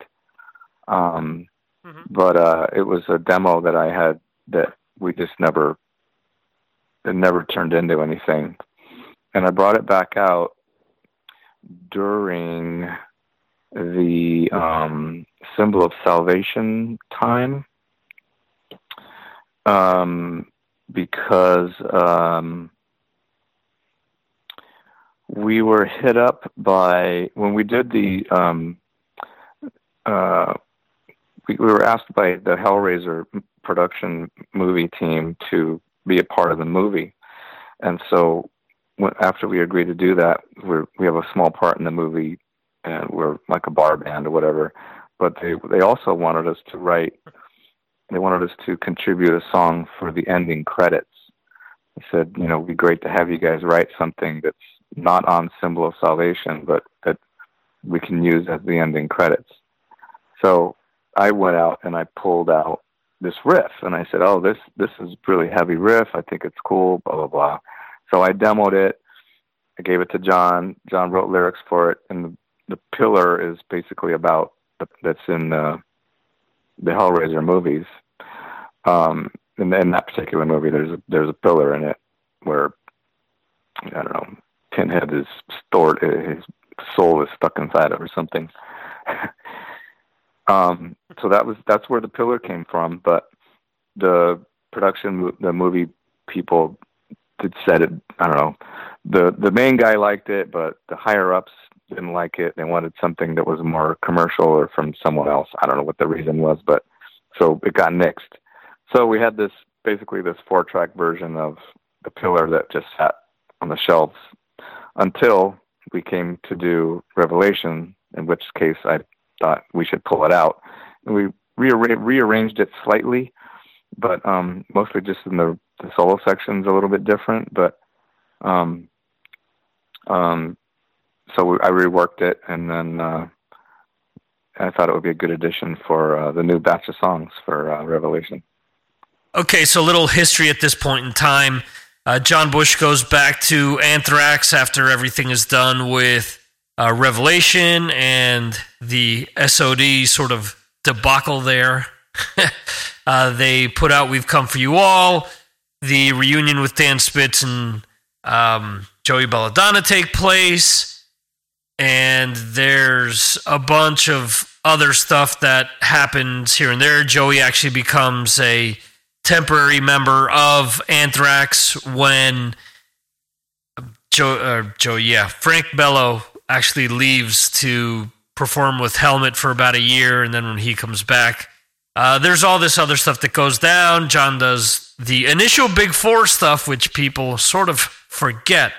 Um, mm-hmm. But uh, it was a demo that I had that we just never, it never turned into anything. And I brought it back out during the um, symbol of salvation time um, because um, we were hit up by when we did the um, uh, we, we were asked by the Hellraiser production movie team to be a part of the movie, and so when, after we agreed to do that, we we have a small part in the movie, and we're like a bar band or whatever. But they they also wanted us to write. They wanted us to contribute a song for the ending credits. They said, you know, it'd be great to have you guys write something that's not on symbol of salvation, but that we can use as the ending credits. So I went out and I pulled out this riff and I said, "Oh, this this is really heavy riff. I think it's cool." Blah blah blah. So I demoed it. I gave it to John. John wrote lyrics for it, and the, the pillar is basically about the, that's in the the Hellraiser movies. Um, in, in that particular movie, there's a there's a pillar in it where I don't know, Pinhead is stored, his soul is stuck inside it or something. [laughs] um, so that was that's where the pillar came from. But the production, the movie people said it. I don't know. The the main guy liked it, but the higher ups didn't like it. They wanted something that was more commercial or from someone else. I don't know what the reason was, but so it got nixed. So we had this basically this four track version of the pillar that just sat on the shelves until we came to do Revelation, in which case I thought we should pull it out. And we rearra- rearranged it slightly, but um, mostly just in the, the solo sections a little bit different. But um, um, so I reworked it, and then uh, I thought it would be a good addition for uh, the new batch of songs for uh, Revelation. Okay, so a little history at this point in time. Uh, John Bush goes back to Anthrax after everything is done with uh, Revelation and the SOD sort of debacle there. [laughs] uh, they put out We've Come For You All. The reunion with Dan Spitz and um, Joey Belladonna take place. And there's a bunch of other stuff that happens here and there. Joey actually becomes a temporary member of Anthrax when Joe, uh, Joe, yeah, Frank Bello actually leaves to perform with Helmet for about a year, and then when he comes back, uh, there's all this other stuff that goes down. John does the initial Big Four stuff, which people sort of forget,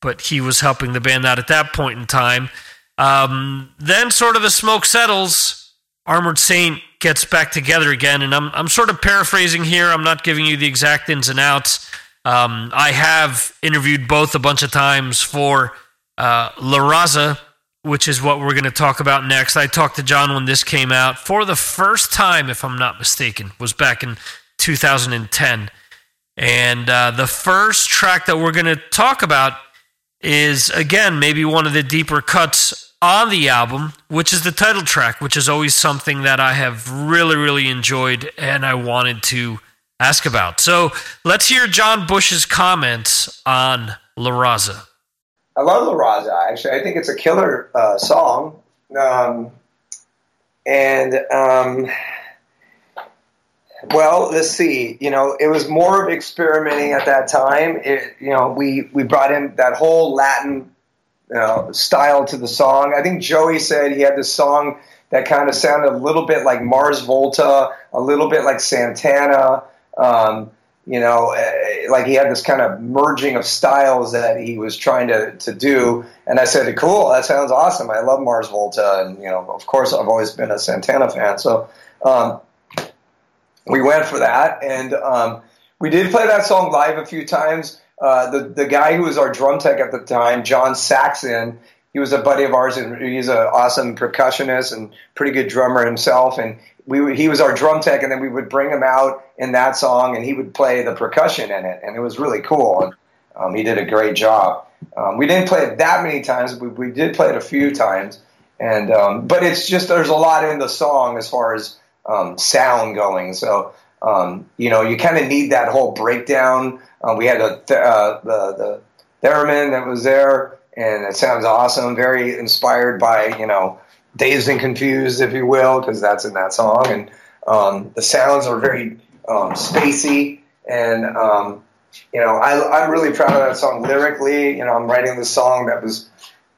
but he was helping the band out at that point in time. Um, then, sort of, the smoke settles. Armored Saint gets back together again, and I'm I'm sort of paraphrasing here. I'm not giving you the exact ins and outs. Um, I have interviewed both a bunch of times for uh, La Raza, which is what we're going to talk about next. I talked to John when this came out for the first time, if I'm not mistaken, was back in 2010. And uh, the first track that we're going to talk about is, again, maybe one of the deeper cuts on the album, which is the title track, which is always something that I have really, really enjoyed and I wanted to ask about. So let's hear John Bush's comments on La Raza. I love La Raza, actually. I think it's a killer uh, song. Um, and, um, well, let's see. You know, it was more of experimenting at that time. It, you know, we, we brought in that whole Latin uh, style to the song. I think Joey said he had this song that kind of sounded a little bit like Mars Volta, a little bit like Santana. Um, you know, uh, like he had this kind of merging of styles that he was trying to, to do. And I said, cool, that sounds awesome. I love Mars Volta. And, you know, of course, I've always been a Santana fan. So um, we went for that. And um, we did play that song live a few times. Uh, the the guy who was our drum tech at the time, John Saxon, he was a buddy of ours, and he's an awesome percussionist and pretty good drummer himself. And we he was our drum tech, and then we would bring him out in that song, and he would play the percussion in it, and it was really cool. And um, he did a great job. Um, we didn't play it that many times, but we, we did play it a few times. And um, but it's just there's a lot in the song as far as um, sound going. So um, you know, you kind of need that whole breakdown. Uh, we had a th- uh, the the theremin that was there, and it sounds awesome. Very inspired by you know, dazed and confused, if you will, because that's in that song. And um, the sounds are very um, spacey, and um, you know, I, I'm really proud of that song lyrically. You know, I'm writing this song that was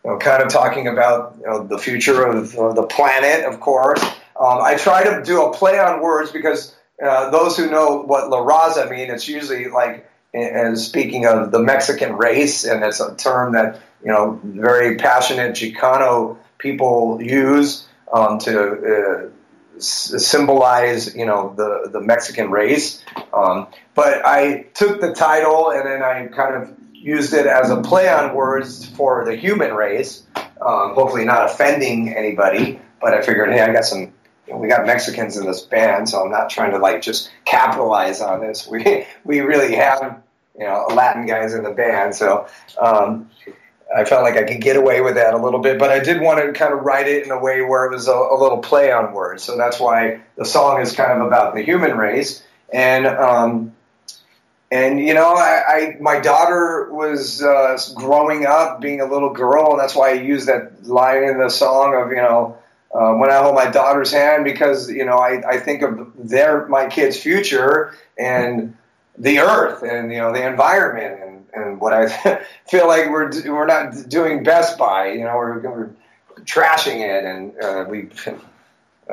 you know, kind of talking about you know, the future of, of the planet, of course. Um, I try to do a play on words because uh, those who know what La Raza mean, it's usually like, and speaking of the Mexican race, and it's a term that you know very passionate Chicano people use um, to uh, s- symbolize you know the the Mexican race. Um, but I took the title and then I kind of used it as a play on words for the human race. Um, hopefully, not offending anybody, but I figured, hey, I got some you know, we got Mexicans in this band, so I'm not trying to like just capitalize on this. We [laughs] we really have you know Latin guys in the band, so um, I felt like I could get away with that a little bit. But I did want to kind of write it in a way where it was a, a little play on words. So that's why the song is kind of about the human race and. Um, and you know, I, I my daughter was uh, growing up, being a little girl, and that's why I used that line in the song of you know, uh, when I hold my daughter's hand, because you know, I, I think of their my kids' future and the earth and you know the environment and, and what I [laughs] feel like we're we're not doing best by. You know, we're, we're trashing it, and uh, we. [laughs]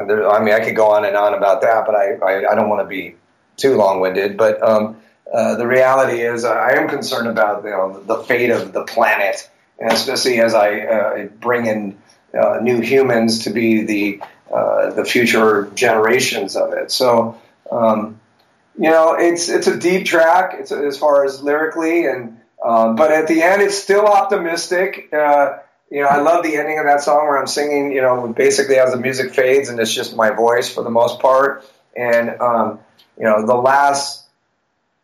There, I mean, I could go on and on about that, but I I, I don't want to be too long winded, but. Um, uh, the reality is, I am concerned about you know, the fate of the planet, and especially as I uh, bring in uh, new humans to be the uh, the future generations of it. So, um, you know, it's it's a deep track. It's as far as lyrically, and um, but at the end, it's still optimistic. you know, I love the ending of that song where I'm singing. You know, basically as the music fades, and it's just my voice for the most part. And um, you know, the last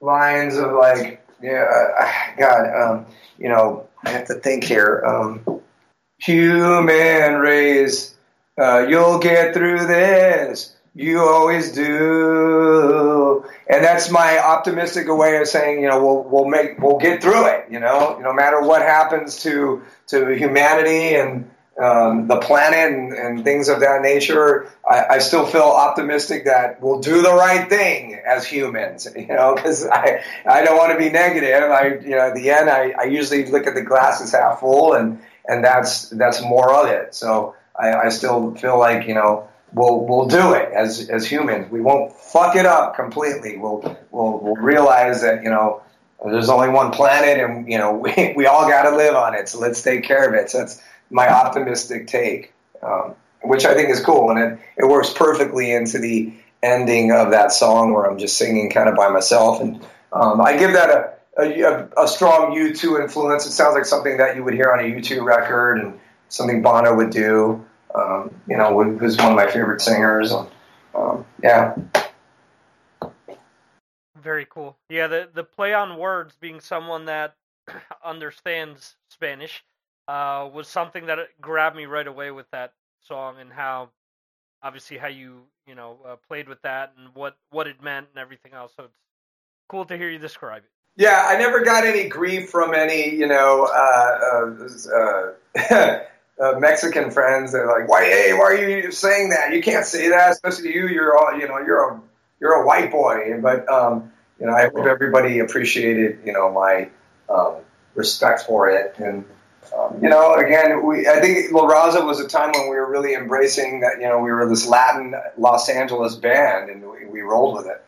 lines of like, yeah, uh, God, um, you know, I have to think here. Um, human race, uh, you'll get through this. You always do, and that's my optimistic way of saying, you know, we'll we'll make we'll get through it. You know, no matter what happens to to humanity and um, the planet and, and, things of that nature, I, I, still feel optimistic that we'll do the right thing as humans. [laughs] You know, because I I don't want to be negative. I you know at the end I, I usually look at the glass as half full, and and that's that's more of it. So I, I still feel like you know we'll we'll do it as as humans. We won't fuck it up completely. We'll we'll, we'll realize that you know there's only one planet, and you know [laughs] we we all got to live on it. So let's take care of it. So that's my optimistic take, um, which I think is cool, and it, it works perfectly into the ending of that song where I'm just singing kind of by myself, and um, I give that a, a, a strong U2 influence. It sounds like something that you would hear on a U2 record, and something Bono would do. Um, you know, who's one of my favorite singers. Um, yeah. Very cool. Yeah, the the play on words being someone that [clears throat] understands Spanish uh, was something that grabbed me right away with that song and how obviously how you you know uh, played with that and what what it meant and everything else. So it's cool to hear you describe it. Yeah, I never got any grief from any you know uh, uh, uh, [laughs] uh Mexican friends. They're like, "Why? Hey, why are you saying that? You can't say that, especially you. You're all you know. You're a you're a white boy." But um, you know, I hope everybody appreciated you know my um, respect for it and um, you know, again, we I think La Raza was a time when we were really embracing that. You know, we were this Latin Los Angeles band, and we, we rolled with it.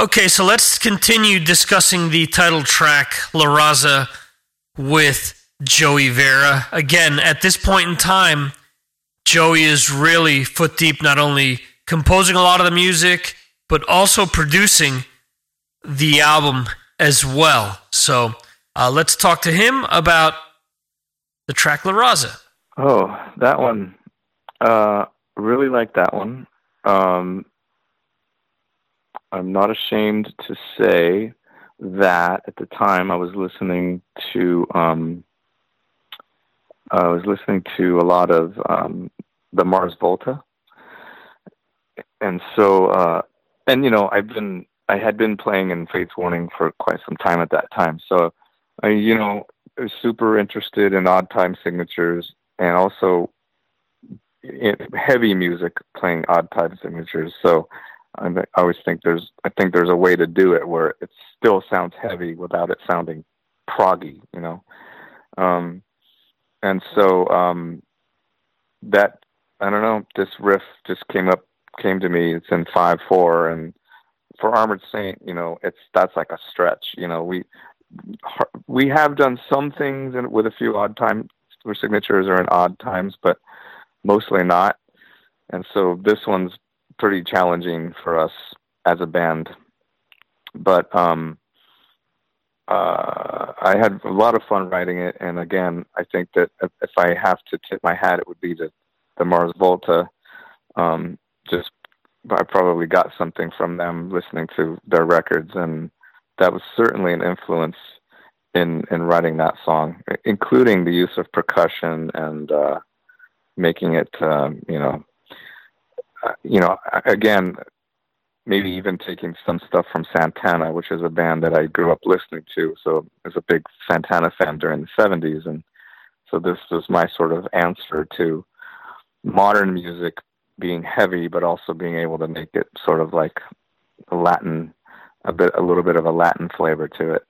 Okay, so let's continue discussing the title track La Raza with Joey Vera. Again, at this point in time, Joey is really foot deep, not only composing a lot of the music, but also producing the album as well. So uh, let's talk to him about the track La Raza. Oh, that one. Uh, really like that one. Um, I'm not ashamed to say that at the time I was listening to um, I was listening to a lot of um, the Mars Volta, and so uh, and you know I've been I had been playing in Fates Warning for quite some time at that time, so I you know super interested in odd time signatures and also heavy music playing odd time signatures. So I, always think there's I think there's a way to do it where it still sounds heavy without it sounding proggy, you know. Um, and so um, that I don't know, this riff just came up came to me. It's in five four, and for Armored Saint, you know, it's that's like a stretch. You know, we we have done some things in, with a few odd time where signatures are in odd times, but mostly not. And so this one's pretty challenging for us as a band. But um, uh, I had a lot of fun writing it, and again, I think that if I have to tip my hat, it would be to the Mars Volta. Um, just I probably got something from them listening to their records, and that was certainly an influence in in writing that song, including the use of percussion and uh, making it, um, you know, Uh, you know, again, maybe even taking some stuff from Santana, which is a band that I grew up listening to. So I was a big Santana fan during the '70s, and so this was my sort of answer to modern music being heavy, but also being able to make it sort of like Latin, a bit, a little bit of a Latin flavor to it.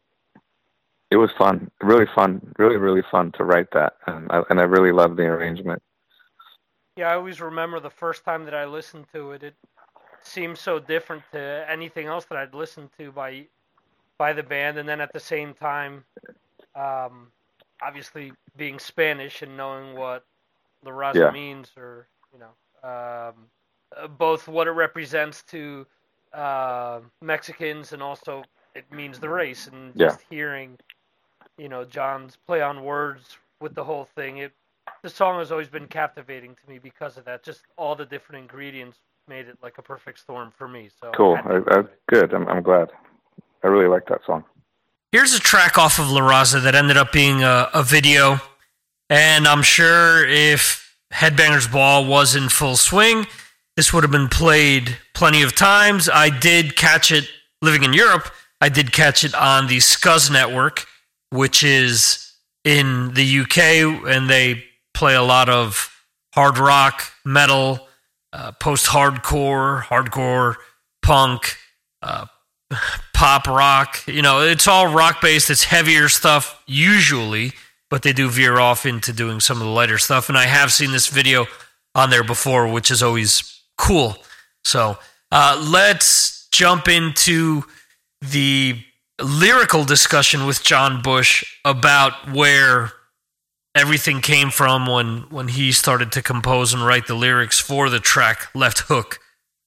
It was fun, really fun, really, really fun to write that, and I, and I really loved the arrangement. Yeah, I always remember the first time that I listened to it. It seemed so different to anything else that I'd listened to by by the band, and then at the same time, um, obviously being Spanish and knowing what La Raza Yeah. means, or you know, um, both what it represents to uh, Mexicans and also it means the race, and Yeah. just hearing, you know, John's play on words with the whole thing. It the song has always been captivating to me because of that. Just all the different ingredients made it like a perfect storm for me. So Cool, I, I, good. I'm, I'm glad. I really like that song. Here's a track off of La Raza that ended up being a, a video. And I'm sure if Headbangers Ball was in full swing, this would have been played plenty of times. I did catch it living in Europe. I did catch it on the Scuzz Network, which is in the UK, and they play a lot of hard rock, metal, uh, post hardcore, hardcore, punk, uh, [laughs] pop rock. You know, it's all rock based. It's heavier stuff usually, but they do veer off into doing some of the lighter stuff. And I have seen this video on there before, which is always cool. So uh, let's jump into the lyrical discussion with John Bush about where everything came from when when he started to compose and write the lyrics for the track Left Hook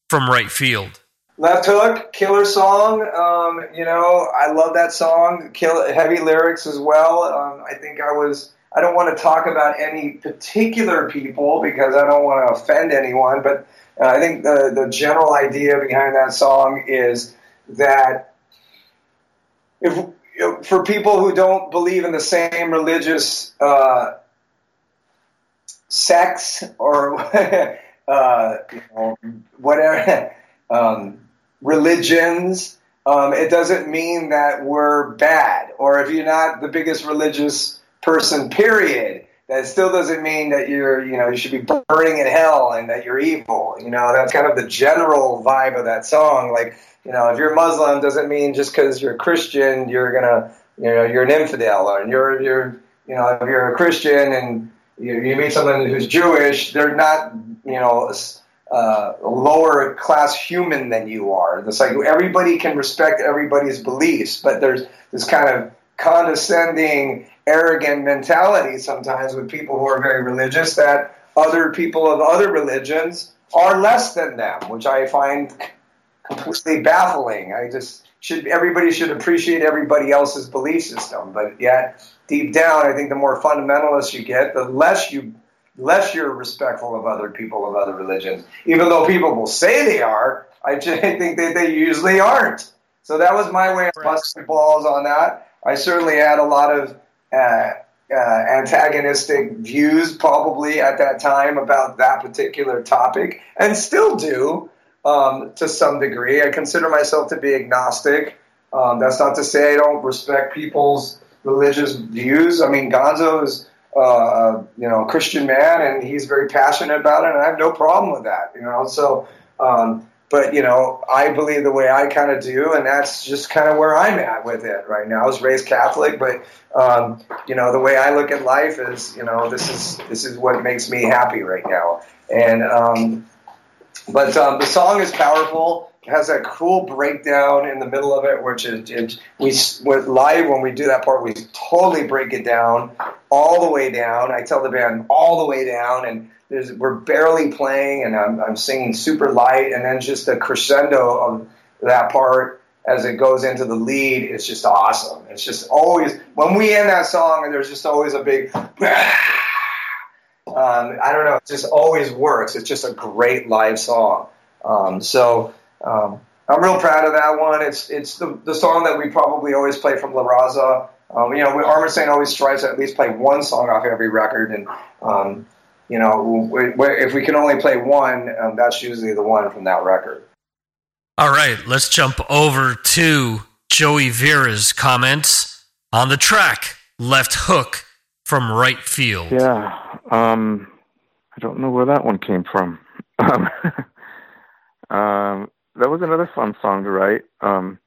from Right Field. Left Hook, killer song. Um, you know, I love that song. Kill, heavy lyrics as well. Um, I think I was. I don't want to talk about any particular people because I don't want to offend anyone, but uh, I think the the general idea behind that song is that if for people who don't believe in the same religious uh, sects or [laughs] uh, you know, whatever [laughs] um, religions, um, it doesn't mean that we're bad. Or if you're not the biggest religious person, period, that still doesn't mean that you're, you know, you should be burning in hell and that you're evil. You know, that's kind of the general vibe of that song. Like, you know, if you're Muslim, doesn't mean just because you're Christian, you're gonna, you know, you're an infidel, or you're, you're, you know, if you're a Christian and you, you meet someone who's Jewish, they're not, you know, uh, lower class human than you are. It's like everybody can respect everybody's beliefs, but there's this kind of condescending, arrogant mentality sometimes with people who are very religious that other people of other religions are less than them, which I find completely baffling. I just should everybody should appreciate everybody else's belief system, but yet deep down, I think the more fundamentalist you get, the less you less you're respectful of other people of other religions. Even though people will say they are, I just [laughs] think that they usually aren't. So that was my way of busting balls on that. I certainly had a lot of uh, uh, antagonistic views probably at that time about that particular topic, and still do um, to some degree. I consider myself to be agnostic. Um, that's not to say I don't respect people's religious views. I mean, Gonzo is uh, you know, a Christian man, and he's very passionate about it, and I have no problem with that, you know. So, um, but you know, I believe the way I kind of do, and that's just kind of where I'm at with it right now. I was raised Catholic, but um, you know, the way I look at life is, you know, this is this is what makes me happy right now, and um, but um, the song is powerful. It has that cool breakdown in the middle of it, which is it, we with live when we do that part, we totally break it down all the way down. I tell the band all the way down, and there's, we're barely playing, and I'm, I'm singing super light, and then just the crescendo of that part as it goes into the lead is just awesome. It's just always when we end that song, and there's just always a big. [laughs] Um, I don't know. It just always works. It's just a great live song. Um, so um, I'm real proud of that one. It's it's the, the song that we probably always play from La Raza. Um, you know, we, Armored Saint always tries to at least play one song off every record, and um, you know, we, we, if we can only play one, um, that's usually the one from that record. All right, let's jump over to Joey Vera's comments on the track "Left Hook" from right field. Yeah, um, I don't know where that one came from. [laughs] um, that was another fun song to write. Um,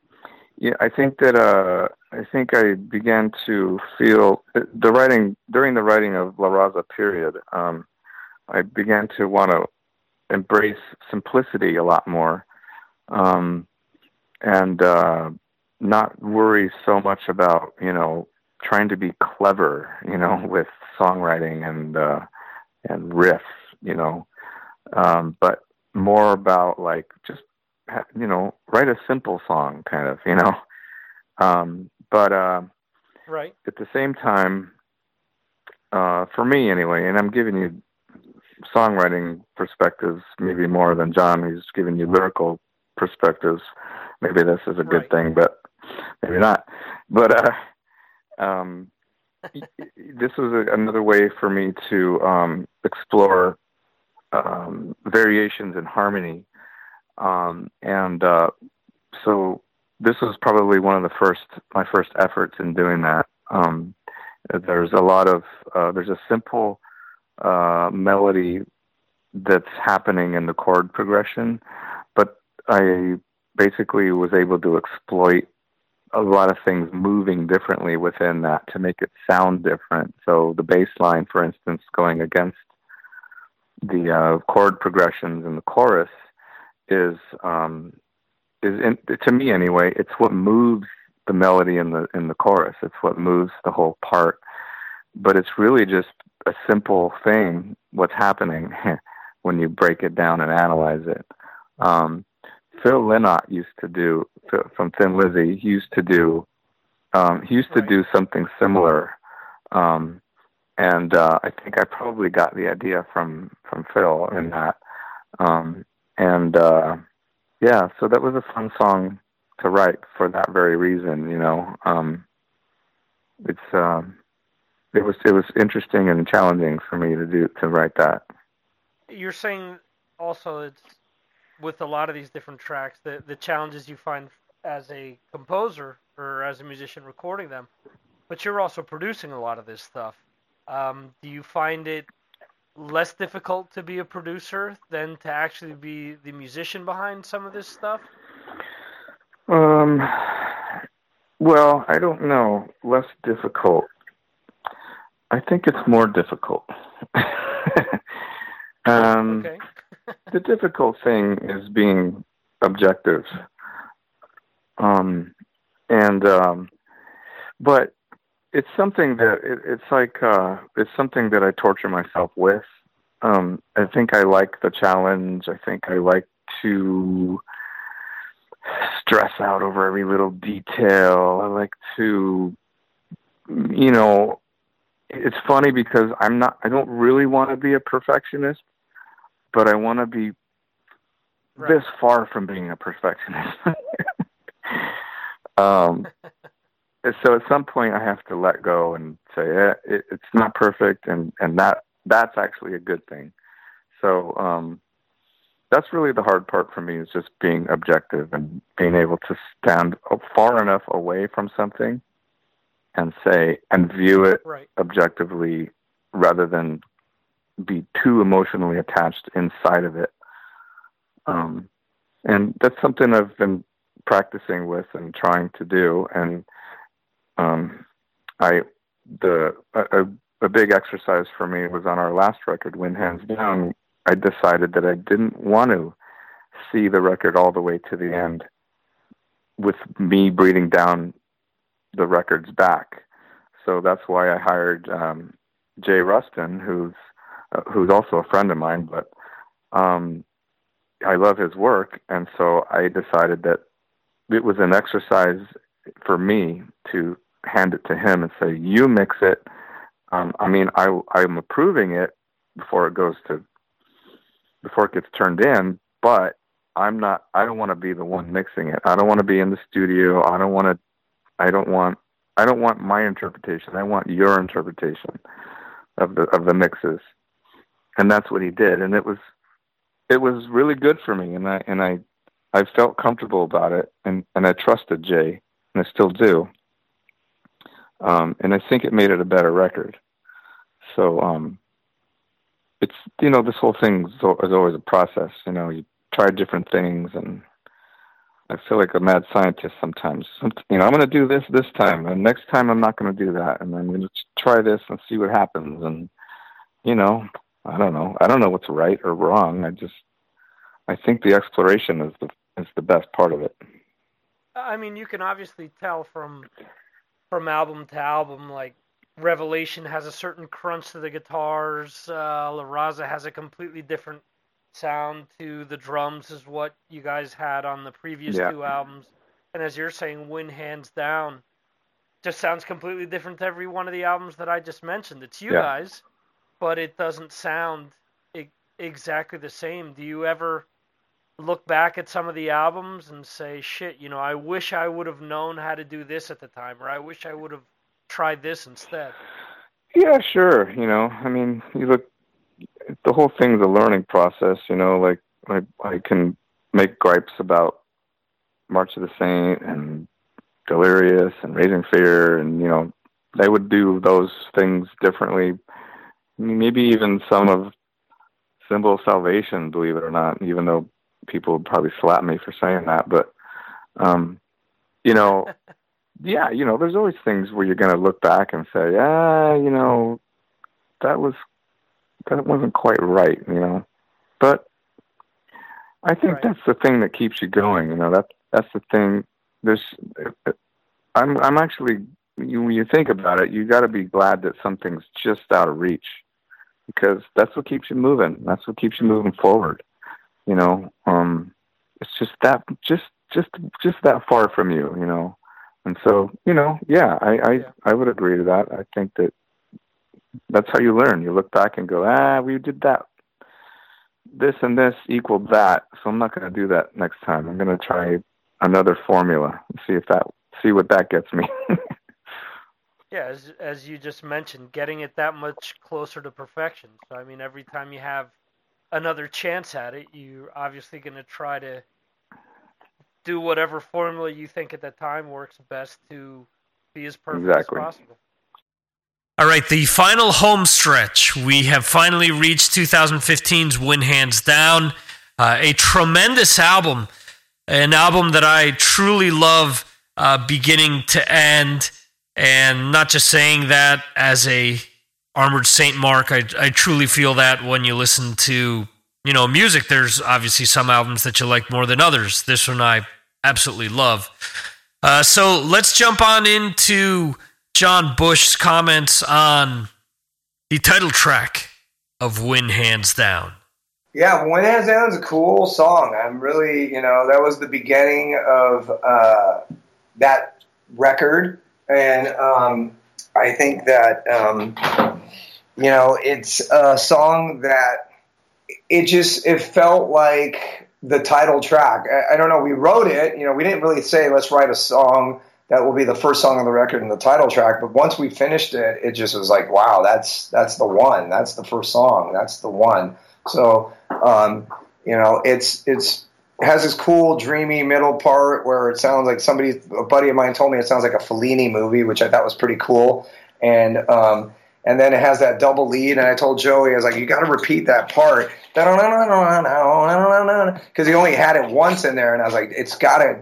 yeah, I think that uh, I think I began to feel the writing during the writing of La Raza period. Um, I began to want to embrace simplicity a lot more, um, and uh, not worry so much about you know trying to be clever, you know, with songwriting and uh, and riffs, you know, um, but more about like just you know write a simple song, kind of, you know. Um, but uh, right at the same time, uh, for me anyway, and I'm giving you songwriting perspectives, maybe more than John, who's giving you lyrical perspectives. Maybe this is a good right. thing, but maybe not. But uh, um, this was a, another way for me to um, explore um, variations in harmony, um, and uh, so this was probably one of the first my first efforts in doing that. Um, there's a lot of uh, there's a simple uh, melody that's happening in the chord progression, but I basically was able to exploit a lot of things moving differently within that to make it sound different. So the bass line, for instance, going against the uh, chord progressions in the chorus is um, is in, to me anyway. It's what moves the melody in the in the chorus. It's what moves the whole part. But it's really just a simple thing. What's happening [laughs] when you break it down and analyze it. Um, Phil Lynott used to do from Thin Lizzy. He used to do um, he used to do something similar, um, and uh, I think I probably got the idea from from Phil in that. Um, and uh, yeah, so that was a fun song to write for that very reason. You know, um, it's um, it was it was interesting and challenging for me to do to write that. You're saying also it's with a lot of these different tracks, the the challenges you find as a composer or as a musician recording them, but you're also producing a lot of this stuff. Um, do you find it less difficult to be a producer than to actually be the musician behind some of this stuff? Um, well, I don't know. Less difficult. I think it's more difficult. [laughs] um, okay. The difficult thing is being objective. Um, and um, but it's something that it, it's like uh, it's something that I torture myself with. Um, I think I like the challenge. I think I like to stress out over every little detail. I like to, you know, it's funny because I'm not. I don't really want to be a perfectionist, but I want to be right. this far from being a perfectionist. [laughs] um, so at some point, I have to let go and say, eh, it, it's not perfect, and and that that's actually a good thing. So um, that's really the hard part for me is just being objective and being able to stand far enough away from something and say and view it right. objectively rather than be too emotionally attached inside of it. Um, and that's something I've been practicing with and trying to do. And um, I the a, a big exercise for me was on our last record, Win Hands Down. I decided that I didn't want to see the record all the way to the end with me breathing down the records back. So that's why I hired um, Jay Ruston, who's uh, who's also a friend of mine, but um, I love his work, and so I decided that it was an exercise for me to hand it to him and say, "You mix it." Um, I mean, I I'm approving it before it goes to before it gets turned in, but I'm not. I don't want to be the one mixing it. I don't want to be in the studio. I don't want to. I don't want. I don't want my interpretation. I want your interpretation of the of the mixes, and that's what he did. And it was, it was really good for me. And I and I, I felt comfortable about it, and and I trusted Jay, and I still do. Um, and I think it made it a better record. So um, it's you know this whole thing is always a process. You know, you try different things, and I feel like a mad scientist sometimes. You know, I'm going to do this this time, and next time I'm not going to do that, and I'm going to try this and see what happens. And you know, I don't know. I don't know what's right or wrong. I just I think the exploration is the is the best part of it. I mean, you can obviously tell from from album to album, like Revelation has a certain crunch to the guitars. Uh, La Raza has a completely different sound to the drums, is what you guys had on the previous Yeah. two albums. And as you're saying, Win Hands Down just sounds completely different to every one of the albums that I just mentioned. It's you Yeah. guys, but it doesn't sound exactly the same. Do you ever look back at some of the albums and say, shit, you know, I wish I would have known how to do this at the time, or I wish I would have tried this instead? Yeah, sure. You know, I mean, you look. The whole thing's a learning process. You know, like I I can make gripes about March of the Saint and Delirious and Raising Fear, and you know, they would do those things differently. Maybe even some of Symbol of Salvation, believe it or not, even though people would probably slap me for saying that, but um, you know, [laughs] yeah, you know, there's always things where you're going to look back and say, ah, you know, that was that wasn't quite right, you know. But I think that's the thing that keeps you going. You know, that that's the thing. There's, I'm I'm actually you, when you think about it, you got to be glad that something's just out of reach, because that's what keeps you moving. That's what keeps you moving forward. You know, um, it's just that just just just that far from you. You know, and so you know, yeah, I I, I would agree to that. I think that that's how you learn. You look back and go, ah, we did that. This and this equaled that, so I'm not going to do that next time. I'm going to try another formula and see if that see what that gets me. [laughs] Yeah, as as you just mentioned, getting it that much closer to perfection. So I mean, every time you have another chance at it, you're obviously going to try to do whatever formula you think at that time works best to be as perfect Exactly. as possible. All right, the final home stretch. We have finally reached 2015's Win Hands Down, uh, a tremendous album, an album that I truly love uh, beginning to end, and not just saying that as a Armored Saint Mark. I, I truly feel that when you listen to you know music. There's obviously some albums that you like more than others. This one I absolutely love. Uh, so let's jump on into John Bush's comments on the title track of Win Hands Down. Yeah, Win Hands Down is a cool song. I'm really, you know, that was the beginning of uh, that record, and um, I think that, um, you know, it's a song that it just it felt like the title track. I, I don't know. We wrote it. You know, we didn't really say let's write a song that will be the first song on the record and the title track. But once we finished it, it just was like, wow, that's that's the one. That's the first song. That's the one. So, um, you know, it's it's it has this cool, dreamy middle part where it sounds like somebody, a buddy of mine told me it sounds like a Fellini movie, which I thought was pretty cool. And um, and then it has that double lead, and I told Joey, I was like, you got to repeat that part, because he only had it once in there, and I was like, it's got to,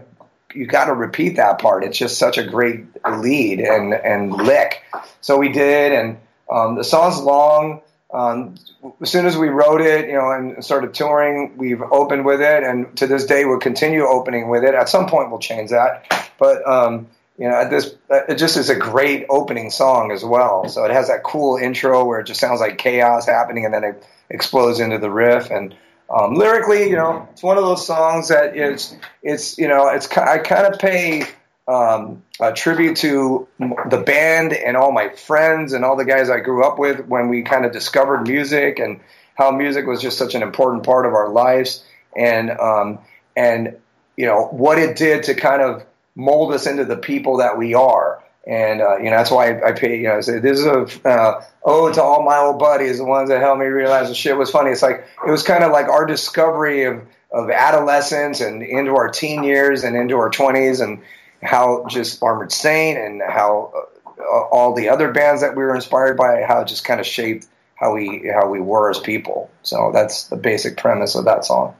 you got to repeat that part. It's just such a great lead and and lick. So we did, and um, the song's long. Um, as soon as we wrote it, you know, and started touring, we've opened with it, and to this day, we'll continue opening with it. At some point, we'll change that, but um, you know, this, it just is a great opening song as well. So it has that cool intro where it just sounds like chaos happening, and then it explodes into the riff. And um, lyrically, you know, it's one of those songs that it's, it's, you know, it's I kind of pay um, a tribute to the band and all my friends and all the guys I grew up with when we kind of discovered music and how music was just such an important part of our lives. And um, and you know what it did to kind of mold us into the people that we are. And uh, you know that's why I, I pay. You know, I say this is a uh, ode to all my old buddies, the ones that helped me realize the shit was funny. It's like it was kind of like our discovery of of adolescence and into our teen years and into our twenties, and how just Armored Saint and how uh, all the other bands that we were inspired by, how it just kind of shaped how we how we were as people. So that's the basic premise of that song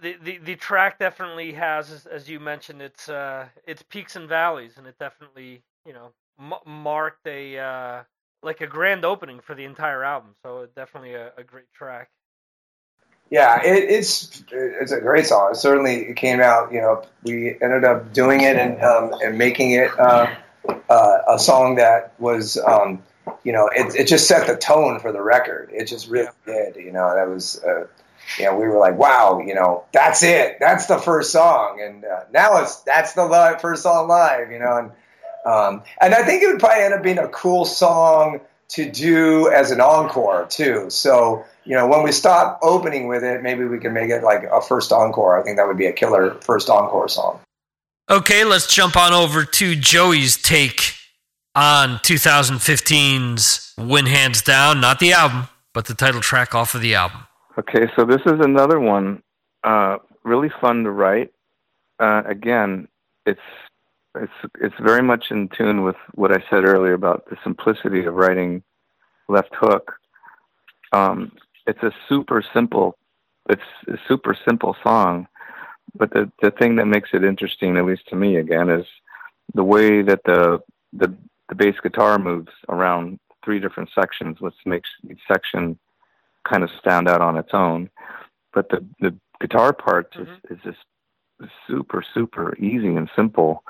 the, the, the track definitely has, as, you mentioned, its uh, its peaks and valleys, and it definitely you know m- marked a uh, like a grand opening for the entire album. So definitely a, a great track. Yeah, it, it's it's a great song. It certainly it came out. You know, we ended up doing it and um, and making it uh, uh, a song that was. Um, you know, it, it just set the tone for the record. It just really did. You know, that was uh, you know, we were like, wow, you know, that's it. That's the first song. And uh, now it's, that's the live, first song live, you know. And, um, and I think it would probably end up being a cool song to do as an encore, too. So, you know, when we stop opening with it, maybe we can make it like a first encore. I think that would be a killer first encore song. Okay, let's jump on over to Joey's take on 2015's Win Hands Down, not the album, but the title track off of the album. Okay, so this is another one. Uh, really fun to write. Uh, again, it's it's it's very much in tune with what I said earlier about the simplicity of writing left hook. Um, it's a super simple, it's a super simple song, but the the thing that makes it interesting, at least to me, again, is the way that the the the bass guitar moves around three different sections, which makes each section kind of stand out on its own. But the the guitar part mm-hmm. is, is just super super easy and simple.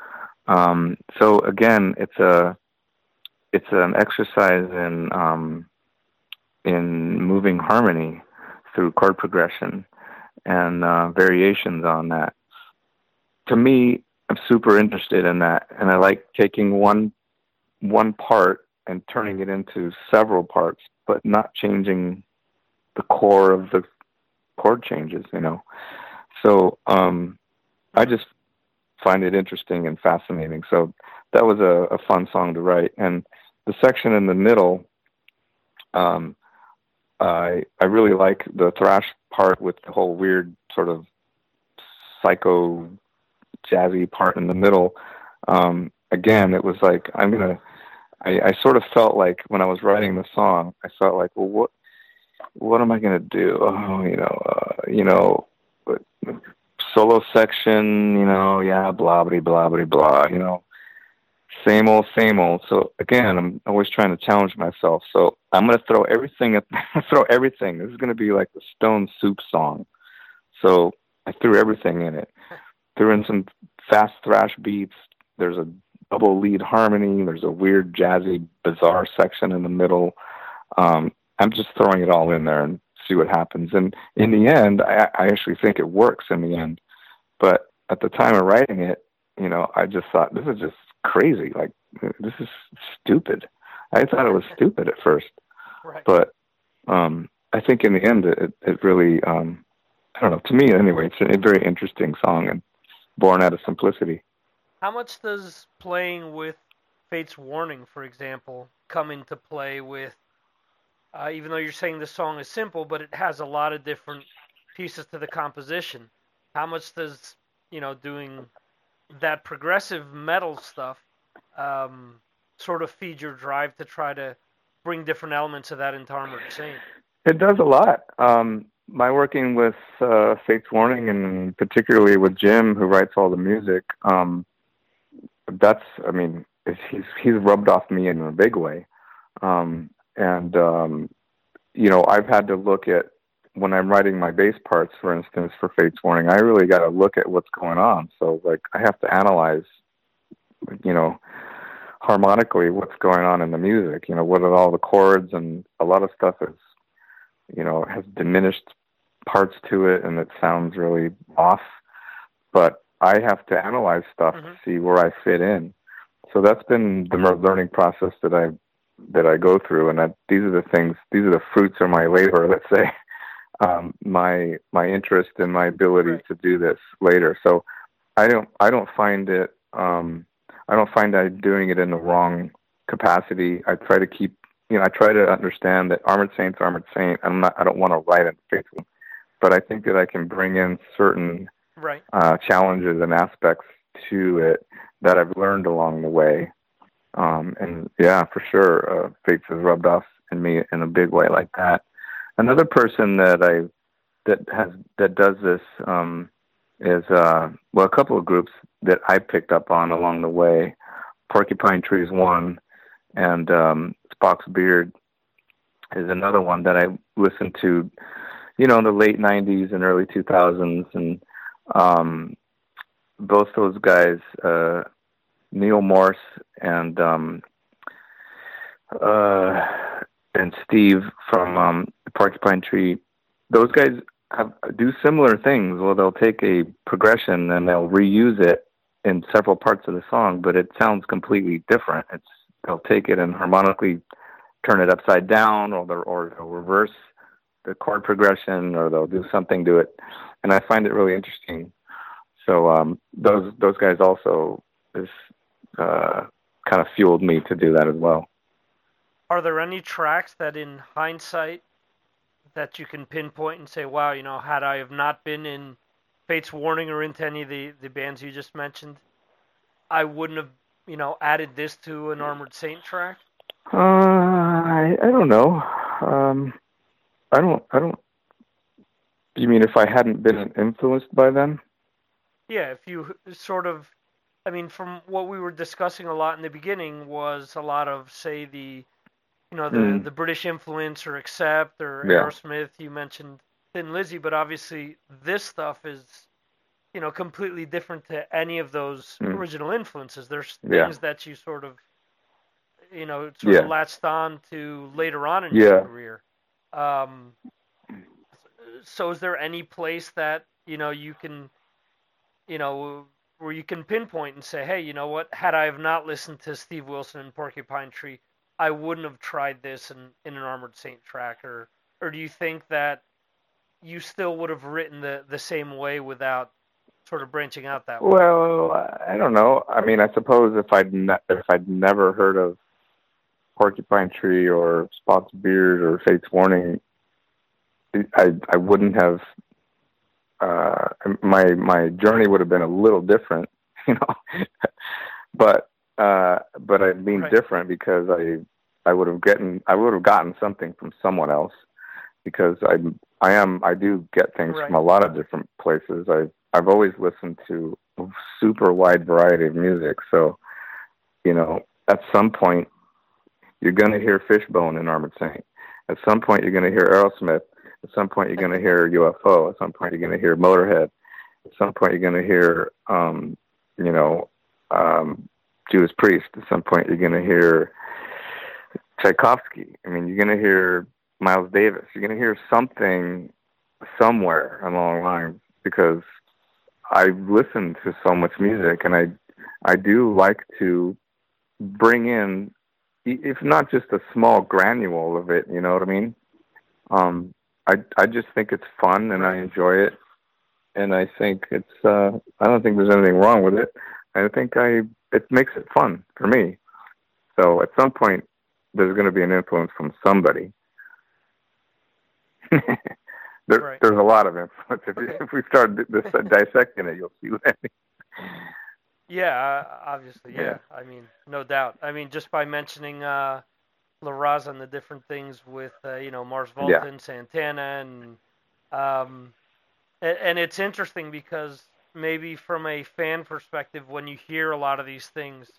Um, so again, it's a it's an exercise in um, in moving harmony through chord progression and uh, variations on that. To me, I'm super interested in that, and I like taking one one part and turning it into several parts, but not changing the core of the chord changes, you know. So um, I just find it interesting and fascinating. So that was a, a fun song to write. And the section in the middle, um, I I really like the thrash part with the whole weird sort of psycho jazzy part in the middle. Um, again, it was like I'm gonna. I, I sort of felt like when I was writing the song, I felt like, well, what what am I to do? Oh, you know, uh, you know, solo section, you know, yeah, blah, blah, blah, blah, blah, you know, same old, same old. So again, I'm always trying to challenge myself. So I'm going to throw everything at, [laughs] throw everything. This is going to be like the Stone Soup song. So I threw everything in it. Threw in some fast thrash beats. There's a double lead harmony. There's a weird jazzy, bizarre section in the middle. Um, I'm just throwing it all in there and see what happens. And in the end, I, I actually think it works in the end. But at the time of writing it, you know, I just thought this is just crazy. Like this is stupid. I thought it was stupid at first, [laughs] right. but um, I think in the end, it it really um, I don't know. To me, anyway, it's a very interesting song and born out of simplicity. How much does playing with Fate's Warning, for example, come into play with uh, even though you're saying the song is simple, but it has a lot of different pieces to the composition. How much does you know doing that progressive metal stuff um, sort of feed your drive to try to bring different elements of that into Armored Saint? It does a lot. Um, by working with uh, Fate's Warning and particularly with Jim, who writes all the music, um, that's I mean he's he's rubbed off me in a big way. Um, and um, you know I've had to look at when I'm writing my bass parts, for instance, for Fate's Warning. I really got to look at what's going on. So like I have to analyze, you know, harmonically what's going on in the music. You know, what are all the chords and a lot of stuff is, you know, has diminished parts to it and it sounds really off. But I have to analyze stuff mm-hmm. to see where I fit in. So that's been the learning process that I've that I go through, and that these are the things, these are the fruits of my labor, let's say, [laughs] um, my my interest and my ability right. to do this later. So I don't I don't find it um, I don't find I'm doing it in the wrong capacity. I try to keep you know I try to understand that Armored Saint's Armored Saint. I'm not I don't want to write it faithful, but I think that I can bring in certain right. uh, challenges and aspects to it that I've learned along the way. Um, and yeah, for sure, uh, Fates has rubbed off in me in a big way like that. Another person that I that has that does this um, is uh, well, a couple of groups that I picked up on along the way. Porcupine Tree is one, and um, Spock's Beard is another one that I listened to, you know, in the late '90s and early 2000s, and um, both those guys, uh, Neal Morse and um, uh, and Steve from um, Porcupine Tree, those guys have, do similar things. Well, they'll take a progression and they'll reuse it in several parts of the song, but it sounds completely different. It's they'll take it and harmonically turn it upside down, or they'll, or they'll reverse the chord progression, or they'll do something to it, and I find it really interesting. So um, those those guys also is uh, kind of fueled me to do that as well. Are there any tracks that, in hindsight, that you can pinpoint and say, "Wow, you know, had I have not been in Fates Warning or into any of the the bands you just mentioned, I wouldn't have, you know, added this to an Armored Saint track"? Uh, I I don't know. Um, I don't I don't. You mean if I hadn't been influenced by them? Yeah, if you sort of, I mean, from what we were discussing a lot in the beginning was a lot of say the you know the mm. the British influence or Accept or yeah. Aerosmith. You mentioned Thin Lizzy, but obviously this stuff is you know completely different to any of those mm. original influences. There's things yeah. that you sort of you know sort yeah. of latched on to later on in your career. Um, so is there any place that you know you can you know where you can pinpoint and say, hey, you know what? Had I have not listened to Steve Wilson and Porcupine Tree, I wouldn't have tried this in, in an Armored Saint tracker? or do you think that you still would have written the the same way without sort of branching out that way? Well, I don't know. I mean, I suppose if I'd ne- if I'd never heard of Porcupine Tree or Spock's Beard or Fate's Warning, I I wouldn't have. Uh, my my journey would have been a little different, [laughs] you know. but uh, but I mean right. different because I I would have gotten I would have gotten something from someone else because I I am I do get things right. from a lot of different places. I I've always listened to a super wide variety of music, so you know at some point you're going to hear Fishbone in Armored Saint. At some point you're going to hear Aerosmith. At some point you're going to hear UFO. At some point you're going to hear Motorhead. At some point you're going to hear um, you know um, Judas Priest. At some point, you're going to hear Tchaikovsky. I mean, you're going to hear Miles Davis. You're going to hear something somewhere along the line because I listen to so much music, and I I do like to bring in, if not just a small granule of it. You know what I mean? Um, I I just think it's fun, and I enjoy it, and I think it's. Uh, I don't think there's anything wrong with it. I think I it makes it fun for me. So at some point, there's going to be an influence from somebody. [laughs] there, right. There's a lot of influence. If, okay. if we start this, uh, dissecting it, you'll see what I mean. Yeah, uh, obviously, yeah. yeah. I mean, no doubt. I mean, just by mentioning uh, La Raza and the different things with, uh, you know, Mars Volta yeah. and Santana, and um, and, and it's interesting because maybe from a fan perspective, when you hear a lot of these things,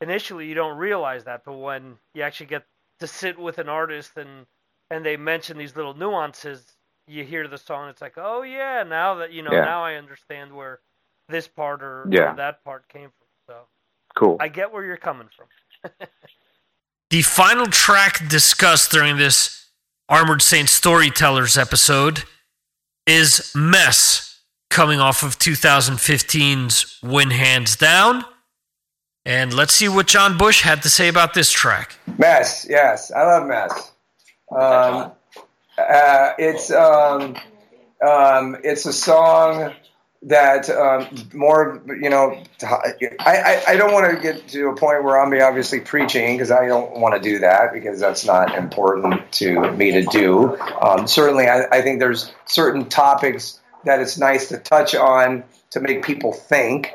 initially you don't realize that, but when you actually get to sit with an artist and and they mention these little nuances, you hear the song, it's like, oh yeah, now that you know, yeah. now I understand where this part or, yeah. or that part came from. So cool. I get where you're coming from. [laughs] the final track discussed during this Armored Saint Storytellers episode is Mess coming off of 2015's Win Hands Down. And let's see what John Bush had to say about this track. Mess, yes. I love Mess. Um, Uh, it's um, um, it's a song that um, more you know I, I, I don't want to get to a point where I'm obviously preaching because I don't want to do that because that's not important to me to do. Um, certainly, I, I think there's certain topics that it's nice to touch on to make people think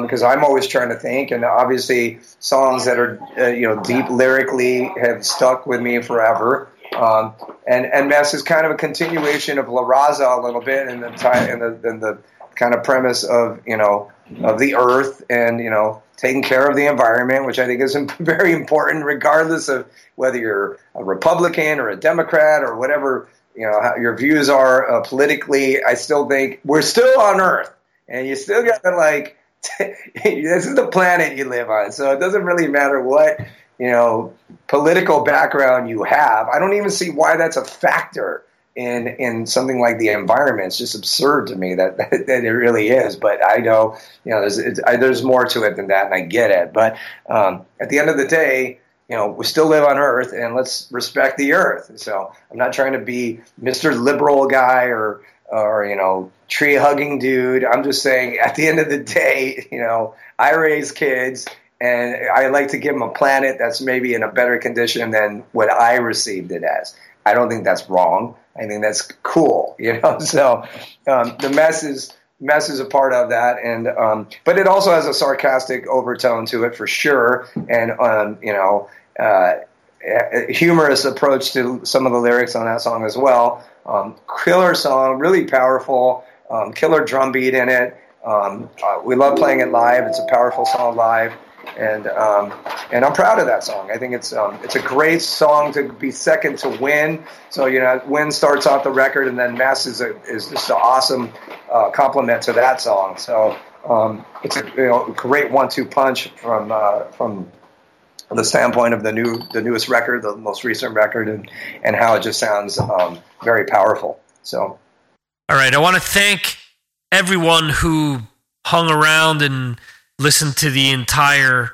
because um, I'm always trying to think, and obviously songs that are uh, you know deep lyrically have stuck with me forever. Um, and and Mess is kind of a continuation of La Raza a little bit, and the time and the, and the kind of premise of you know of the earth and you know taking care of the environment, which I think is [laughs] very important, regardless of whether you're a Republican or a Democrat or whatever you know how your views are uh, politically. I still think we're still on Earth, and you still got to like [laughs] this is the planet you live on, so it doesn't really matter what you know political background you have. I don't even see why that's a factor in in something like the environment. It's just absurd to me that that, [laughs] that it really is. But I know you know there's I, there's more to it than that, and I get it. But um, at the end of the day. You know, we still live on Earth, and let's respect the Earth. So I'm not trying to be Mr. Liberal guy or or you know tree hugging dude. I'm just saying [laughs] at the end of the day, you know, I raise kids and I like to give them a planet that's maybe in a better condition than what I received it as. I don't think that's wrong. I think that's cool, [laughs] you know. So um, the mess is mess is a part of that, and um, but it also has a sarcastic overtone to it for sure, and um, you know, uh, humorous approach to some of the lyrics on that song as well. Um, killer song, really powerful, um, killer drum beat in it. Um, uh, we love playing it live. It's a powerful song live, and um, and I'm proud of that song. I think it's um, it's a great song to be second to Win. So you know, Win starts off the record, and then Mess is a, is just an awesome uh, compliment to that song. So um, it's a you know, great one-two punch from uh, from the standpoint of the new the newest record, the most recent record, and and how it just sounds um, very powerful. So, all right, I want to thank everyone who hung around and listened to the entire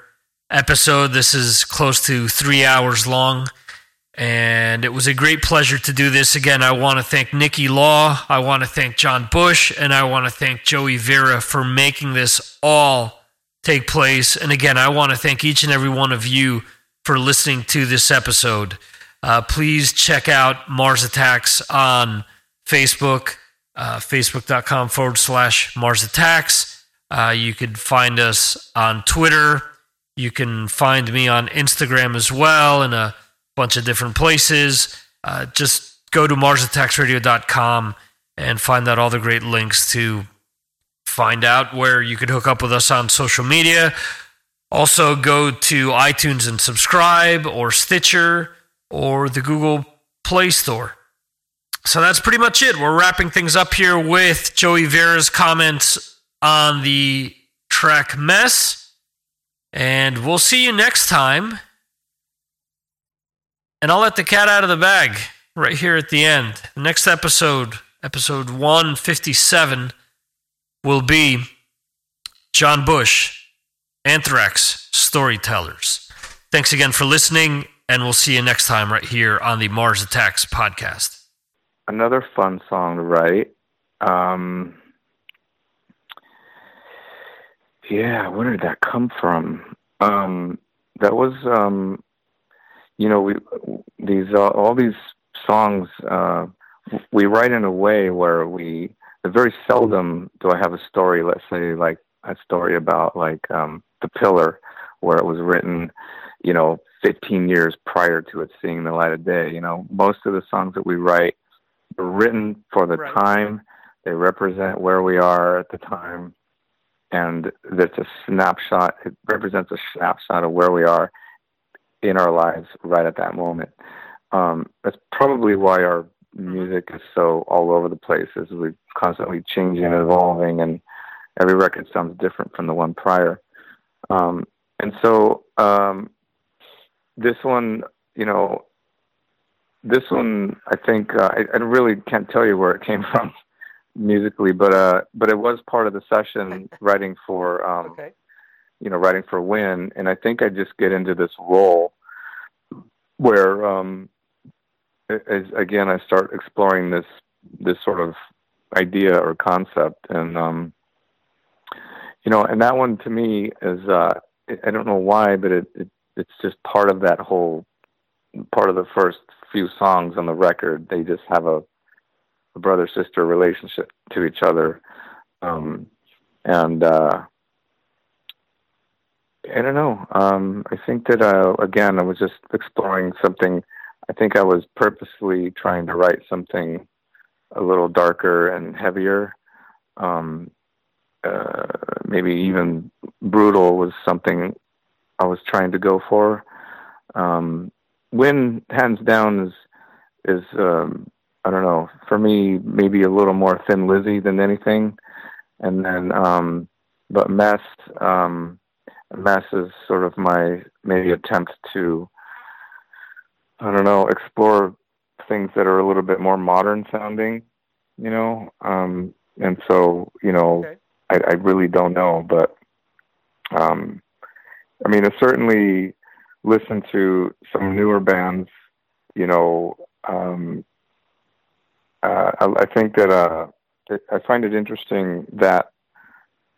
episode. This is close to three hours long. And it was a great pleasure to do this again. I want to thank Nikki Law. I want to thank John Bush. And I want to thank Joey Vera for making this all take place. And again, I want to thank each and every one of you for listening to this episode. Uh, please check out Mars Attacks on Facebook, uh, facebook.com forward slash Mars Attacks. Uh, you could find us on Twitter. You can find me on Instagram as well in a bunch of different places. Uh, just go to MarsAttacksRadio.com and find out all the great links to find out where you could hook up with us on social media. Also, go to iTunes and subscribe, or Stitcher, or the Google Play Store. So that's pretty much it. We're wrapping things up here with Joey Vera's comments on the track Mess. And we'll see you next time. And I'll let the cat out of the bag right here at the end. The next episode, episode 157 will be John Bush, Anthrax Storytellers. Thanks again for listening, and we'll see you next time right here on the Mars Attacks podcast. Another fun song to write. Um, yeah, where did that come from? Um, that was, um, you know, we these uh, all these songs uh, we write in a way where we very seldom do I have a story, let's say like a story about like um The Pillar where it was written, you know, 15 years prior to it seeing the light of day. You know, most of the songs that we write are written for the right. time. They represent where we are at the time. And that's a snapshot. It represents a snapshot of where we are in our lives right at that moment. Um, that's probably why our music is so all over the place as we're constantly changing and evolving and every record sounds different from the one prior um, and so um, this one you know this one i think uh, I, I really can't tell you where it came [laughs] from musically but uh but it was part of the session [laughs] writing for um okay. you know writing for win and i think i just get into this role where um as again I start exploring this this sort of idea or concept, and um, you know, and that one to me is uh, I don't know why, but it, it it's just part of that whole part of the first few songs on the record. They just have a, a brother sister relationship to each other, um, and uh, I don't know. Um, I think that uh, again, I was just exploring something. I think I was purposely trying to write something a little darker and heavier. Um, uh, maybe even brutal was something I was trying to go for. Um, Win, hands down, is is um, I don't know for me maybe a little more Thin Lizzy than anything, and then um, but Mess um, Mess is sort of my maybe attempt to I don't know explore things that are a little bit more modern sounding, you know. Um, and so, you know, okay. I, I really don't know, but um, I mean, I certainly listen to some newer bands. You know, um, uh, I, I think that uh, I find it interesting that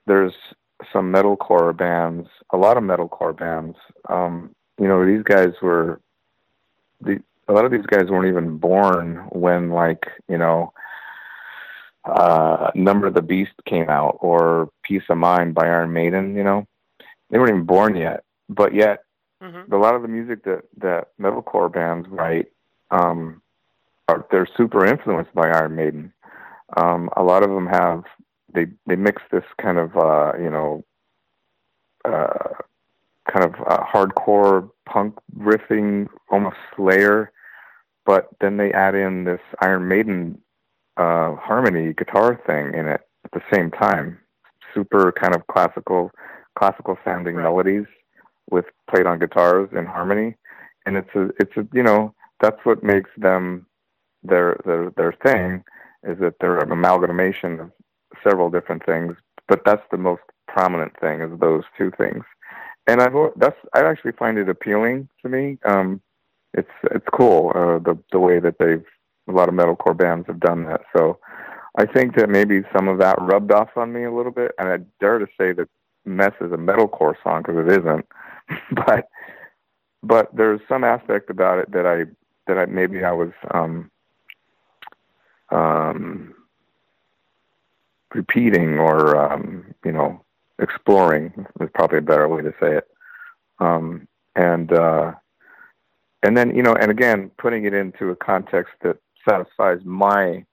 there's some metalcore bands, a lot of metalcore bands. Um, you know, these guys were the a lot of these guys weren't even born when like you know uh number of the beast came out or piece of mind by iron maiden you know they weren't even born yet but yet mm-hmm. a lot of the music that that metalcore bands write um they're super influenced by iron maiden um a lot of them have they they mix this kind of uh you know uh kind of uh, hardcore punk riffing almost slayer but then they add in this Iron Maiden uh, harmony guitar thing in it at the same time. Super kind of classical, classical sounding right. melodies with played on guitars in harmony, and it's a, it's a, you know, that's what makes them their their their thing is that they're an amalgamation of several different things, but that's the most prominent thing is those two things. And I've that's I actually find it appealing to me. Um, it's it's cool uh, the the way that they've a lot of metalcore bands have done that. So I think that maybe some of that rubbed off on me a little bit, and I dare to say that "Mess" is a metalcore song because it isn't, [laughs] but but there's some aspect about it that I that I maybe I was um um repeating or um you know exploring is probably a better way to say it. Um and uh and then you know and again putting it into a context that satisfies my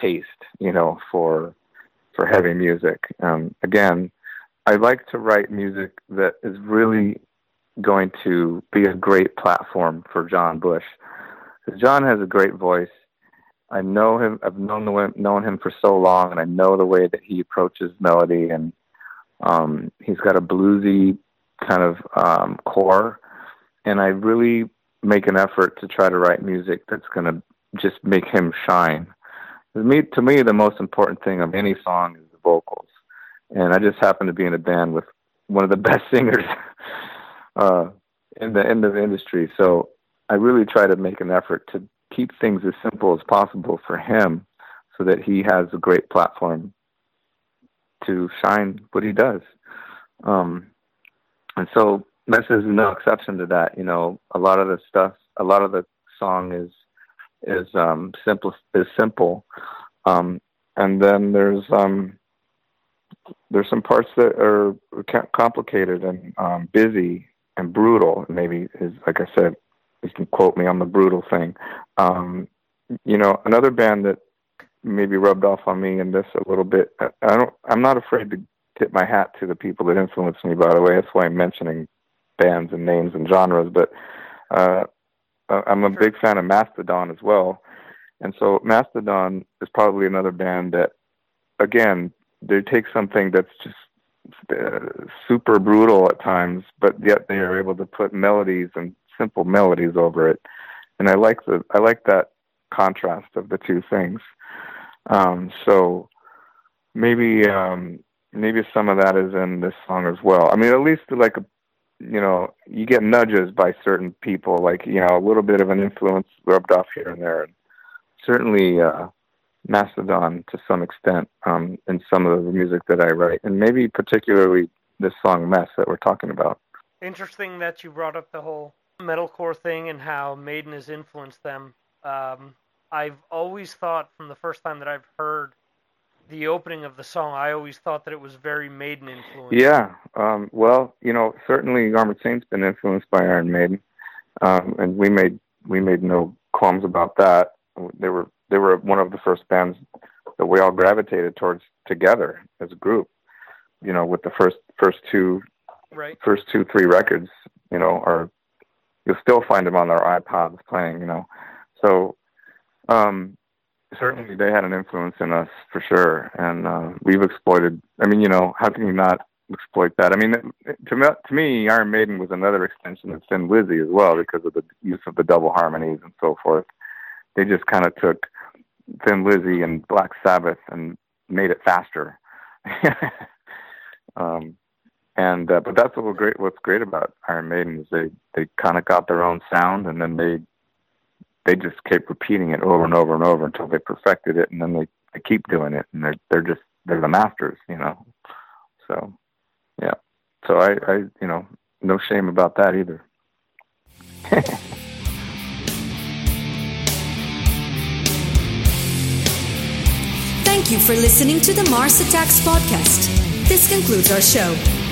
taste you know for for heavy music. Um again i like to write music that is really going to be a great platform for john bush. John has a great voice i know him i've known the known him for so long and i know the way that he approaches melody and um he's got a bluesy kind of um core and i really make an effort to try to write music that's going to just make him shine. To me, to me, the most important thing of any song is the vocals, and I just happen to be in a band with one of the [laughs] best singers uh, in the in the industry. So I really try to make an effort to keep things as simple as possible for him, so that he has a great platform to shine what he does. Um, and so this is no exception to that. You know, a lot of the stuff, a lot of the song is is um, simple is simple, um, and then there's um, there's some parts that are complicated and um, busy and brutal. Maybe is like I said, you can quote me on the brutal thing. Um, you know, another band that maybe rubbed off on me in this a little bit. I don't. I'm not afraid to tip my hat to the people that influenced me. By the way, that's why I'm mentioning bands and names and genres, but uh, I'm a big fan of Mastodon as well. And so Mastodon is probably another band that, again, they take something that's just uh, super brutal at times, but yet they are able to put melodies and simple melodies over it. And I like the I like that contrast of the two things. Um, so maybe um, maybe some of that is in this song as well. I mean, at least like a you know, you get nudges by certain people, like you know, a little bit of an influence rubbed off here and there. And certainly, uh, Mastodon to some extent um, in some of the music that I write, and maybe particularly this song "Mess" that we're talking about. Interesting that you brought up the whole metalcore thing and how Maiden has influenced them. Um, I've always thought from the first time that I've heard the opening of the song, I always thought that it was very Maiden influenced. Yeah, um, well, you know, certainly Armored Saint's been influenced by Iron Maiden, um, and we made we made no qualms about that. They were they were one of the first bands that we all gravitated towards together as a group. You know, with the first first two right. first two three records, you know, are you'll still find them on their iPods playing. You know, so um, certainly they had an influence in us for sure, and uh, we've exploited. I mean, you know, how can you not exploit that? I mean, to me, to me, Iron Maiden was another extension of Thin Lizzy as well because of the use of the double harmonies and so forth. They just kind of took Thin Lizzy and Black Sabbath and made it faster. [laughs] um, and uh, but that's what great. What's great about Iron Maiden is they they kind of got their own sound, and then they they just kept repeating it over and over and over until they perfected it, and then they, they keep doing it, and they're they're just they're the masters, you know. So, yeah. So I, I you know, no shame about that either. [laughs] Thank you for listening to the Mars Attacks podcast. This concludes our show.